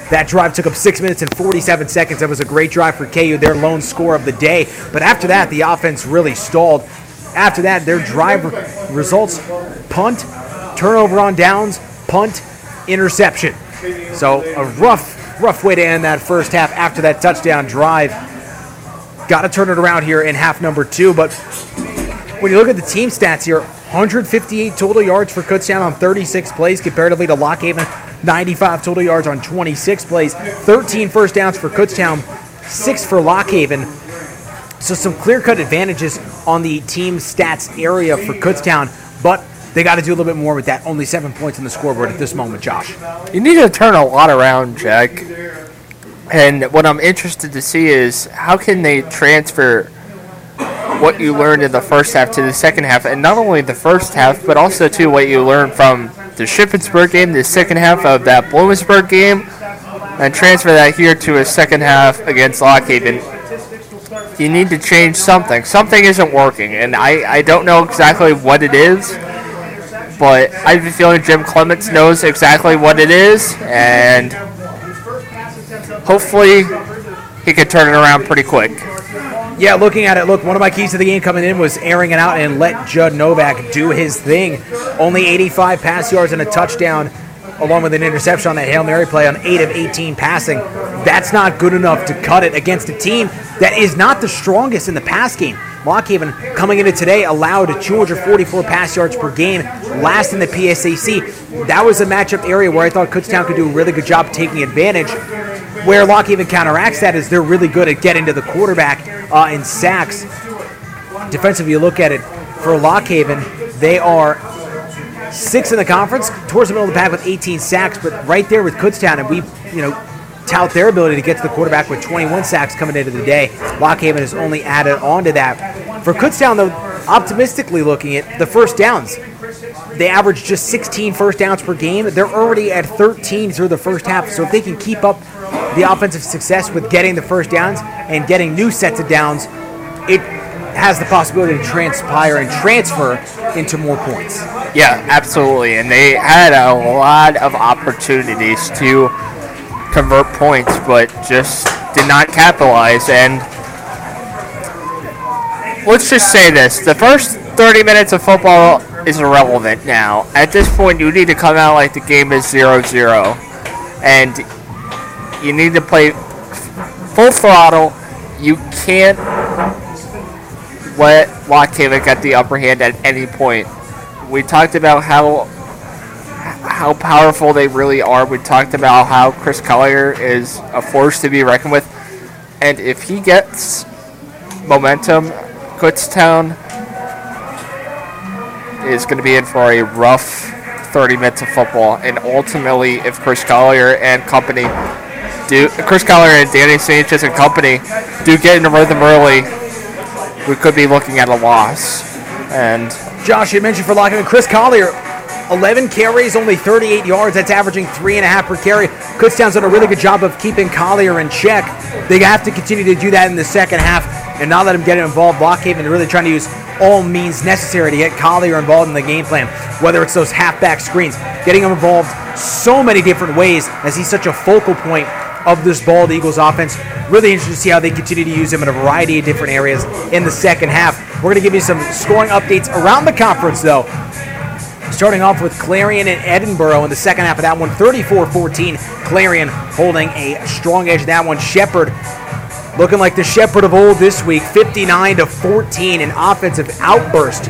That drive took up 6 minutes and 47 seconds. That was a great drive for KU, their lone score of the day. But after that, the offense really stalled. After that, their drive results punt, turnover on downs, punt, interception. So a rough, rough way to end that first half after that touchdown drive. Got to turn it around here in half number two. But when you look at the team stats here, 158 total yards for Kutztown on 36 plays, comparatively to Lock Haven, 95 total yards on 26 plays, 13 first downs for Kutztown, six for Lock Haven. So some clear-cut advantages on the team stats area for Kutztown, but they got to do a little bit more with that. Only seven points on the scoreboard at this moment, Josh. You need to turn a lot around, Jack. And what I'm interested to see is how can they transfer what you learned in the first half to the second half, and not only the first half, but also to what you learned from the Shippensburg game, the second half of that Bloomsburg game, and transfer that here to a second half against Lock Haven. You need to change something. Something isn't working, and I, I don't know exactly what it is but I have a feeling Jim Clements knows exactly what it is, and hopefully he can turn it around pretty quick. Yeah, looking at it, look, one of my keys to the game coming in was airing it out and let Judd Novak do his thing. Only 85 pass yards and a touchdown, along with an interception on that Hail Mary play on 8 of 18 passing. That's not good enough to cut it against a team that is not the strongest in the pass game. Lock Haven coming into today allowed 244 pass yards per game, last in the PSAC. That was a matchup area where I thought Kutztown could do a really good job taking advantage. Where Lock Haven counteracts that is they're really good at getting to the quarterback uh, in sacks. Defensively, you look at it for Lock Haven, they are sixth in the conference, towards the middle of the pack with 18 sacks, but right there with Kutztown, and we, you know, tout their ability to get to the quarterback with 21 sacks coming into the day. Lock Haven has only added on to that. For Kutztown, though, optimistically looking at the first downs, they average just 16 first downs per game. They're already at 13 through the first half. So if they can keep up the offensive success with getting the first downs and getting new sets of downs, it has the possibility to transpire and transfer into more points. Yeah, absolutely. And they had a lot of opportunities to convert points, but just did not capitalize. And let's just say this: the first 30 minutes of football is irrelevant now. At this point, you need to come out like the game is 0-0, and you need to play full throttle. You can't let Lock get the upper hand at any point. We talked about how how powerful they really are. We talked about how Chris Collier is a force to be reckoned with, and if he gets momentum, Kutztown is going to be in for a rough 30 minutes of football. And ultimately, if Chris Collier and company do, Chris Collier and Danny Sanchez and company do get in the rhythm early, we could be looking at a loss. And Josh, you mentioned for Lock Haven Chris Collier, 11 carries, only 38 yards. That's averaging three and a half per carry. Kutztown's done a really good job of keeping Collier in check. They have to continue to do that in the second half and not let him get involved. Blockhaven really trying to use all means necessary to get Collier involved in the game plan, whether it's those halfback screens, getting him involved so many different ways as he's such a focal point of this bald Eagles offense. Really interested to see how they continue to use him in a variety of different areas in the second half. We're going to give you some scoring updates around the conference, though. Starting off with Clarion and Edinboro in the second half of that one, 34-14. Clarion holding a strong edge. That one, Shepherd looking like the Shepherd of old this week, 59 to 14, an offensive outburst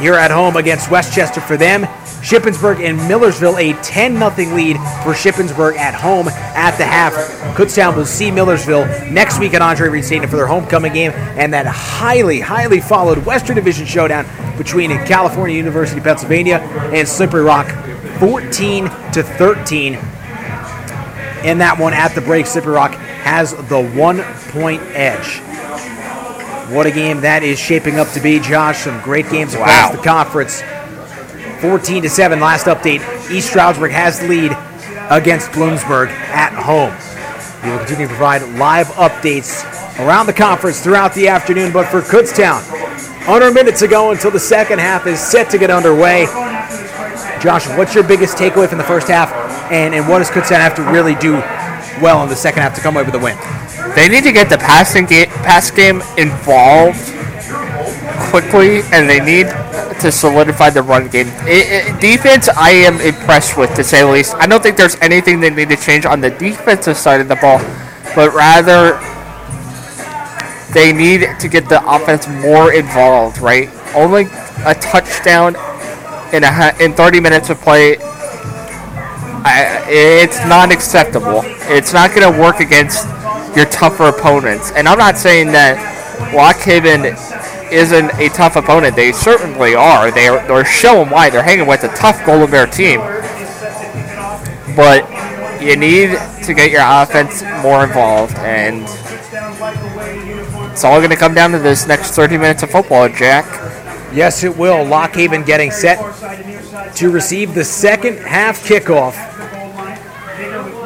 here at home against West Chester for them. Shippensburg and Millersville a 10 0 lead for Shippensburg at home at the half. Kutztown will see Millersville next week at Andre Reed Stadium for their homecoming game and that highly, highly followed Western Division showdown between California University, Pennsylvania and Slippery Rock, 14 to 13. In that one at the break, Slippery Rock has the one point edge. What a game that is shaping up to be, Josh. Some great games across Wow. the conference. 14 to 7. Last update. East Stroudsburg has the lead against Bloomsburg at home. We will continue to provide live updates around the conference throughout the afternoon. But for Kutztown, under minutes ago until the second half is set to get underway. Josh, what's your biggest takeaway from the first half, and, and what does Kutztown have to really do well in the second half to come away with a win? They need to get the passing game, pass game involved quickly, and they need to solidify the run game. I i defense, I am impressed with, to say the least. I don't think there's anything they need to change on the defensive side of the ball, but rather they need to get the offense more involved. Right? Only a touchdown in a in 30 minutes of play. I, it's not acceptable. It's not going to work against your tougher opponents. And I'm not saying that Lock Haven isn't a tough opponent. They certainly are. They are, they're showing why. They're hanging with a tough Golden Bear team. But you need to get your offense more involved. And it's all going to come down to this next 30 minutes of football, Jack. Yes, it will. Lock Haven getting set to receive the second half kickoff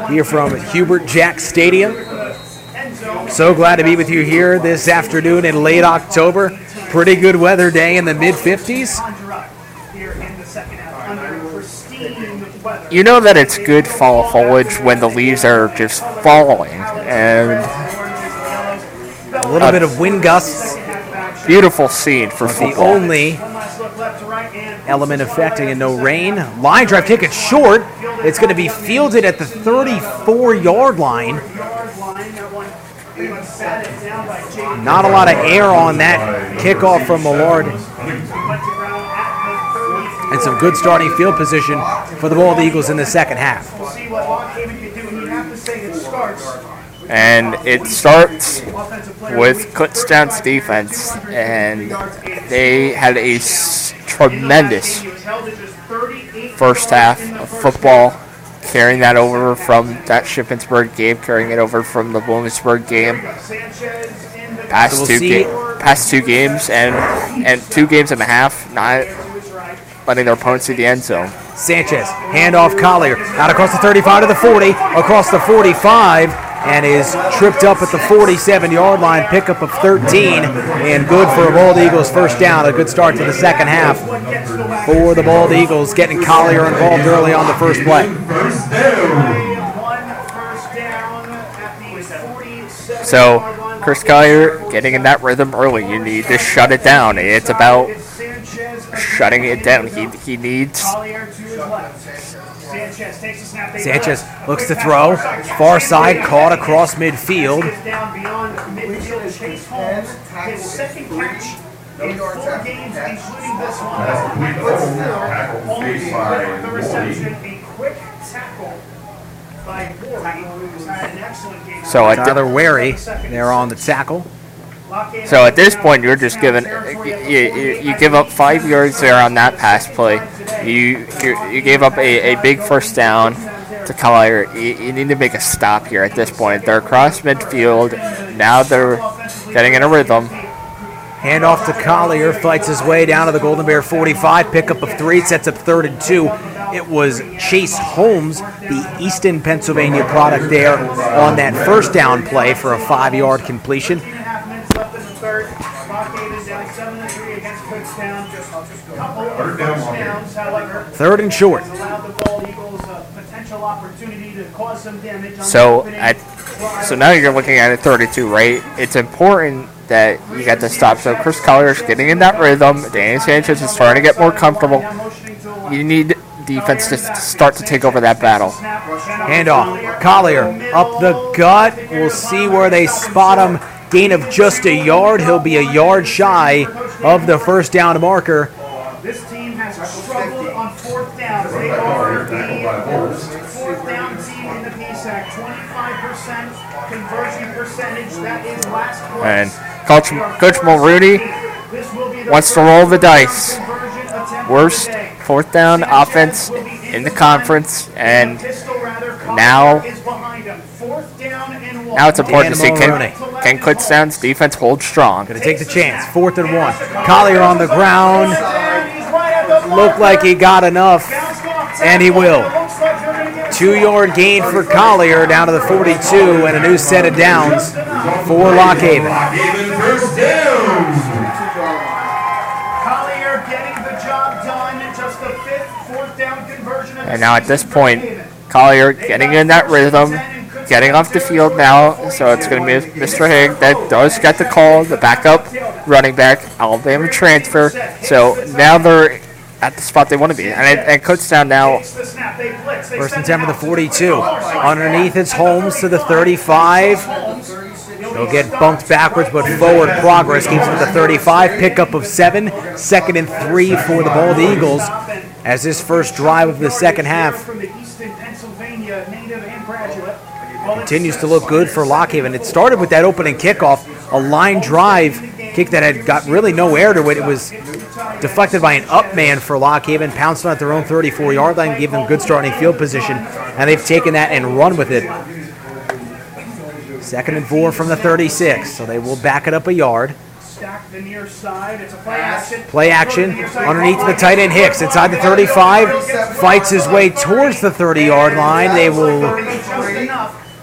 here from Hubert Jack Stadium. So glad to be with you here this afternoon in late October. Pretty good weather day in the mid 50s. You know that it's good fall foliage when the leaves are just falling. And A little bit of wind gusts. Beautiful scene for The only element affecting and no rain. Line drive ticket short. It's going to be fielded at the 34 yard line. Not a lot of air on that kickoff from Millard. And some good starting field position for the Bald Eagles in the second half. And it starts with Kutztown's defense, and they had a tremendous first half of football, carrying that over from that Shippensburg game, carrying it over from the Bloomsburg game. Past So we'll two ga- past two games and and two games and a half, not letting their opponents see the end zone. Sanchez, handoff Collier, out across the 35 to the 40, across the 45, and is tripped up at the 47 yard line. Pickup of 13, and good for a Bald Eagles first down. A good start to the second half for the Bald Eagles, getting Collier involved early on the first play. So Chris Collier getting in that rhythm early. You need to shut it down. It's about shutting it down. He he needs Sanchez looks to throw. Far side, caught across midfield. down beyond midfield. His second catch in four games, including this one. The reception, a quick tackle by Warren, who's had an excellent game. So another the- Tyler Wary there on the tackle. So at this point, you're just giving you, you, you give up five yards there on that pass play. You you, you gave up a, a big first down to Collier. You, you need to make a stop here at this point. They're across midfield. Now they're getting in a rhythm. Hand off to Collier, fights his way down to the Golden Bear 45, pickup of three, sets up third and two. It was Chase Holmes, the Easton, Pennsylvania product there on that first down play for a five yard completion. Third, Lock Haven is down seven to three against Kutztown. Couple of first downs, however. Third and short. has allowed the Bald Eagles a potential opportunity to cause some damage. on So the at so now you're looking at a 32, right? It's important that you get the stop. So Chris Collier's getting in that rhythm. Danny Sanchez is starting to get more comfortable. You need defense to start to take over that battle. Handoff. Collier up the gut. We'll see where they spot him. Gain of just a yard. He'll be a yard shy of the first down marker. This team has struggled on fourth downs. They are the worst fourth down team in the PSAC. 25% conversion percentage. That is last And. Coach Coach Mulrooney wants to roll the dice. Worst fourth down offense in the conference, and now now it's important to see can can Kutztown's defense hold strong. Gonna take the chance. Fourth and one. Collier on the ground. Looked like he got enough, and he will. Two yard gain for Collier down to the 42, and a new set of downs for Lock Haven. Collier getting the job done. Just the fifth fourth down conversion. And now at this point, Collier getting in that rhythm, getting off the field now. So it's going to be Mr. Haig that does get the call, the backup running back, Alabama transfer. So now they're at the spot they want to be. And, it, and down now First and 10 for the 42. Underneath it's Holmes to the 35. He'll get bumped backwards, but forward progress keeps him at the 35. Pickup of seven. Second and three for the Bald Eagles as this first drive of the second half continues to look good for Lock Haven. It started with that opening kickoff, a line drive kick that had got really no air to it. It was deflected by an up man for Lock Haven, pounced on at their own 34 yard line, gave them good starting field position, and they've taken that and run with it. Second and four from the 36, so they will back it up a yard. Play action. Underneath the tight end Hicks inside the 35, fights his way towards the 30 yard line. They will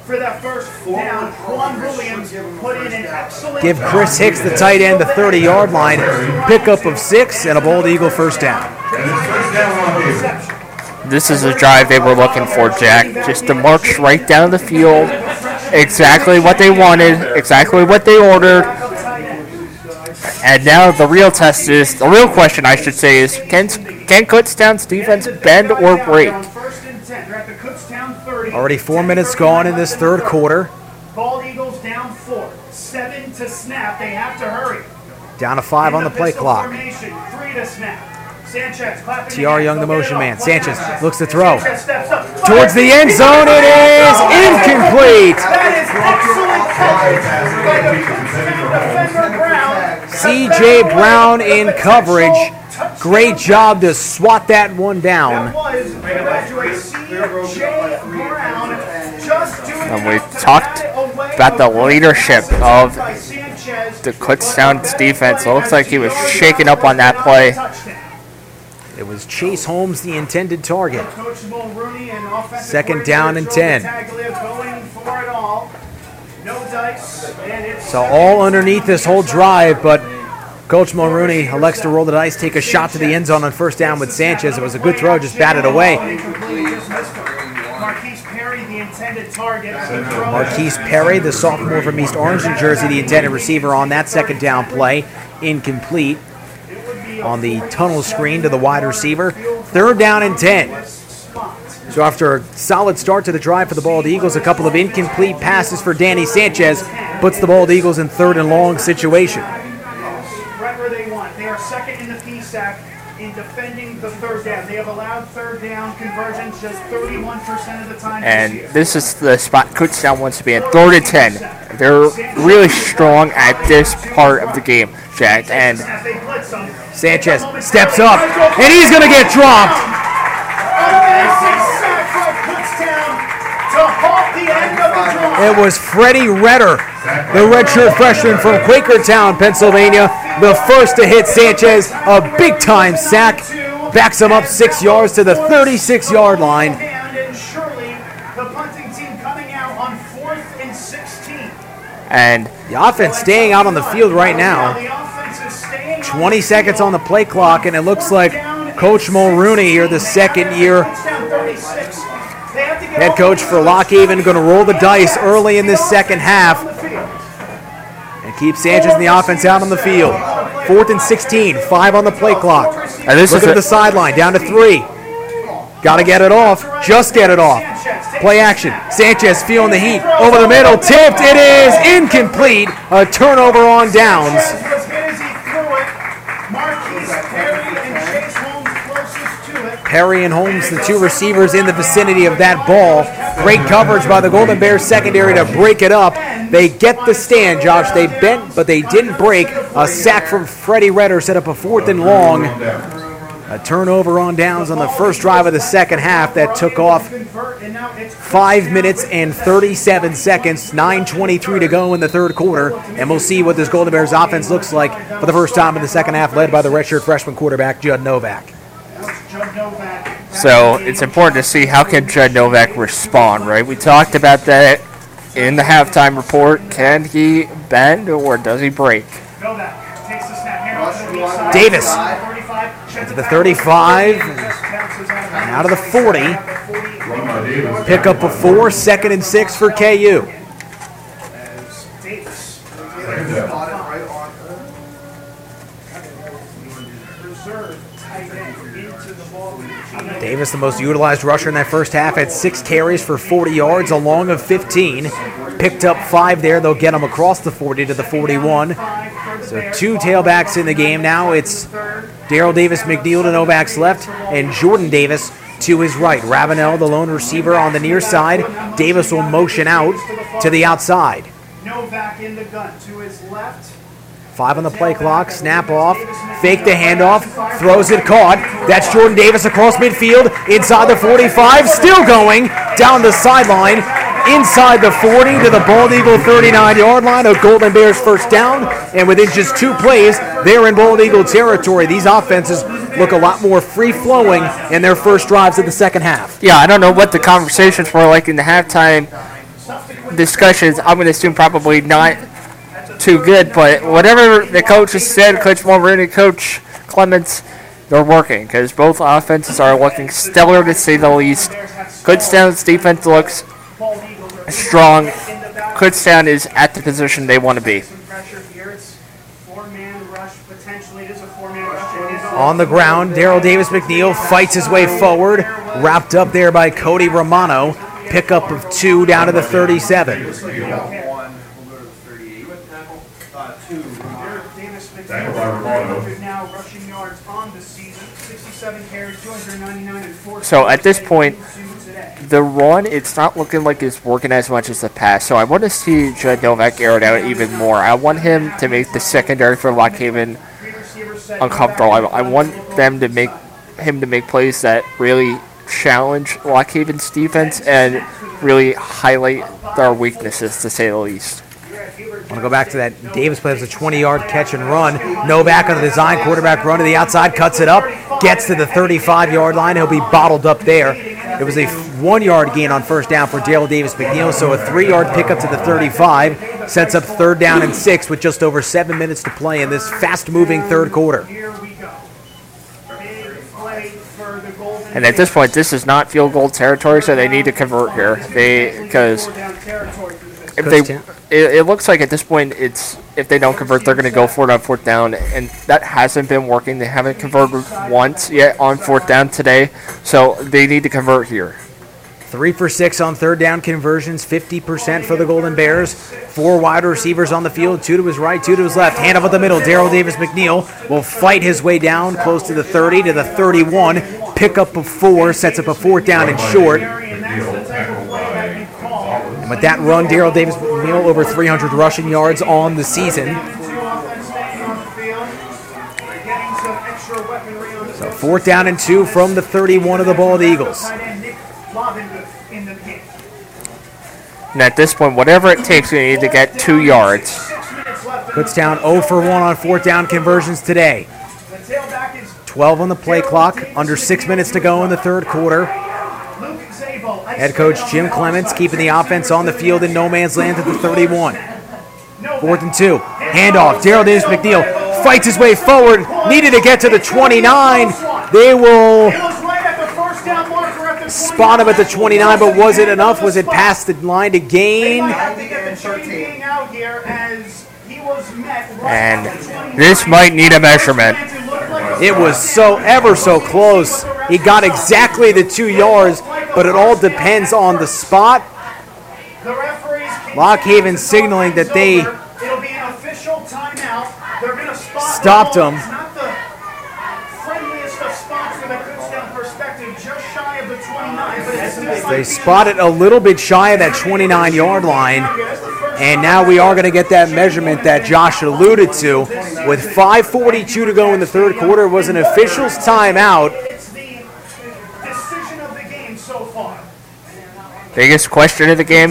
for that first down. Juan Williams put in an excellent give Chris Hicks, the tight end, the 30 yard line, pickup of six, and a Bald Eagle first down. This is a drive they were looking for, Jack. Just to march right down the field. Exactly what they wanted, exactly what they ordered. And now the real test is the real question, I should say, is can can Kutztown's defense bend or break? first and 10. They're at the Kutztown 30. Already four minutes gone in this third quarter. Bald Eagles down four. Seven to snap. They have to hurry. Down to five on the play clock. Formation. Three to snap. Sanchez clapping TR Young, the motion man. Sanchez looks to throw. Steps up. Towards the end zone, it is incomplete. That is excellent coverage by the Kutztown defender Brown. CJ Brown in coverage. Great job to swat that one down. was graduate C.J. Brown just doing And we talked about the leadership of the Kutztown's defense. It looks like he was shaken up on that play. It was Chase Holmes, the intended target. Coach Mulrooney and offensive Second down and 10. Joe Battaglia going for it all. No dice, and it's So all underneath this whole drive, but Coach Mulrooney elects to roll the dice, take a shot to the end zone on first down with Sanchez. It was a good throw, just batted away. completely just missed him. Marquise Perry, the intended target. Marquise Perry, the sophomore from East Orange, New Jersey, the intended receiver on that second down play. Incomplete on the tunnel screen to the wide receiver. Third down and 10. So after a solid start to the drive for the Bald Eagles, a couple of incomplete passes for Danny Sanchez puts the Bald Eagles in third and long situation. right where they want. They are second in the PSAC in defending the third down. They have allowed third down conversions just 31% of the time And this year. this is the spot Kutztown wants to be in. Third and 10. They're really strong at this part of the game, Jack. And Sanchez steps up, and he's going to get dropped. Amazing sack from Kutztown to halt the end of the drive. It was Freddie Redder, the redshirt freshman from Quakertown, Pennsylvania, the first to hit Sanchez. A big time sack. Backs him up six yards to the 36 yard line. And the punting team coming out on fourth and 16. and The offense staying out on the field right now. The offense is staying 20 seconds on the play clock, and it looks like Coach Mulrooney here, the second year down 36. They have to get head coach for Lock Haven, going to roll the dice early in this second half keep Sanchez and the offense out on the field. Fourth and 16, five on the play clock. And this Looking is at the sideline, down to three. Got to get it off. Just get it off. Play action. Sanchez feeling the heat. Over the middle. Tipped. It is incomplete. A turnover on downs. was hit as he threw it. Marquise Perry and Chase Holmes closest to it. Perry and Holmes, the two receivers in the vicinity of that ball. Great coverage by the Golden Bears secondary to break it up. They get the stand, Josh. They bent, but they didn't break. A sack from Freddie Redder set up a fourth and long. A turnover on downs on the first drive of the second half that took off five minutes and 37 seconds. 9:23 to go in the third quarter, and we'll see what this Golden Bears offense looks like for the first time in the second half, led by the redshirt freshman quarterback Judd Novak. So it's important to see how can Judd Novak respond, right? We talked about that in the halftime report. Can he bend or does he break? Davis the 35, and out of the 40. Pick up a four, second and six for KU. Davis, the most utilized rusher in that first half, had six carries for 40 yards, a long of 15. Picked up five there. They'll get him across the 40 to the 41. So two tailbacks in the game now. It's Daryl Davis McNeil to Novak's left, and Jordan Davis to his right. Ravenel, the lone receiver, on the near side. Davis will motion out to the outside. Novak in the gun to his left. Five on the play clock. Snap off. Fake the handoff. Throws it caught. That's Jordan Davis across midfield. Inside the 45. Still going. Down the sideline. Inside the 40 to the Bald Eagle 39 yard line. A Golden Bears first down. And within just two plays, they're in Bald Eagle territory. These offenses look a lot more free flowing in their first drives of the second half. Yeah, I don't know what the conversations were like in the halftime discussions. I'm going to assume probably not too good, but whatever the coaches said, Coach Mulrooney, Coach Clements, they're working because both offenses are looking stellar to say the least. Kutztown's defense looks strong. Kutztown is at the position they want to be. Pressure here. It's four-man rush potentially. It is a four-man rush. It is On the ground, Daryl Davis McNeil fights his way forward. Wrapped up there by Cody Romano. Pickup of two down to the 37. Davis McNeil, now rushing yards on the season. 67 carries, 299 and four. So at this point, the run, it's not looking like it's working as much as the pass. So I want to see Judd Novak air it out even more. I want him to make the secondary for Lock Haven uncomfortable. I, I want them to make him to make plays that really challenge Lock Haven's defense and really highlight their weaknesses, to say the least. I want to go back to that Davis play. Was a 20 yard catch and run. Novak on the design quarterback run to the outside, cuts it up, gets to the 35 yard line. He'll be bottled up there. It was a one yard gain on first down for Daryl Davis McNeil, so a three yard pickup to the 35 sets up third down and six with just over seven minutes to play in this fast moving third quarter. And at this point, this is not field goal territory, so they need to convert here. They because if they, it, it looks like at this point, it's if they don't convert, they're going to go for it on fourth down, and that hasn't been working. They haven't converted once yet on fourth down today, so they need to convert here. Three for six on third down conversions, 50% for the Golden Bears. Four wide receivers on the field, two to his right, two to his left. Hand up at the middle. Daryl Davis McNeil will fight his way down close to the 30 to the 31. Pick up of four, sets up a fourth down and short. And with that run, Daryl Davis McNeil over 300 rushing yards on the season. So fourth down and two from the 31 of the Bald Eagles. And at this point, whatever it takes, we need to get two yards. Puts down 0 for 1 on fourth down conversions today. 12 on the play clock, under six minutes to go in the third quarter. Head coach Jim Clements keeping the offense on the field in no man's land at the 31. Fourth and two. Handoff. Daryl Davis McNeil fights his way forward. Needed to get to the 29. They will spot him at the 29, but was it enough? Was it past the line to gain? And this might need a measurement. It was so ever so close. He got exactly the two yards, but it all depends on the spot. Lock Haven signaling that they stopped him. They spotted a little bit shy of that 29 yard line. And now we are going to get that measurement that Josh alluded to. With 5.42 to go in the third quarter, was an official's timeout. Biggest question of the game?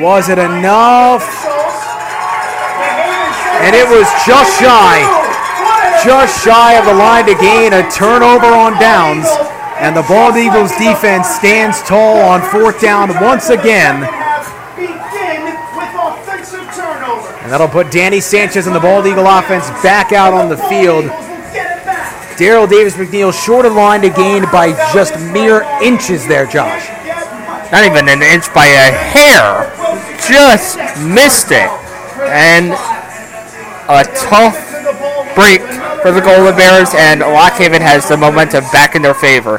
Was it enough? And it was just shy. Just shy of the line to gain a turnover on downs. And the Bald Eagles defense stands tall on fourth down once again. And that'll put Danny Sanchez and the Bald Eagle offense back out on the field. Daryl Davis McNeil short of line to gain by just mere inches there, Josh. Not even an inch by a hair. Just missed it. And a tough break for the Golden Bears, and Lock Haven has the momentum back in their favor.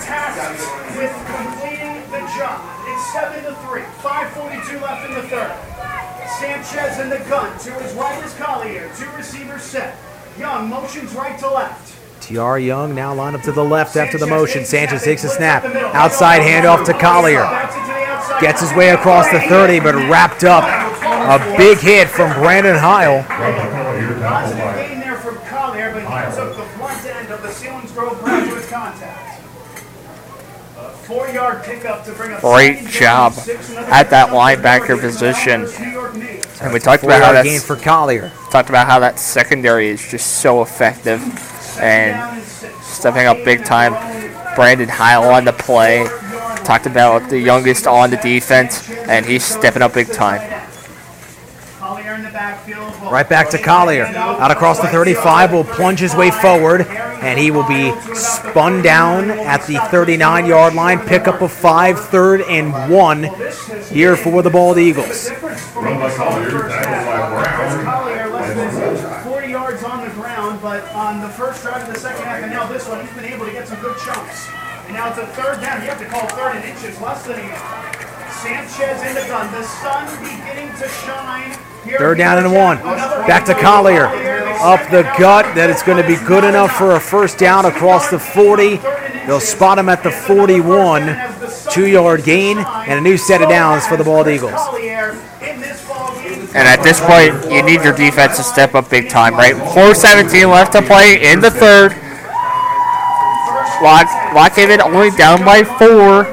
Sanchez in the gun. To his right is Collier. Two receivers set. Young motions right to left. TR Young now lined up to the left after the motion. Sanchez takes a snap. Outside handoff to Collier. Gets his way across the 30, but wrapped up. A big hit from Brandon Heil. Positive gain there from Collier, but he took the front end of the Selinsgrove graduate contact. A four-yard pickup to bring a Great job at that linebacker position. And we talked about how that's for Collier. talked about how that secondary is just so effective and stepping up big time. Brandon Heil on the play. Talked about the youngest on the defense, and he's stepping up big time. Right back to Collier. Out across the 35 will plunge his way forward, and he will be spun down at the 39 yard line. Pickup of five, third and one here for the Bald Eagles. Collier less than 40 yards on the ground, but on the first drive of the second half, and now this one, he's been able to get some good chunks. And now it's a third down. You have to call third and inches, less than a Sanchez in the gun. The sun beginning to shine. Here Third down and one. Back to Collier. Up the gut. That it's going to be good enough for a first down across the 40. They'll spot him at the 41. Two yard gain and a new set of downs for the Bald Eagles. And at this point, you need your defense to step up big time, right? 4:17 left to play in the third. Lock, Lockhaven only down by four.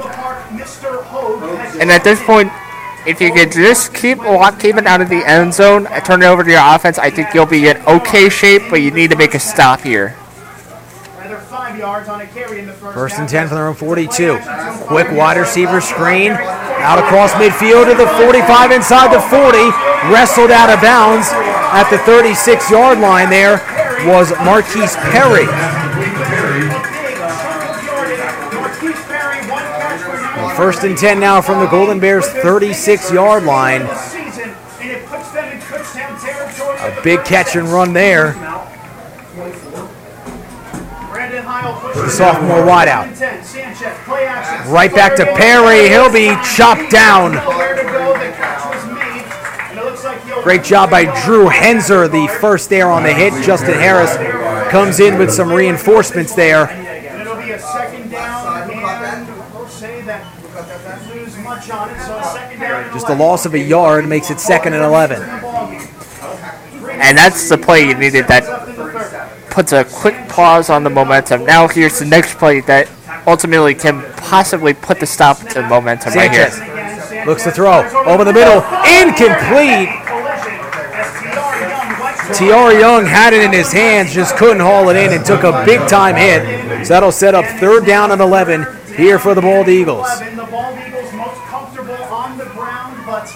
And at this point, if you could just keep Lock Haven out of the end zone and turn it over to your offense, I think you'll be in okay shape, but you need to make a stop here. First and 10 from their own 42. Quick wide receiver screen. Out across midfield to the 45 inside the 40. Wrestled out of bounds at the 36 yard line there was Marquise Perry. First and 10 now from the Golden Bears 36 yard line. A big catch and run there. The sophomore wideout. Right back to Perry. He'll be chopped down. Great job by Drew Henzer, the first there on the hit. Justin Harris comes in with some reinforcements there. It'll be a second down, and we'll say that that lose much on it, so a second down. and Just a loss of a yard makes it second and 11. And that's the play you needed that puts a quick pause on the momentum. Now here's the next play that ultimately can possibly put the stop to the momentum right here. Looks to throw over the middle, incomplete. TR Young had it in his hands, just couldn't haul it in and took a big time hit. So that'll set up third down and 11 here for the Bald. The Eagles most comfortable on the ground, but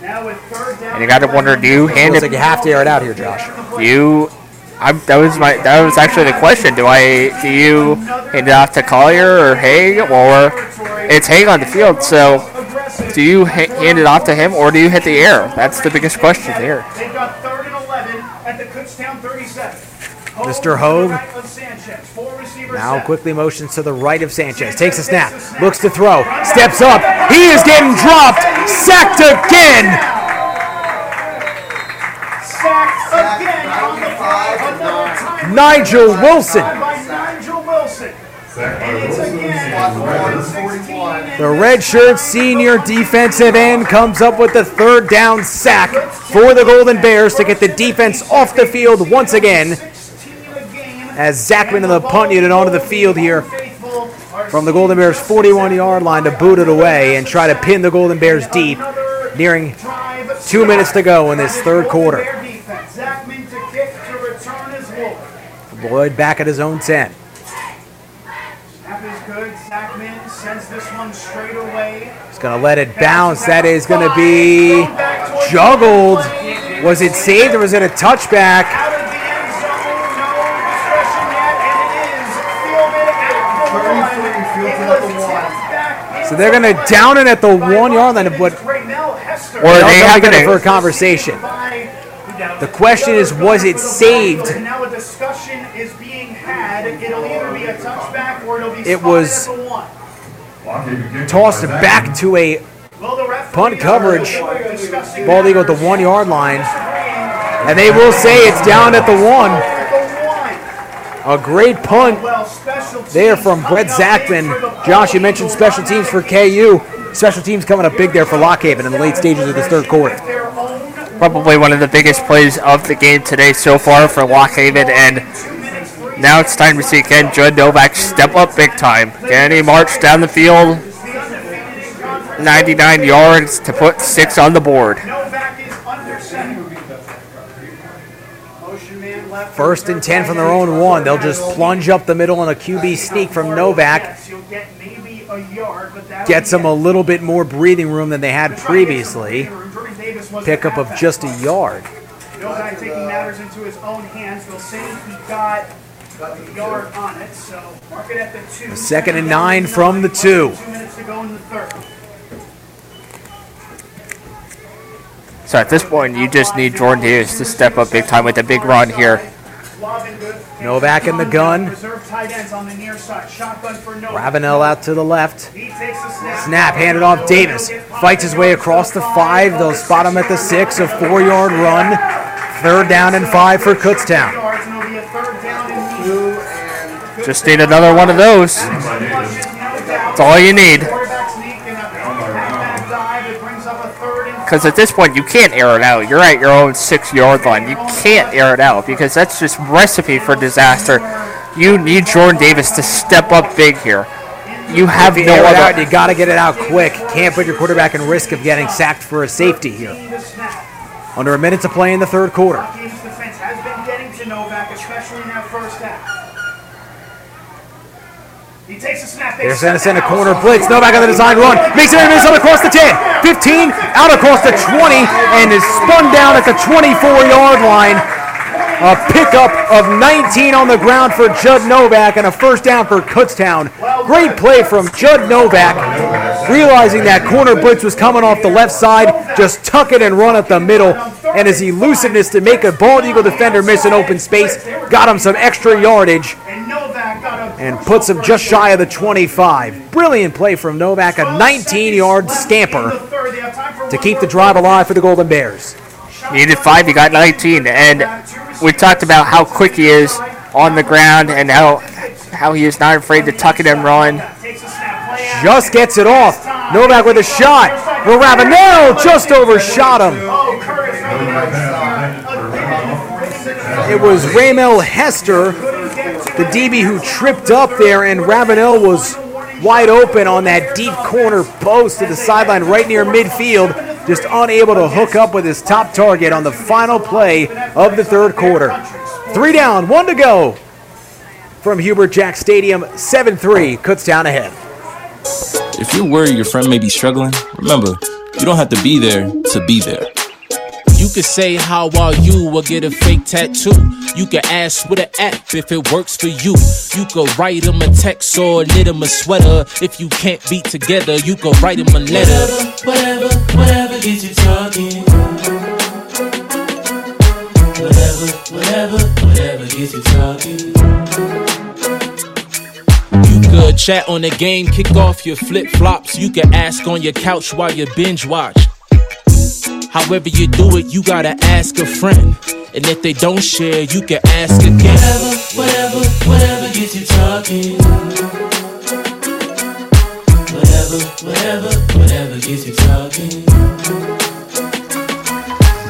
now with third down. And you got to wonder, do you hand it? like you have to air it out here, Josh. You, I'm, that was my that was actually the question. Do I do you hand it off to Collier or Haig, or it's Haig on the field? So do you ha- hand it off to him or do you hit the air? That's the biggest question here. They've got third and 11 at the Kutztown 37. Mr. Hogue Of Sanchez, four receivers now quickly motions to the right of Sanchez. Takes a snap, looks to throw, steps up. He is getting dropped, sacked again. Sacked again on the fly. Another time Nigel Wilson. by Nigel Wilson. And it's again fourth and 16. The redshirt senior defensive end comes up with the third down sack for the Golden Bears to get the defense off the field once again. As Zachman and the punt unit onto the field here from the Golden Bears 41 yard line to boot it away and try to pin the Golden Bears deep, nearing two minutes to go in this third quarter. Their defense. Zachman to kick to return is Wolf. Lloyd back at his own 10. Snap is good. Zachman sends this one straight away. He's going to let it bounce. That is going to be juggled. Was it saved or was it a touchback? So they're going to down it at the one yard line, but Or they're they have going to- for a conversation. The question is, was it saved? And now a discussion is being had. It'll either be a touchback or it'll be It was tossed back to a punt coverage. Bald Eagle at the one yard line. And they will say it's down at the one. A great punt there from Brett Zachman. Josh, you mentioned special teams for KU. Special teams coming up big there for Lock Haven in the late stages of this third quarter. Probably one of the biggest plays of the game today so far for Lock Haven, and now it's time to see Ken Judd Novak step up big time. Can he march down the field 99 yards to put six on the board? First and 10 from their own one. They'll just plunge up the middle on a QB sneak from Novak. Gets them a little bit more breathing room than they had previously. Pickup of just a yard. Novak taking matters into his own hands. They'll say he got a yard on it, so mark it at the two. Second and nine from the two. Two minutes to go in the third. So at this point, you just need Jordan Davis to step up big time with a big run here. Novak in the gun. Reserve tight ends on the near side. Shotgun for Ravenel out to the left. He takes the snap. Snap handed off Davis. Fights his way across the five. They'll spot him at the six. A four yard run. Third down and five for Kutztown. Yards, and it'll be a third down and two. Just need another one of those. That's all you need. Quarterback sneak and a halfback dive. It brings up a third and Because at this point, you can't air it out. You're at your own six yard line. You can't air it out because that's just recipe for disaster. You need Jordan Davis to step up big here. You have you no it out, other. you got to get it out quick. Can't put your quarterback in risk of getting sacked for a safety here. Under a minute to play in the third quarter. Team's defense has been getting to Novak, especially in that first half. He takes a snap. they They're sent us send in a corner blitz. Novak on the design run. Makes it in across the 10, 15, out across the 20, and is spun down at the 24 yard line. A pickup of 19 on the ground for Judd Novak and a first down for Kutztown. Great play from Judd Novak. realizing that corner blitz was coming off the left side, just tuck it and run at the middle. And his elusiveness to make a bald eagle defender miss an open space got him some extra yardage and puts him just shy of the 25. Brilliant play from Novak, a 19-yard scamper to keep the drive alive for the Golden Bears. You needed five, he got 19. And we talked about how quick he is on the ground and how how he is not afraid to tuck it and run. Just gets it off. Novak with a shot. Well, Ravenel just overshot him. It was Ramel Hester, the DB who tripped up there, and Ravenel was wide open on that deep corner post to the sideline right near midfield, just unable to hook up with his top target on the final play of the third quarter. Three down, one to go from Hubert Jack Stadium, 7 3, Kutztown ahead. If you're worried your friend may be struggling, remember, you don't have to be there to be there. You could say how are you or get a fake tattoo. You can ask with an app if it works for you. You could write him a text or knit him a sweater. If you can't be together, you could write him a letter. Whatever, whatever gets you talking. Whatever, whatever, whatever gets you talking. You could chat on the game, kick off your flip flops. You can ask on your couch while you binge watch. However you do it, you gotta ask a friend. And if they don't share, you can ask again. Whatever, whatever whatever gets you talking. Whatever, whatever, whatever gets you talking.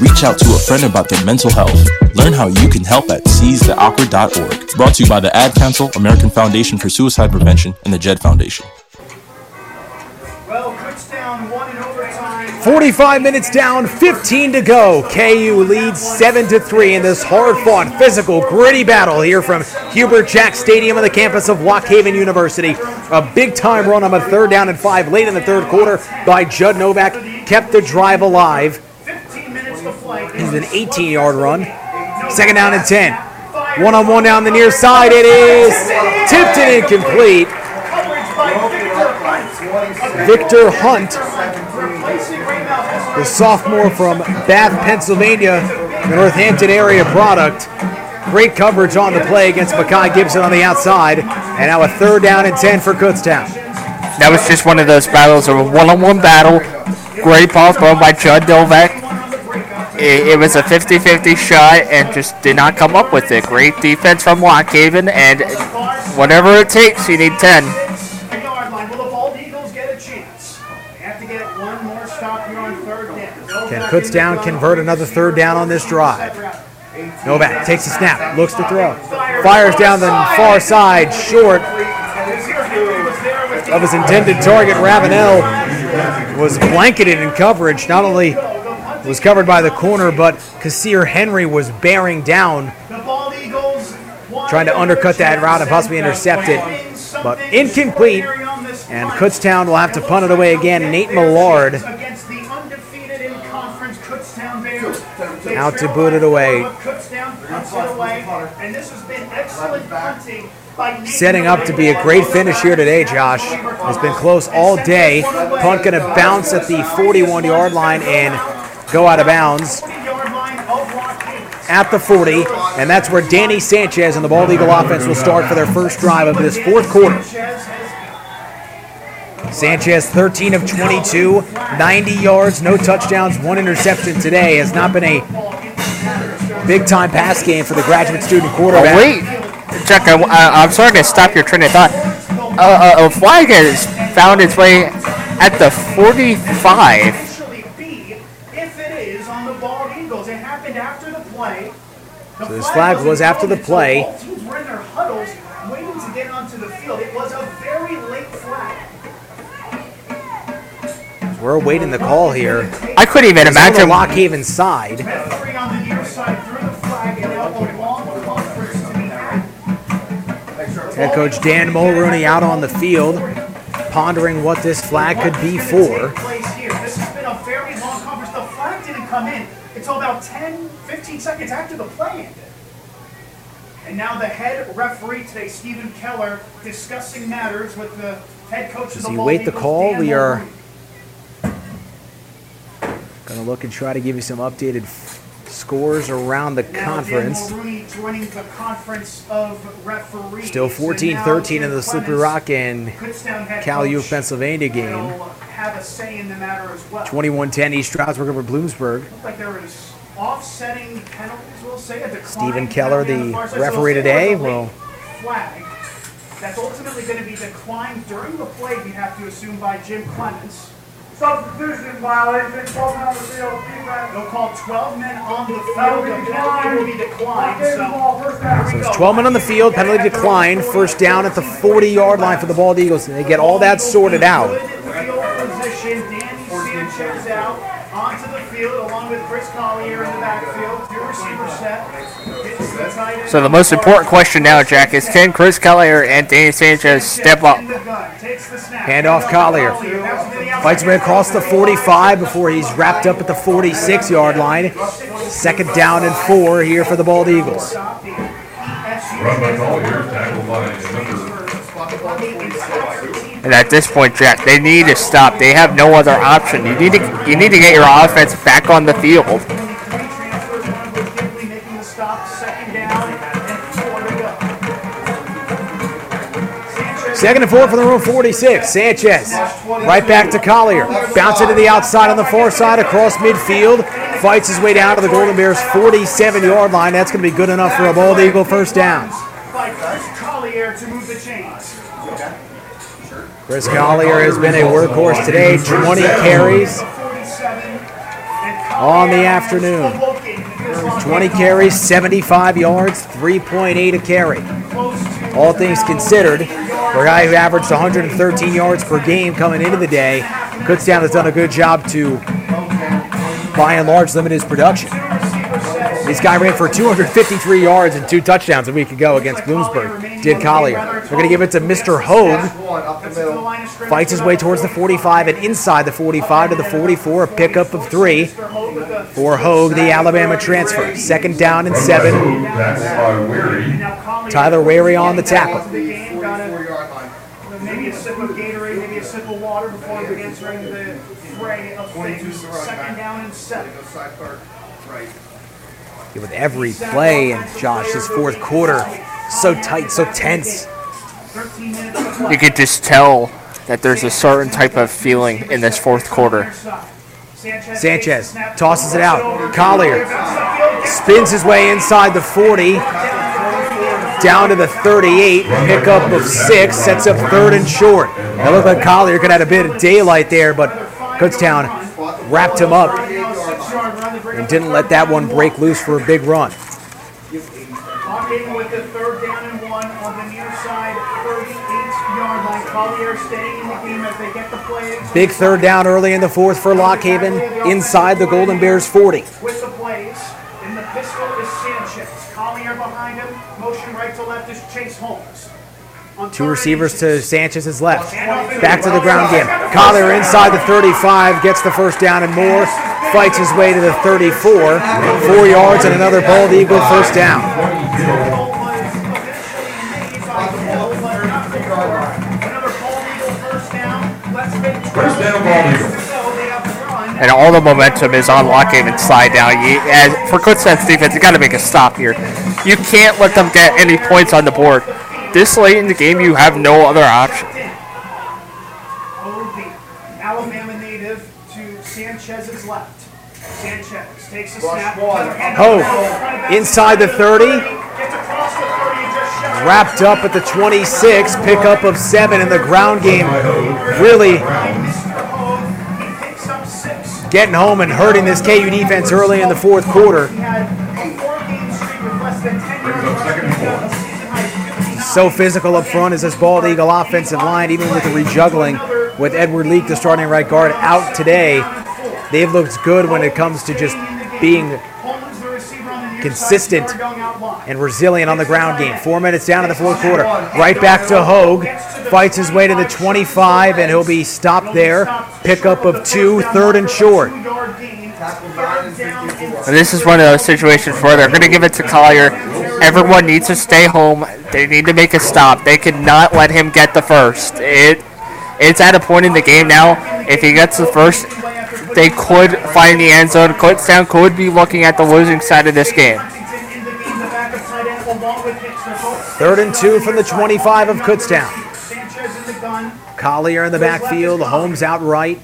Reach out to a friend about their mental health. Learn how you can help at seizetheawkward.org. Brought to you by the Ad Council, American Foundation for Suicide Prevention, and the JED Foundation. 45 minutes down, 15 to go. KU leads 7 to 3 in this hard fought, physical, gritty battle here from Hubert Jack Stadium on the campus of Lock Haven University. A big time run on a third down and five late in the third quarter by Judd Novak kept the drive alive. Is an 18 yard run. Second down and 10. One on one down the near side. It is tipped and incomplete. Victor Hunt, the sophomore from Bath, Pennsylvania, the Northampton area product. Great coverage on the play against Makai Gibson on the outside. And now a third down and 10 for Kutztown. That was just one of those battles, of a one-on-one battle. Great ball thrown by Judd Novak. It, it was a 50-50 shot and just did not come up with it. Great defense from Lock Haven, and whatever it takes, you need 10. Can Kutztown convert another third down on this drive? Novak takes a snap, looks to throw, fires down the far side, short of his intended target. Ravenel was blanketed in coverage. Not only was covered by the corner, but Kassir Henry was bearing down, trying to undercut that route and possibly intercept it, but incomplete. And Kutztown will have to punt it away again. Nate Millard out to boot it away. Setting up to be a great finish here today, Josh. It's been close all day. Punt going to bounce at the 41 yard line and go out of bounds at the 40. And that's where Danny Sanchez and the Bald Eagle offense will start for their first drive of this fourth quarter. Sanchez, 13 of 22, 90 yards, no touchdowns, one interception today. Has not been a big time pass game for the graduate student quarterback. Oh, wait, Chuck, I, I, am sorry to stop your train of thought. Uh, a, a flag has found its way at the 45. So this flag was after the play. We're awaiting the call here. I couldn't even It's imagine. on the Lock Haven side. Head coach Dan Mulrooney out on the field, pondering what this flag could be for. This has been a very long conference. The flag didn't come in until about 10, 15 seconds after the play ended. And now the head referee today, Stephen Keller, discussing matters with the Head coach of As the you Bald wait the call, Dan we are Mulrooney. Going to look and try to give you some updated scores around the Now, conference. The conference. Still 14 now 13 in the Slippery Rock and Cal U of Pennsylvania game. will have a say in the matter as well. 21 10 East Stroudsburg over Bloomsburg. Like offsetting penalties, we'll say, Stephen Keller, the referee today, there was a will that's ultimately going to be declined during the play, we have to assume by Jim Clements. Substitution violation, 12 men on the field, defense. They'll call 12 men on the field. That will be The penalty will be declined. declined. So first down. So there's 12 men on the field, penalty decline, first down at the 40 yard line for the Bald Eagles. And they get all that sorted out. Good field position. Danny Sanchez out onto the field along with Chris Collier in the backfield. Two receiver set. Hits the tight end. So the most important question now, Jack, is can Chris Collier and Danny Sanchez step up? Hand off Collier. Fights way across the 45 before he's wrapped up at the 46 yard line. Second down and four here for the Bald Eagles. And at this point, Jack, they need to stop. They have no other option. You need to you need to get your offense back on the field. Second and four from the room 46. Sanchez right back to Collier. Bounce it to the outside on the far side across midfield. Fights his way down to the Golden Bears 47 yard line. That's going to be good enough for a Bald Eagle first down. Collier to move the chains. Chris Collier has been a workhorse today. 20 carries on the afternoon. 20 carries, 75 yards, 3.8 a carry. All things considered, for a guy who averaged 113 yards per game coming into the day, Kutztown has done a good job to, by and large, limit his production. This guy ran for 253 yards and two touchdowns a week ago against Bloomsburg. Did Collier. They're going to give it to Mr. Hogue. Fights his way towards the 45 and inside the 45 to the 44. A pickup of three for Hogue, the Alabama transfer. Second down and seven. Tyler Wary on the tackle. Maybe a sip of Gatorade, maybe a sip of water before entering the fray of things. Second down and seven. With every play and Josh, this fourth quarter, so tight, so tense. You could just tell that there's a certain type of feeling in this fourth quarter. Sanchez tosses it out. Collier spins his way inside the 40, down to the 38. Pickup of six, sets up third and short. It looked like Collier could have had a bit of daylight there, but Kutztown wrapped him up and didn't let that one break loose for a big run. With the third down and one on the near side, 38-yard line. Collier staying in the game as they get the. Big third down early in the fourth for Lock Haven, inside the Golden Bears 40. Two receivers to Sanchez's left. Back to the ground game. Collier inside the 35, gets the first down and more. Fights his way to the 34. Four yards and another Bald Eagle first down. And all the momentum is on Lock Haven's side now. You, as, for Kutztown's defense, you got to make a stop here. You can't let them get any points on the board. This late in the game, you have no other option. Alabama native to Sanchez's left. Sanchez takes a snap. Hogue oh, inside the 30. Wrapped up at the 26. Pickup of seven in the ground game. Really getting home and hurting this KU defense early in the fourth quarter. So physical up front is this Bald Eagle offensive line, even with the rejuggling with Edward Leak, the starting right guard, out today. They've looked good when it comes to just being consistent and resilient on the ground game. Four minutes down in the fourth quarter. Right back to Hogue. Fights his way to the 25, and he'll be stopped there. Pickup of two, third and short. This is one of those situations where they're going to give it to Collier. Everyone needs to stay home. They need to make a stop. They cannot let him get the first. It it's at a point in the game now. If he gets the first, they could find the end zone. Kutztown could be looking at the losing side of this game. Third and two from the 25 of Kutztown. Collier in the backfield, Holmes out right.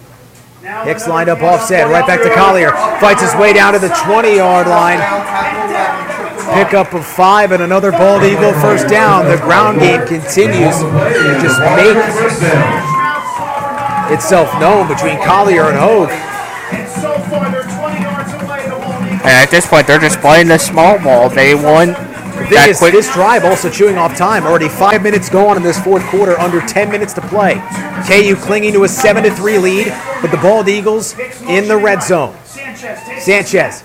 Hicks lined up offset, right back to Collier. Fights his way down to the 20 yard line. Pickup of five and another bald eagle first down. The ground game continues to just make itself known between Collier and Hogue. And at this point, they're just playing the small ball. They won The thing is, this drive also chewing off time. Already five minutes gone in this fourth quarter, under 10 minutes to play. KU clinging to a 7 to 3 lead, but the Bald Eagles in the red zone. Sanchez.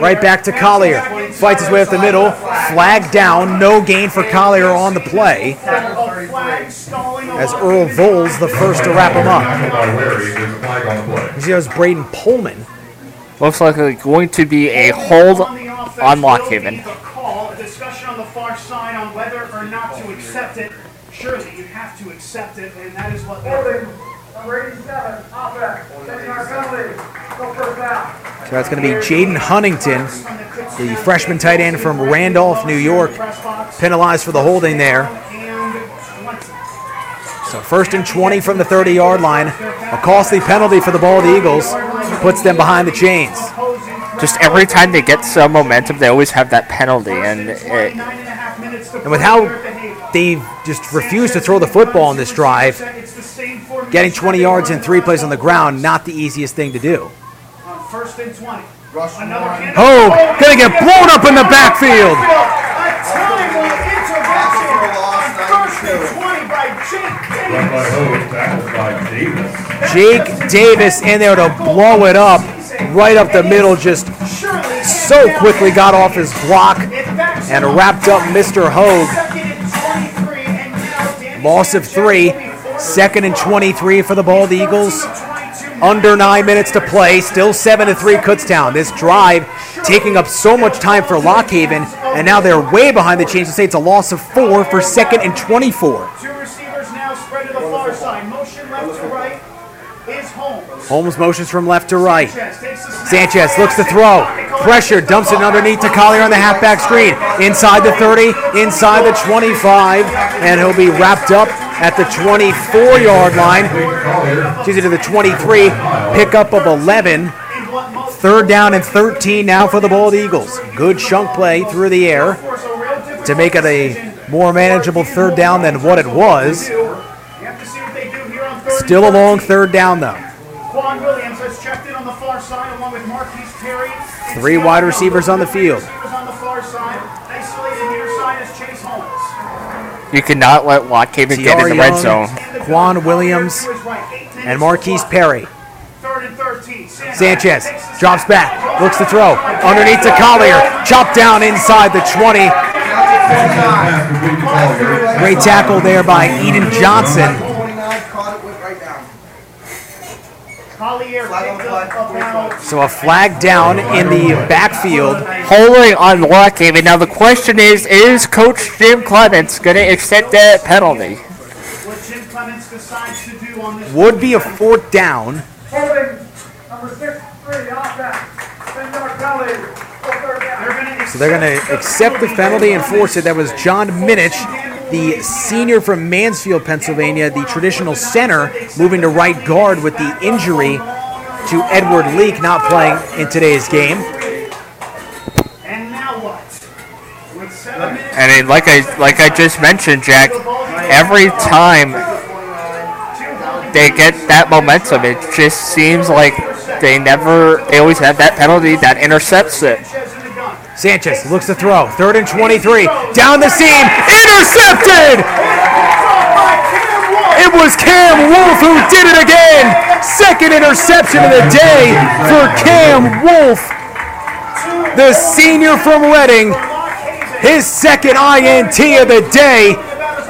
Right back to Collier. Fights his way up the middle. Flag down. No gain for Collier on the play. As Earl Voles, the first to wrap him up. You see, that was Braden Pullman. Looks like it's going to be a hold on Lock Haven. Call a discussion on the far side on whether or not to accept it. Surely you have to accept it, and that is what they're. Number 87, offense, taking our penalty, go first down. So that's going to be Jaden Huntington, the freshman tight end from Randolph, New York, penalized for the holding there. So first and 20 from the 30 yard line. A costly penalty for the Bald Eagles puts them behind the chains. Just every time they get some momentum, they always have that penalty, and it, And with how they've just refused to throw the football in this drive, getting 20 yards in three plays on the ground, not the easiest thing to do. First and 20. Another handoff. Hogue oh, gonna get blown up in the backfield. A timely intervention on first and 20 by Jake Davis. Jake Davis in there to blow it up right up the middle, just so quickly got off his block and wrapped up Mr. Hogue. Loss of three, second and 23 for the Bald Eagles. Under nine minutes to play, still seven to three Kutztown. This drive taking up so much time for Lock Haven, and now they're way behind the chains to say it's a loss of four for second and 24. Two receivers now spread to the far side. Motion left to right is Holmes. Holmes motions from left to right. Sanchez looks to throw. Pressure, dumps it underneath to Collier on the halfback screen. Inside the 30, inside the 25, and he'll be wrapped up at the 24 yard line. Excuse me, to the 23. Pickup of 11. Third down and 13 now for the Bald Eagles. Good chunk play through the air to make it a more manageable third down than what it was. Still a long third down though. Quan Williams has checked in on the far side along with Marquise Perry. Three wide receivers on the field. Receivers on the far side. Isolated near side is Chase Holmes. You cannot let Lock Haven get in the red zone. Quan Williams, and Marquise Perry. Third and 13. Sanchez drops back, looks to throw. Underneath to Collier. Chopped down inside the 20. Great tackle there by Eden Johnson. Collier picked up about So a flag down in the backfield. Holding on Lock Haven. Now the question is, is Coach Jim Clements going to accept that penalty? Would be a fourth down. Holding, number 63, offense, 10 yard penalty, go third down. So they're going to accept the penalty and force it. That was John Minich, the senior from Mansfield, Pennsylvania, the traditional center, moving to right guard with the injury to Edward Leak not playing in today's game. And now what? With seven minutes. And it, like I like I just mentioned, Jack, every time they get that momentum, it just seems like they never. They always have that penalty that intercepts it. Sanchez looks to throw. Third and 23. Down the seam. Intercepted! It was Cam Wolf who did it again. Second interception of the day for Cam Wolf, the senior from Reading. His second INT of the day.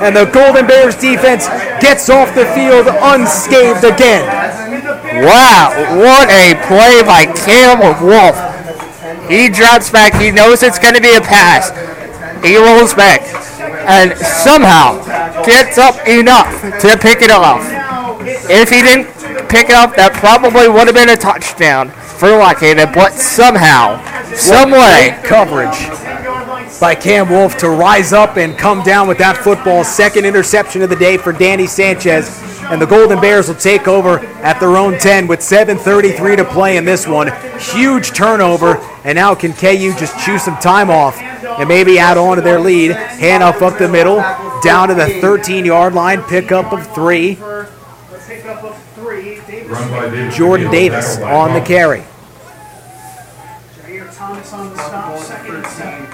And the Golden Bears defense gets off the field unscathed again. Wow, what a play by Cam Wolf. He drops back. He knows it's going to be a pass. He rolls back and somehow gets up enough to pick it off. If he didn't pick it up, that probably would have been a touchdown for Lock Haven, but somehow, some way, coverage by Cam Wolf to rise up and come down with that football. Second interception of the day for Danny Sanchez. And the Golden Bears will take over at their own 10 with 7.33 to play in this one. Huge turnover. And now can KU just chew some time off and maybe add on to their lead? Hand off up the middle, down to the 13 yard line, pickup of three. Pickup of three. Davis Jordan Davis on the carry. Jair Thomas on the stop, second and seven.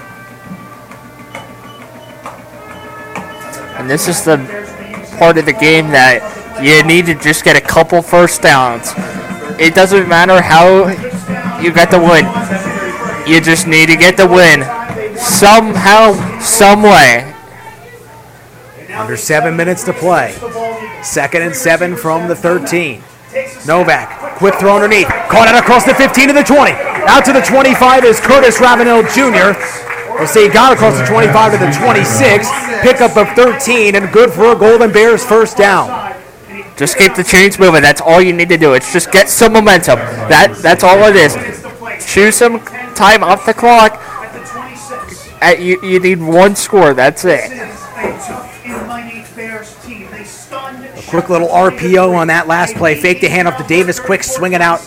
and this is the part of the game that you need to just get a couple first downs. It doesn't matter how you get the win. You just need to get the win somehow, some way. Under seven minutes to play. Second and seven from the 13. Novak, quick throw underneath. Caught out across the 15 to the 20. Out to the 25 is Curtis Ravenel Jr. We'll see he got across the 25 to the 26. Pickup of 13 and good for a Golden Bears first down. Just keep the chains moving. That's all you need to do. It's just get some momentum. That that's all it is. Choose some time off the clock. At, you, you need one score. That's it. A Quick little RPO on that last play. Fake the handoff to Davis. Quick swing it out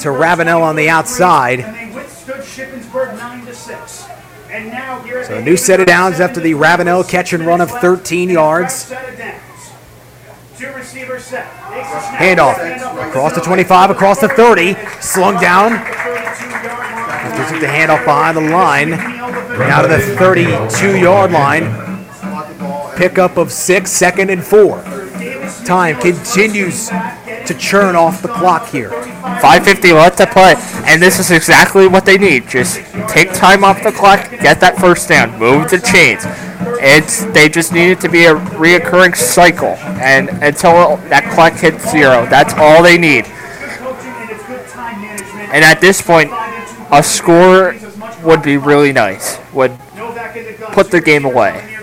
to Ravenel on the outside. Withstood Shippensburg 9-6 And now So a new set of downs after the Ravenel catch and run of 13 yards. Two receivers set. Takes the snap. Handoff across the 25, across the 30, slung down. After took the handoff behind the line, now to the 32 yard line. Pickup of six, second and four. Time continues to churn off the clock here. 550 left to play, and this is exactly what they need. Just take time off the clock, get that first down, move the chains. It's they just need it to be a reoccurring cycle, and until that clock hits zero, that's all they need. And at this point, a score would be really nice. Would put the game away.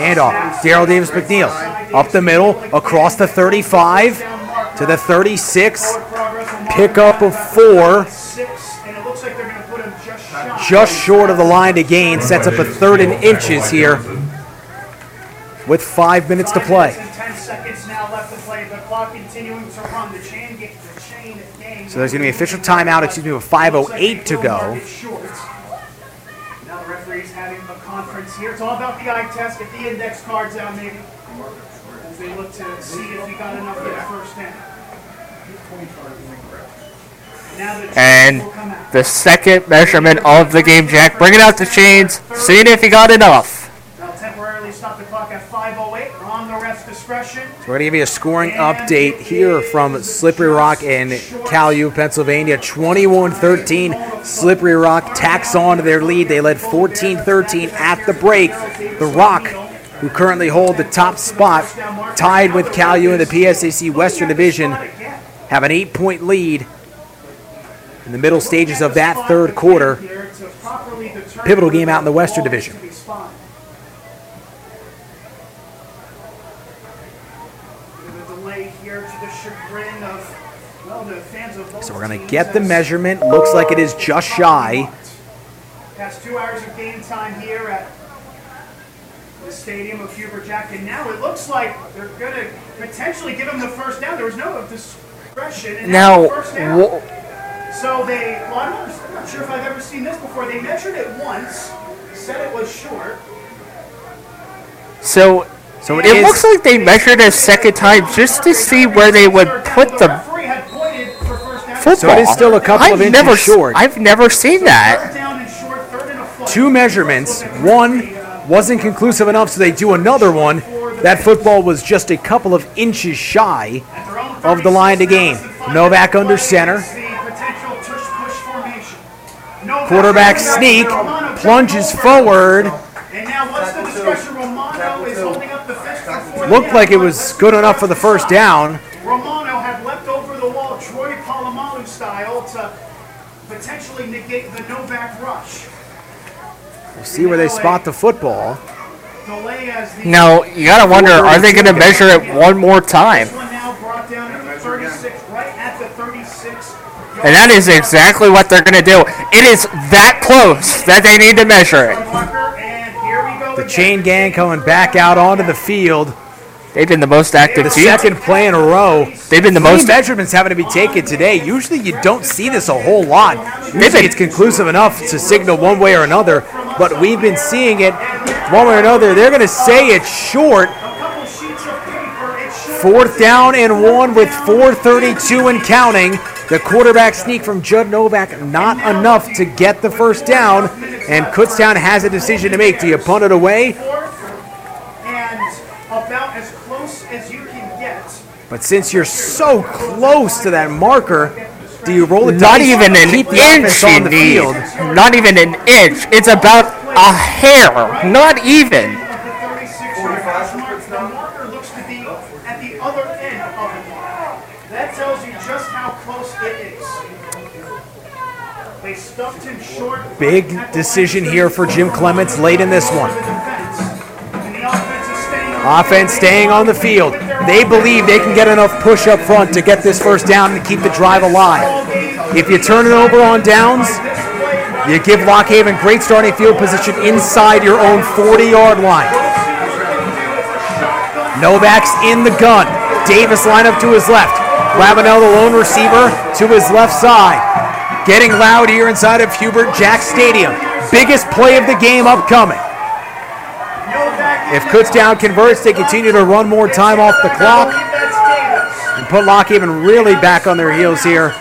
Handoff. Daryl Davis McNeil. Up the middle, across the 35 to the 36. Pickup of four. Just short of the line to gain. Sets up a third and inches here with five minutes to play. Ten seconds now left to play. The clock continuing to run. The chain, ga- the chain game. So there's going to be official timeout, excuse me, with 5.08 to go. Now the referee's having a conference here. It's all about the eye test. Get the index cards out, maybe. As they look to see if you got enough to get a first down. Now the And the second measurement of the game, Jack. Bringing out the chains, seeing if you got enough. They'll temporarily stop the clock at 5.08 on the ref's discretion. We're going to give you a scoring update here from Slippery Rock and Cal U, Pennsylvania. 21-13. Slippery Rock tacks on to their lead. They led 14-13 at the break. The Rock, who currently hold the top spot, tied with Cal U in the PSAC Western Division, have an eight-point lead in the middle stages of that third quarter. Pivotal game out in the Western Division. The delay here to the chagrin of, well, the fans of both So we're going to get the measurement. Looks like it is just shy. Past two hours of game time here at the stadium of Hubert Jack, and now it looks like they're going to potentially give him the first down. There was no discretion. And Now, the first down. wha- so they, well, I'm not, sure if I've ever seen this before. They measured it once, said it was short. So, So it, it is- looks like they measured a second time just to see where they would put the football. So it is still a couple I've of inches never, short. I've never seen that. Two measurements. One wasn't conclusive enough, so they do another one. That football was just a couple of inches shy of the line to gain. Novak under center. Quarterback sneak, plunges forward. And now what's the discretion? Romano is holding up the fist before Looked like it was good enough for the first down. Romano had leapt over the wall, Troy Polamalu style, to potentially negate the Novak rush. We'll see where they spot the football. delay as the Now you gotta wonder, are they gonna measure it one more time? one now brought down at the 36, right at the 36. And that is exactly what they're gonna do. It is that close that they need to measure it. The chain gang coming back out onto the field. They've been the most active The team. second play in a row. They've been the Three most- measurements having to be taken today. Usually you don't see this a whole lot. Usually it's conclusive enough to signal one way or another, but we've been seeing it one way or another. They're going to say it's short. Fourth down and one with 4:32 and counting. The quarterback sneak from Judd Novak not enough to get the first down, and Kutztown has a decision to make. Do you punt it away? And about as close as you can get. But since you're so close to that marker, do you roll it Not dice even an keep the inch offense on the need. field? Not even an inch. It's about a hair. Not even. The marker looks to be at the other end of the mark. That tells you just how close it is. They stuffed him short. Big decision here for Jim Clements late in this one. Offense staying on the field. They believe they can get enough push up front to get this first down and keep the drive alive. If you turn it over on downs, you give Lock Haven great starting field position inside your own 40 yard line. Novak's in the gun. Davis line up to his left. Ravenel, the lone receiver, to his left side. Getting loud here inside of Hubert Jack Stadium. Biggest play of the game upcoming. If Kutztown converts, they continue to run more time off the clock and put Lock Haven really back on their heels here.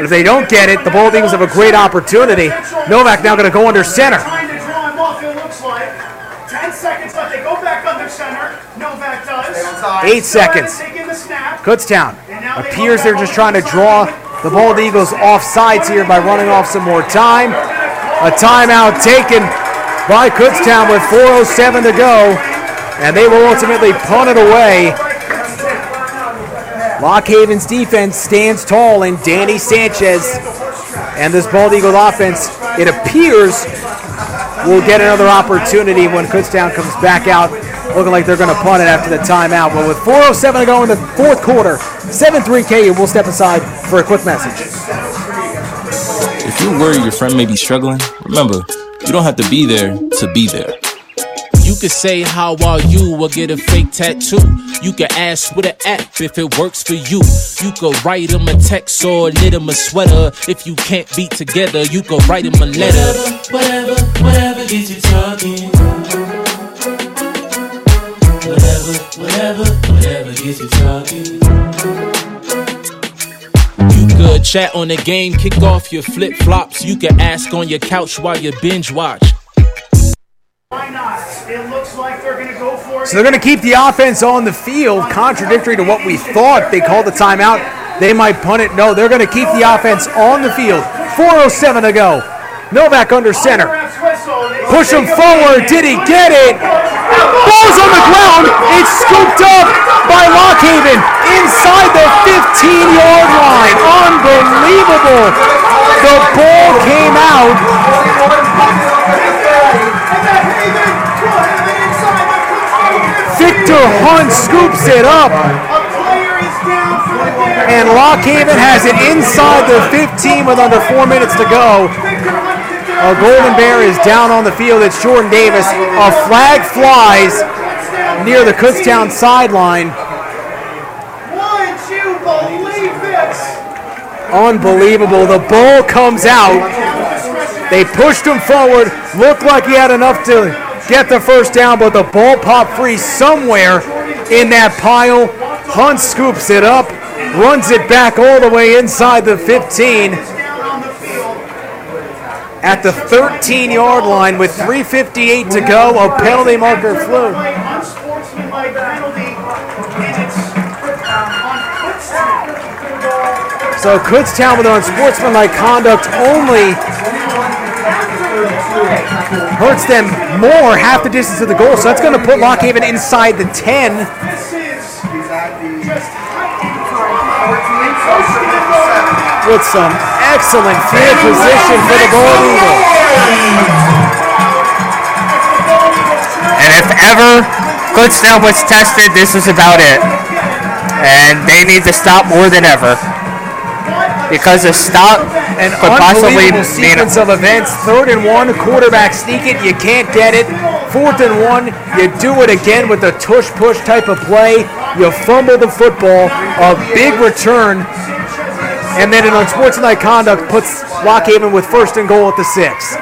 But if they don't get it, the Bald Eagles have a great opportunity. Novak now going to go under center. trying draw him off, it looks like. 10 seconds left. They go back under center. Novak does. Eight seconds. haven't the snap. Kutztown appears they're just trying to draw the Bald Eagles off sides here by running off some more time. A timeout taken by Kutztown with 4.07 to go, and they will ultimately punt it away. Lock Haven's defense stands tall, and Danny Sanchez and this Bald Eagle offense, it appears, will get another opportunity when Kutztown comes back out, looking like they're going to punt it after the timeout. But with 4.07 to go in the fourth quarter, 7-3 KU, we'll step aside for a quick message. If you're worried your friend may be struggling, remember, you don't have to be there to be there. You could say how are you or get a fake tattoo. You can ask with an app if it works for you. You could write them a text or knit them a sweater. If you can't be together, you could write them a letter. Whatever, Whatever, whatever gets you talking. Whatever, whatever, whatever gets you talking. You could chat on the game, kick off your flip flops. You could ask on your couch while you binge watch. Why not? It looks like they're going to go for it. So they're going to keep the offense on the field, contradictory to what we thought. They called the timeout. They might punt it. No, they're going to keep the offense on the field. 4.07 to go. Novak under center. Push him forward. Did he get it? Ball's on the ground. It's scooped up by Lock Haven inside the 15 yard line. Unbelievable. The ball came out. Victor Hunt scoops it up. And Lock Haven has it inside the 15 with under four minutes to go. A Golden Bear is down on the field. It's Jordan Davis. A flag flies near the Kutztown sideline. Unbelievable. The ball comes out. They pushed him forward. Looked like he had enough to get the first down, but the ball popped free somewhere in that pile. Hunt scoops it up, runs it back all the way inside the 15. At the 13 yard line with 3.58 to go, a penalty marker flew. So Kutztown with unsportsmanlike conduct only hurts them more, half the distance to the goal. So that's going to put Lock Haven inside the 10. With some excellent field position for the Bald Eagles. And if ever Kutztown was tested, this is about it. And they need to stop more than ever. Because a stop An could possibly unbelievable mean sequence of events. Third and one, quarterback sneak it, you can't get it. Fourth and one, you do it again with a tush push type of play. You fumble the football, a big return, and then an unsportsmanlike conduct puts Lock Haven with first and goal at the six.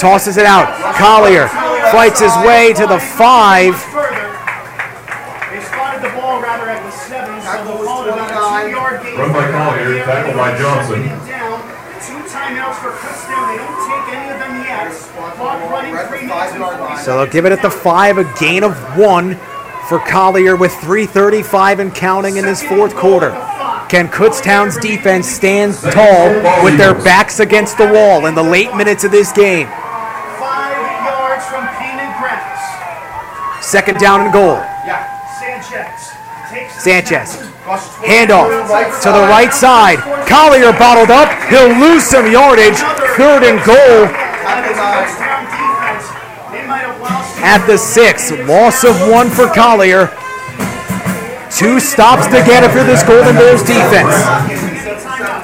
Tosses it out. Collier fights his way to the five. They spotted the ball rather at the seven, so they'll call it about a two-yard gain. Run by Collier, tackle by Johnson. Down, two timeouts for Kutztown. They don't take any of them yet. Clock running three minutes and 40 So they'll give it at the five, a gain of one for Collier with 3.35 and counting in this fourth quarter. Can Kutztown's defense stand tall with their backs against the wall in the late minutes of this game? Second down and goal. Sanchez. Handoff to the right side. Collier bottled up. He'll lose some yardage. Third and goal at the six. Loss of one for Collier. Two stops to get it for this Golden Bears defense.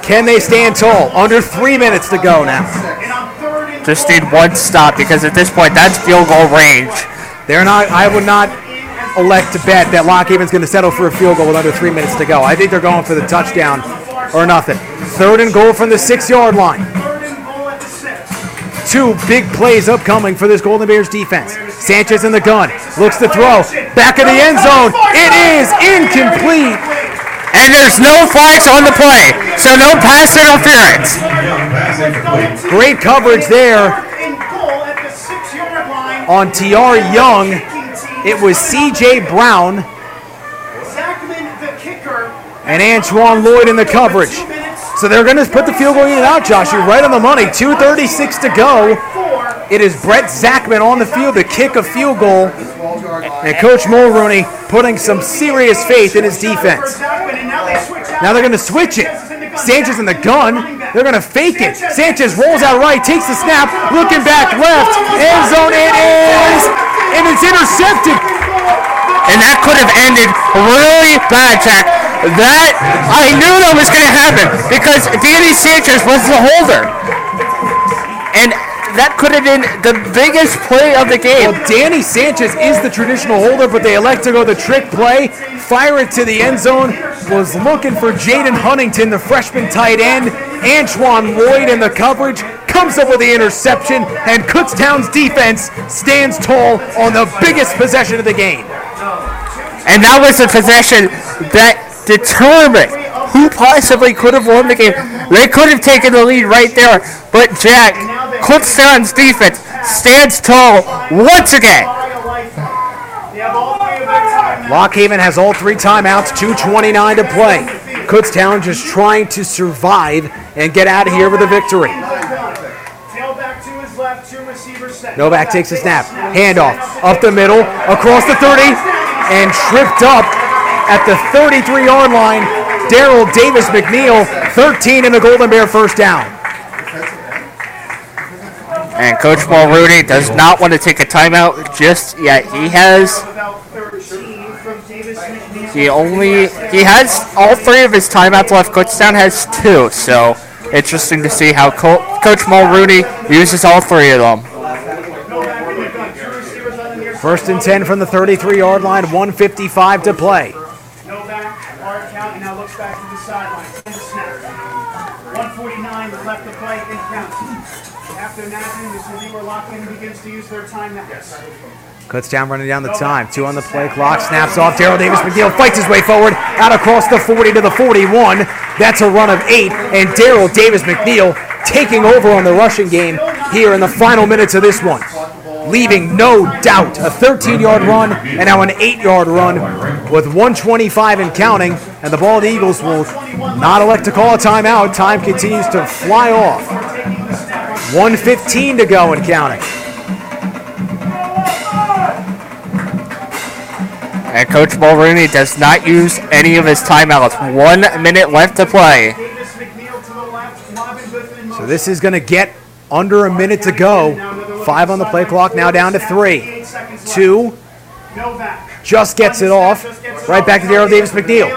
Can they stand tall? Under three minutes to go now. just need one stop because at this point that's field goal range. They're not. I would not elect to bet that Lock Haven's going to settle for a field goal with under three minutes to go. I think they're going for the touchdown or nothing. Third and goal from the six-yard line. Two big plays upcoming for this Golden Bears defense. Sanchez in the gun, looks to throw, back of the end zone. It is incomplete. And there's no flags on the play, so no pass interference. Great coverage there on TR Young. It was CJ Brown Zachman, the kicker. and Antoine Lloyd in the coverage. So they're going to put the field goal unit out, Josh. You're right on the money. 2.36 to go. It is Brett Zachman on the field to kick a field goal. And Coach Mulrooney putting some serious faith in his defense. Now they're going to switch it. Sanchez in the gun. They're going to fake it. Sanchez rolls out right, takes the snap, looking back left. End zone it is. And it's intercepted. And that could have ended really bad, Jack. That I knew that was going to happen because Danny Sanchez was the holder, and that could have been the biggest play of the game. Well, Danny Sanchez is the traditional holder, but they elect to go the trick play, fire it to the end zone. Was looking for Jaden Huntington, the freshman tight end. Antoine Lloyd in the coverage comes up with the interception, and Kutztown's defense stands tall on the biggest possession of the game. And that was a possession that determined who possibly could have won the game. They could have taken the lead right there, but Jack, Kutztown's defense stands tall once again. Lock Haven has all three timeouts, 2.29 to play. Kutztown just trying to survive and get out of here with a victory. Novak takes a snap. Handoff up the middle, across the 30, and tripped up at the 33 yard line. Daryl Davis McNeil, 13 in the Golden Bear first down. And Coach Mulrooney does not want to take a timeout just yet. He has he only he has all three of his timeouts left. Kutztown has two, so interesting to see how Co- Coach Mulrooney uses all three of them. First and 10 from the 33 yard line, 155 to play. Novak, hard count, and now looks back to the sideline. Sends a snap. 149 left to play in count. After imagine this is where Lock Haven begins to use their time now. Kutztown running down the time. Two on the play clock. Snaps off. Daryl Davis McNeil fights his way forward. Out across the 40 to the 41. That's a run of eight. And Daryl Davis McNeil taking over on the rushing game here in the final minutes of this one. Leaving no doubt a 13 yard run and now an 8 yard run with 125 and counting. And the Bald Eagles will not elect to call a timeout. Time continues to fly off. 115 to go and counting. And Coach Mulrooney does not use any of his timeouts. One minute left to play. So this is going to get under a minute to go Five on the play clock, now down to three. Two. Just gets it off. Right back to Daryl Davis McNeil.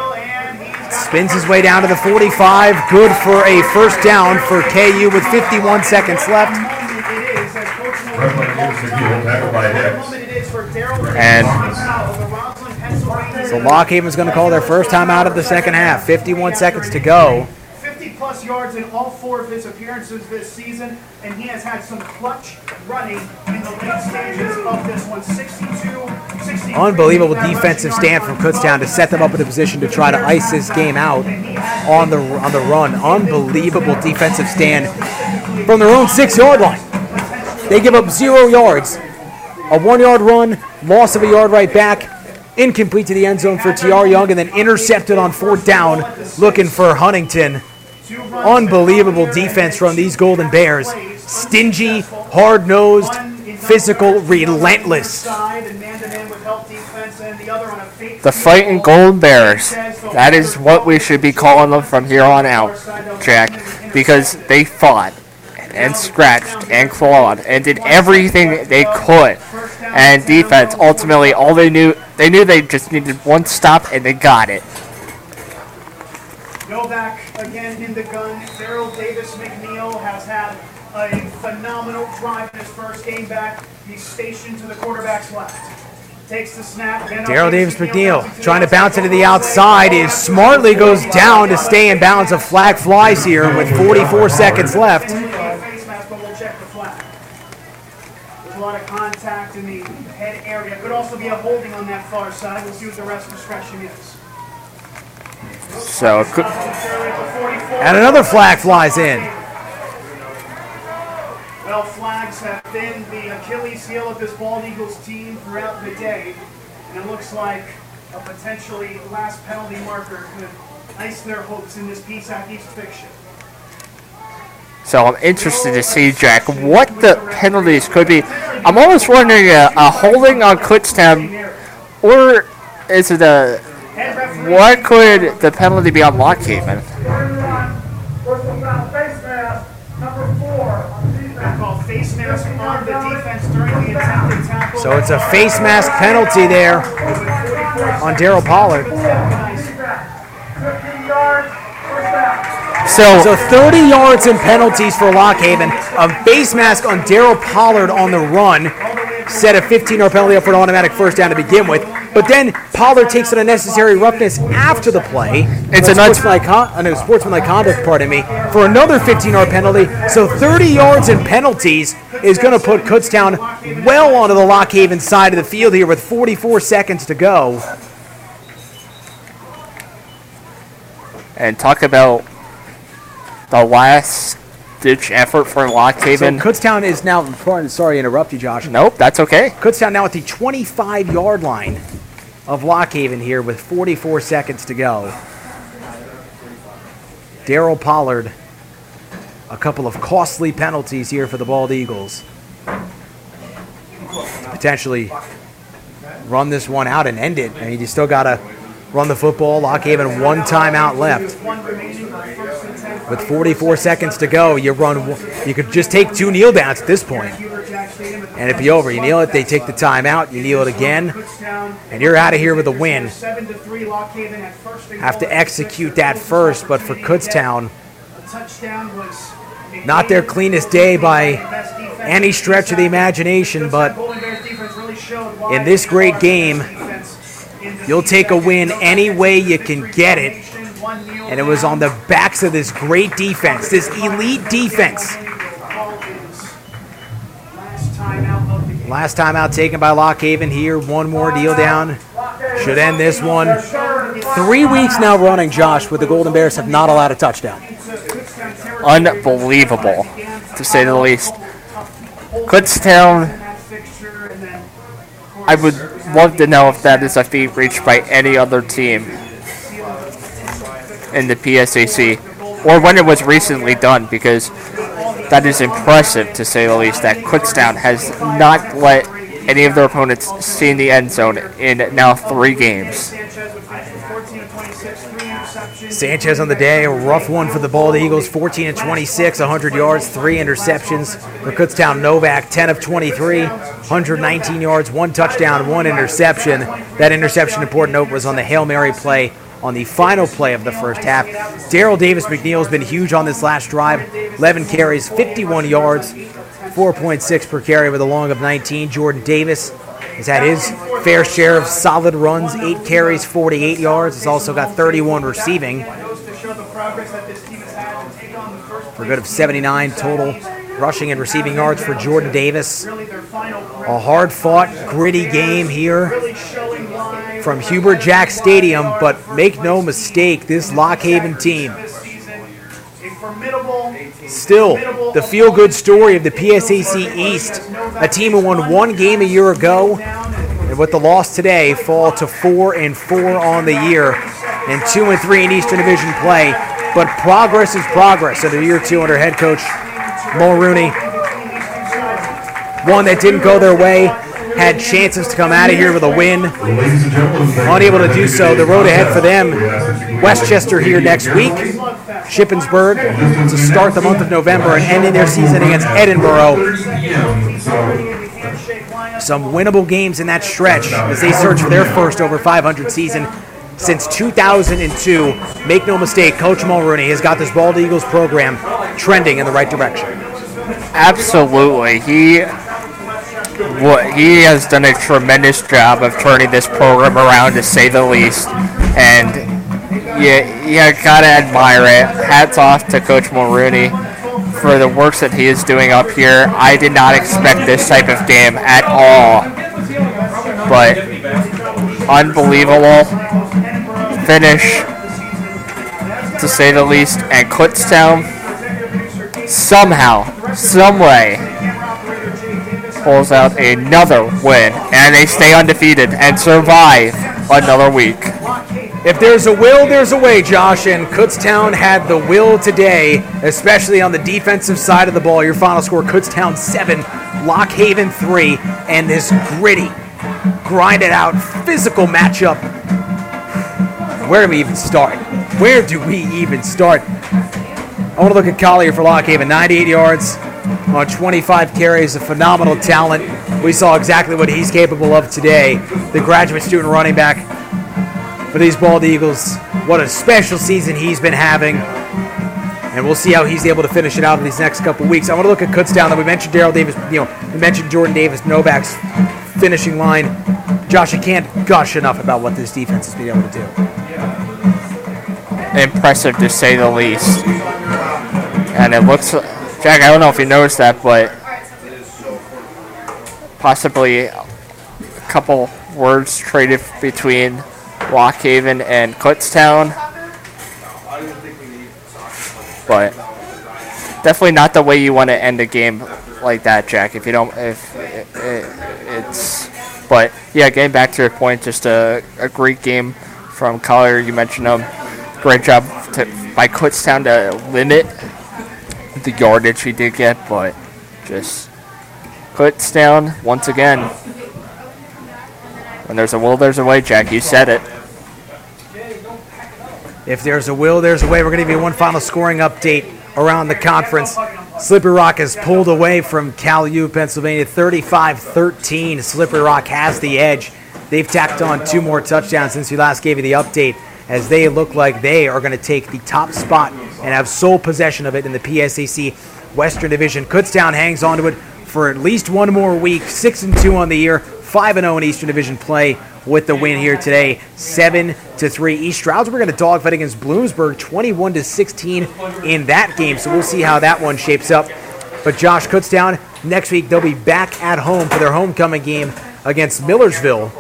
Spins his way down to the 45. Good for a first down for KU with 51 seconds left. And So Lock Haven's going to call their first time out of the second half. 51 seconds to go. 50 plus yards in all four of his appearances this season, and he has had some clutch running in the late stages of this one. 62, Unbelievable defensive stand from Kutztown to set them up in a position to try to ice this game out on the on the run. Unbelievable defensive stand from their own six yard line. They give up zero yards. A one yard run, loss of a yard right back, incomplete to the end zone for TR Young, and then intercepted on fourth down looking for Huntington. Unbelievable defense from these Golden Bears. Stingy, hard nosed, physical, relentless. the fighting Golden Bears. That is what we should be calling them from here on out, Jack, because they fought and scratched and clawed and did everything they could. And defense, ultimately, all they knew, they knew they just needed one stop, and they got it. Novak again in the gun. Daryl Davis McNeil has had a phenomenal drive in his first game back. He's stationed to the quarterback's left. Takes the snap. Daryl Davis McNeil. Trying to bounce it to the outside is smartly goes down to stay in bounds. A flag flies here with 44 seconds left. Face mask, but we'll check the flag. There's a lot of contact in the head area. Could also be a holding on that far side. We'll see what the rest discretion is. So, good- And another flag flies in. Well, flags have been the Achilles heel of this Bald Eagles team throughout the day, and it looks like a potentially last penalty marker could ice their hopes in this PSAC East fixture. So I'm interested to see, Jack, what the penalties could be. I'm almost wondering a, a holding on Kutztown, or is it a what could the penalty be on Lock Haven? They're called face mask on the defense during the attempted tackle. So it's a face mask penalty there on Daryl Pollard. So, so 30 yards in penalties for Lock Haven. A face mask on Daryl Pollard on the run set a 15-yard penalty up for an automatic first down to begin with. But then Pollard takes an unnecessary roughness after the play. It's a an sportsmanlike, con- no, sportsmanlike conduct, pardon me, for another 15-yard penalty. So 30 yards in penalties is going to put Kutztown well onto the Lock Haven side of the field here with 44 seconds to go. and talk about the last ditch effort for So Lock Haven. Kutztown is now. Sorry to interrupt you, Josh. Nope, that's okay. Kutztown now at the 25 yard line of Lock Haven here with 44 seconds to go. Daryl Pollard, a couple of costly penalties here for the Bald Eagles. Potentially run this one out and end it. I mean, you still got to run the football. Lock Haven, one timeout left. With 44 seconds to go, you run. You could just take two kneel downs at this point, and it'd be over. You kneel it, they take the timeout. You kneel it again, and you're out of here with a win. Have to execute that first, but for Kutztown, not their cleanest day by any stretch of the imagination, but in this great game, you'll take a win any way you can get it. And it was on the backs of this great defense, this elite defense. Last time out taken by Lock Haven here. One more deal down. Should end this one. Three weeks now running, Josh, with the Golden Bears have not allowed a touchdown. Unbelievable, to say the least. Kutztown, I would love to know if that is a feat reached by any other team in the PSAC, or when it was recently done, because that is impressive, to say the least, that Kutztown has not let any of their opponents see in the end zone in now three games. Sanchez on the day, a rough one for the Bald Eagles, 14 and 26, 100 yards, three interceptions. For Kutztown Novak, 10 of 23, 119 yards, one touchdown, one interception. That interception, important note, was on the Hail Mary play on the final play of the first half. Daryl Davis McNeil has been huge on this last drive, 11 carries, 51 yards, 4.6 per carry with a long of 19. Jordan Davis has had his fair share of solid runs, eight carries, 48 yards. He's also got 31 receiving for a good of 79 total rushing and receiving yards for Jordan Davis. A hard fought, gritty game here from Hubert Jack Stadium, but make no mistake, this Lock Haven team Still, the feel good story of the PSAC East, a team who won one game a year ago, and with the loss today, fall to four and four on the year, and two and three in Eastern Division play. But progress is progress under year two under head coach Mulrooney. One that didn't go their way, had chances to come out of here with a win. Unable to do so. The road ahead for them, West Chester here next week. Shippensburg to start the month of November and ending their season against Edinboro. Some winnable games in that stretch as they search for their first over 500 season since 2002. Make no mistake, Coach Mulrooney has got this Bald Eagles program trending in the right direction. Absolutely. He what he has done a tremendous job of turning this program around to say the least. And you, you gotta admire it. Hats off to Coach Mulrooney for the works that he is doing up here. I did not expect this type of game at all. But unbelievable finish to say the least. And Kutztown somehow, some way, pulls out another win, and they stay undefeated and survive another week. If there's a will, there's a way, Josh, and Kutztown had the will today, especially on the defensive side of the ball. Your final score, Kutztown 7, Lock Haven 3, and this gritty, grinded out, physical matchup. Where do we even start? Where do we even start? I want to look at Collier for Lock Haven, 98 yards on 25 carries, a phenomenal talent. We saw exactly what he's capable of today. The graduate student running back for these Bald Eagles. What a special season he's been having. And we'll see how he's able to finish it out in these next couple weeks. I want to look at Kutztown. That we mentioned Daryl Davis. You know, we mentioned Jordan Davis, Novak's finishing line. Josh, you can't gush enough about what this defense has been able to do. Impressive to say the least. And it looks, Jack. I don't know if you noticed that, but possibly a couple words traded between Lock Haven and Kutztown. But definitely not the way you want to end a game like that, Jack. If you don't, if it, it, it's, but yeah, getting back to your point, just a, a great game from Collier. You mentioned him. Great job to, by Kutztown to limit the yardage he did get, but just puts down once again. When there's a will, there's a way, Jack. You said it. If there's a will, there's a way. We're going to give you one final scoring update around the conference. Slippery Rock has pulled away from Cal U, Pennsylvania, 35-13. Slippery Rock has the edge. They've tacked on two more touchdowns since we last gave you the update, as they look like they are going to take the top spot and have sole possession of it in the PSAC Western Division. Kutztown hangs on to it for at least one more week, six and two on the year, five and zero in Eastern Division play with the win here today, seven to three. East Stroudsburg going to dogfight against Bloomsburg, 21 to 16 in that game. So we'll see how that one shapes up. But Josh Kutztown next week they'll be back at home for their homecoming game against Millersville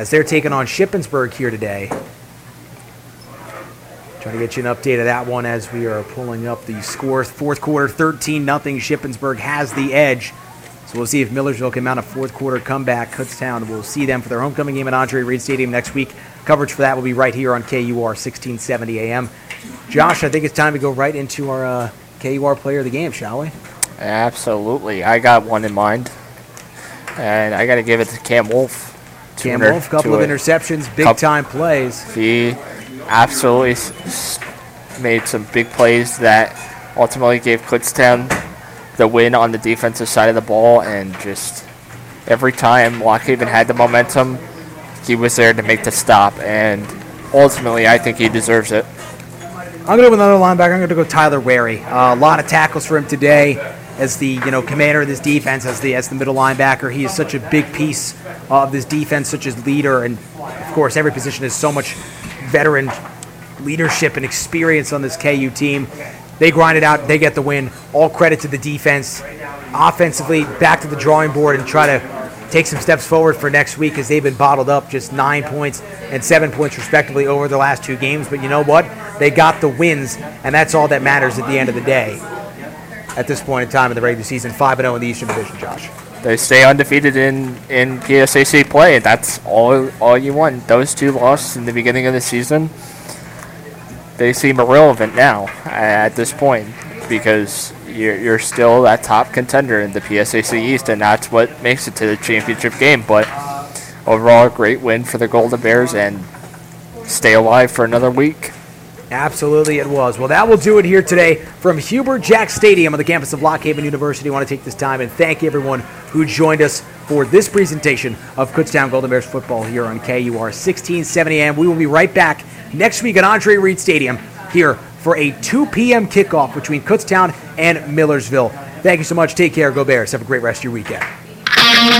as they're taking on Shippensburg here today. Trying to get you an update of that one as we are pulling up the scores. Fourth quarter, 13 nothing. Shippensburg has the edge. So we'll see if Millersville can mount a fourth quarter comeback. Kutztown, we'll see them for their homecoming game at Andre Reed Stadium next week. Coverage for that will be right here on KUR 1670 AM. Josh, I think it's time to go right into our uh, KUR player of the game, shall we? Absolutely. I got one in mind. And I got to give it to Cam Wolf. Cam Wolf, couple of interceptions, big time plays. He absolutely made some big plays that ultimately gave Kutztown the win on the defensive side of the ball, and just every time Lock Haven had the momentum, he was there to make the stop, and ultimately, I think he deserves it. I'm going to go with another linebacker. I'm going to go Tyler Wary. Uh, a lot of tackles for him today as the you know commander of this defense, as the as the middle linebacker. He is such a big piece of this defense, such as leader, and of course, every position has so much veteran leadership and experience on this KU team. They grind it out. They get the win. All credit to the defense. Offensively, back to the drawing board and try to take some steps forward for next week as they've been bottled up just nine points and seven points respectively over the last two games. But you know what? They got the wins, and that's all that matters at the end of the day. At this point in time in the regular season, 5 0 in the Eastern Division, Josh. They stay undefeated in, in PSAC play. That's all all you want. Those two losses in the beginning of the season, they seem irrelevant now at this point because you're, you're still that top contender in the PSAC East, and that's what makes it to the championship game. But overall, a great win for the Golden Bears and stay alive for another week. Absolutely, it was. Well, that will do it here today from Hubert Jack Stadium on the campus of Lock Haven University. I want to take this time and thank everyone who joined us for this presentation of Kutztown Golden Bears football here on KUR 1670 AM. We will be right back next week at Andre Reed Stadium here for a 2 p.m. kickoff between Kutztown and Millersville. Thank you so much. Take care. Go Bears. Have a great rest of your weekend.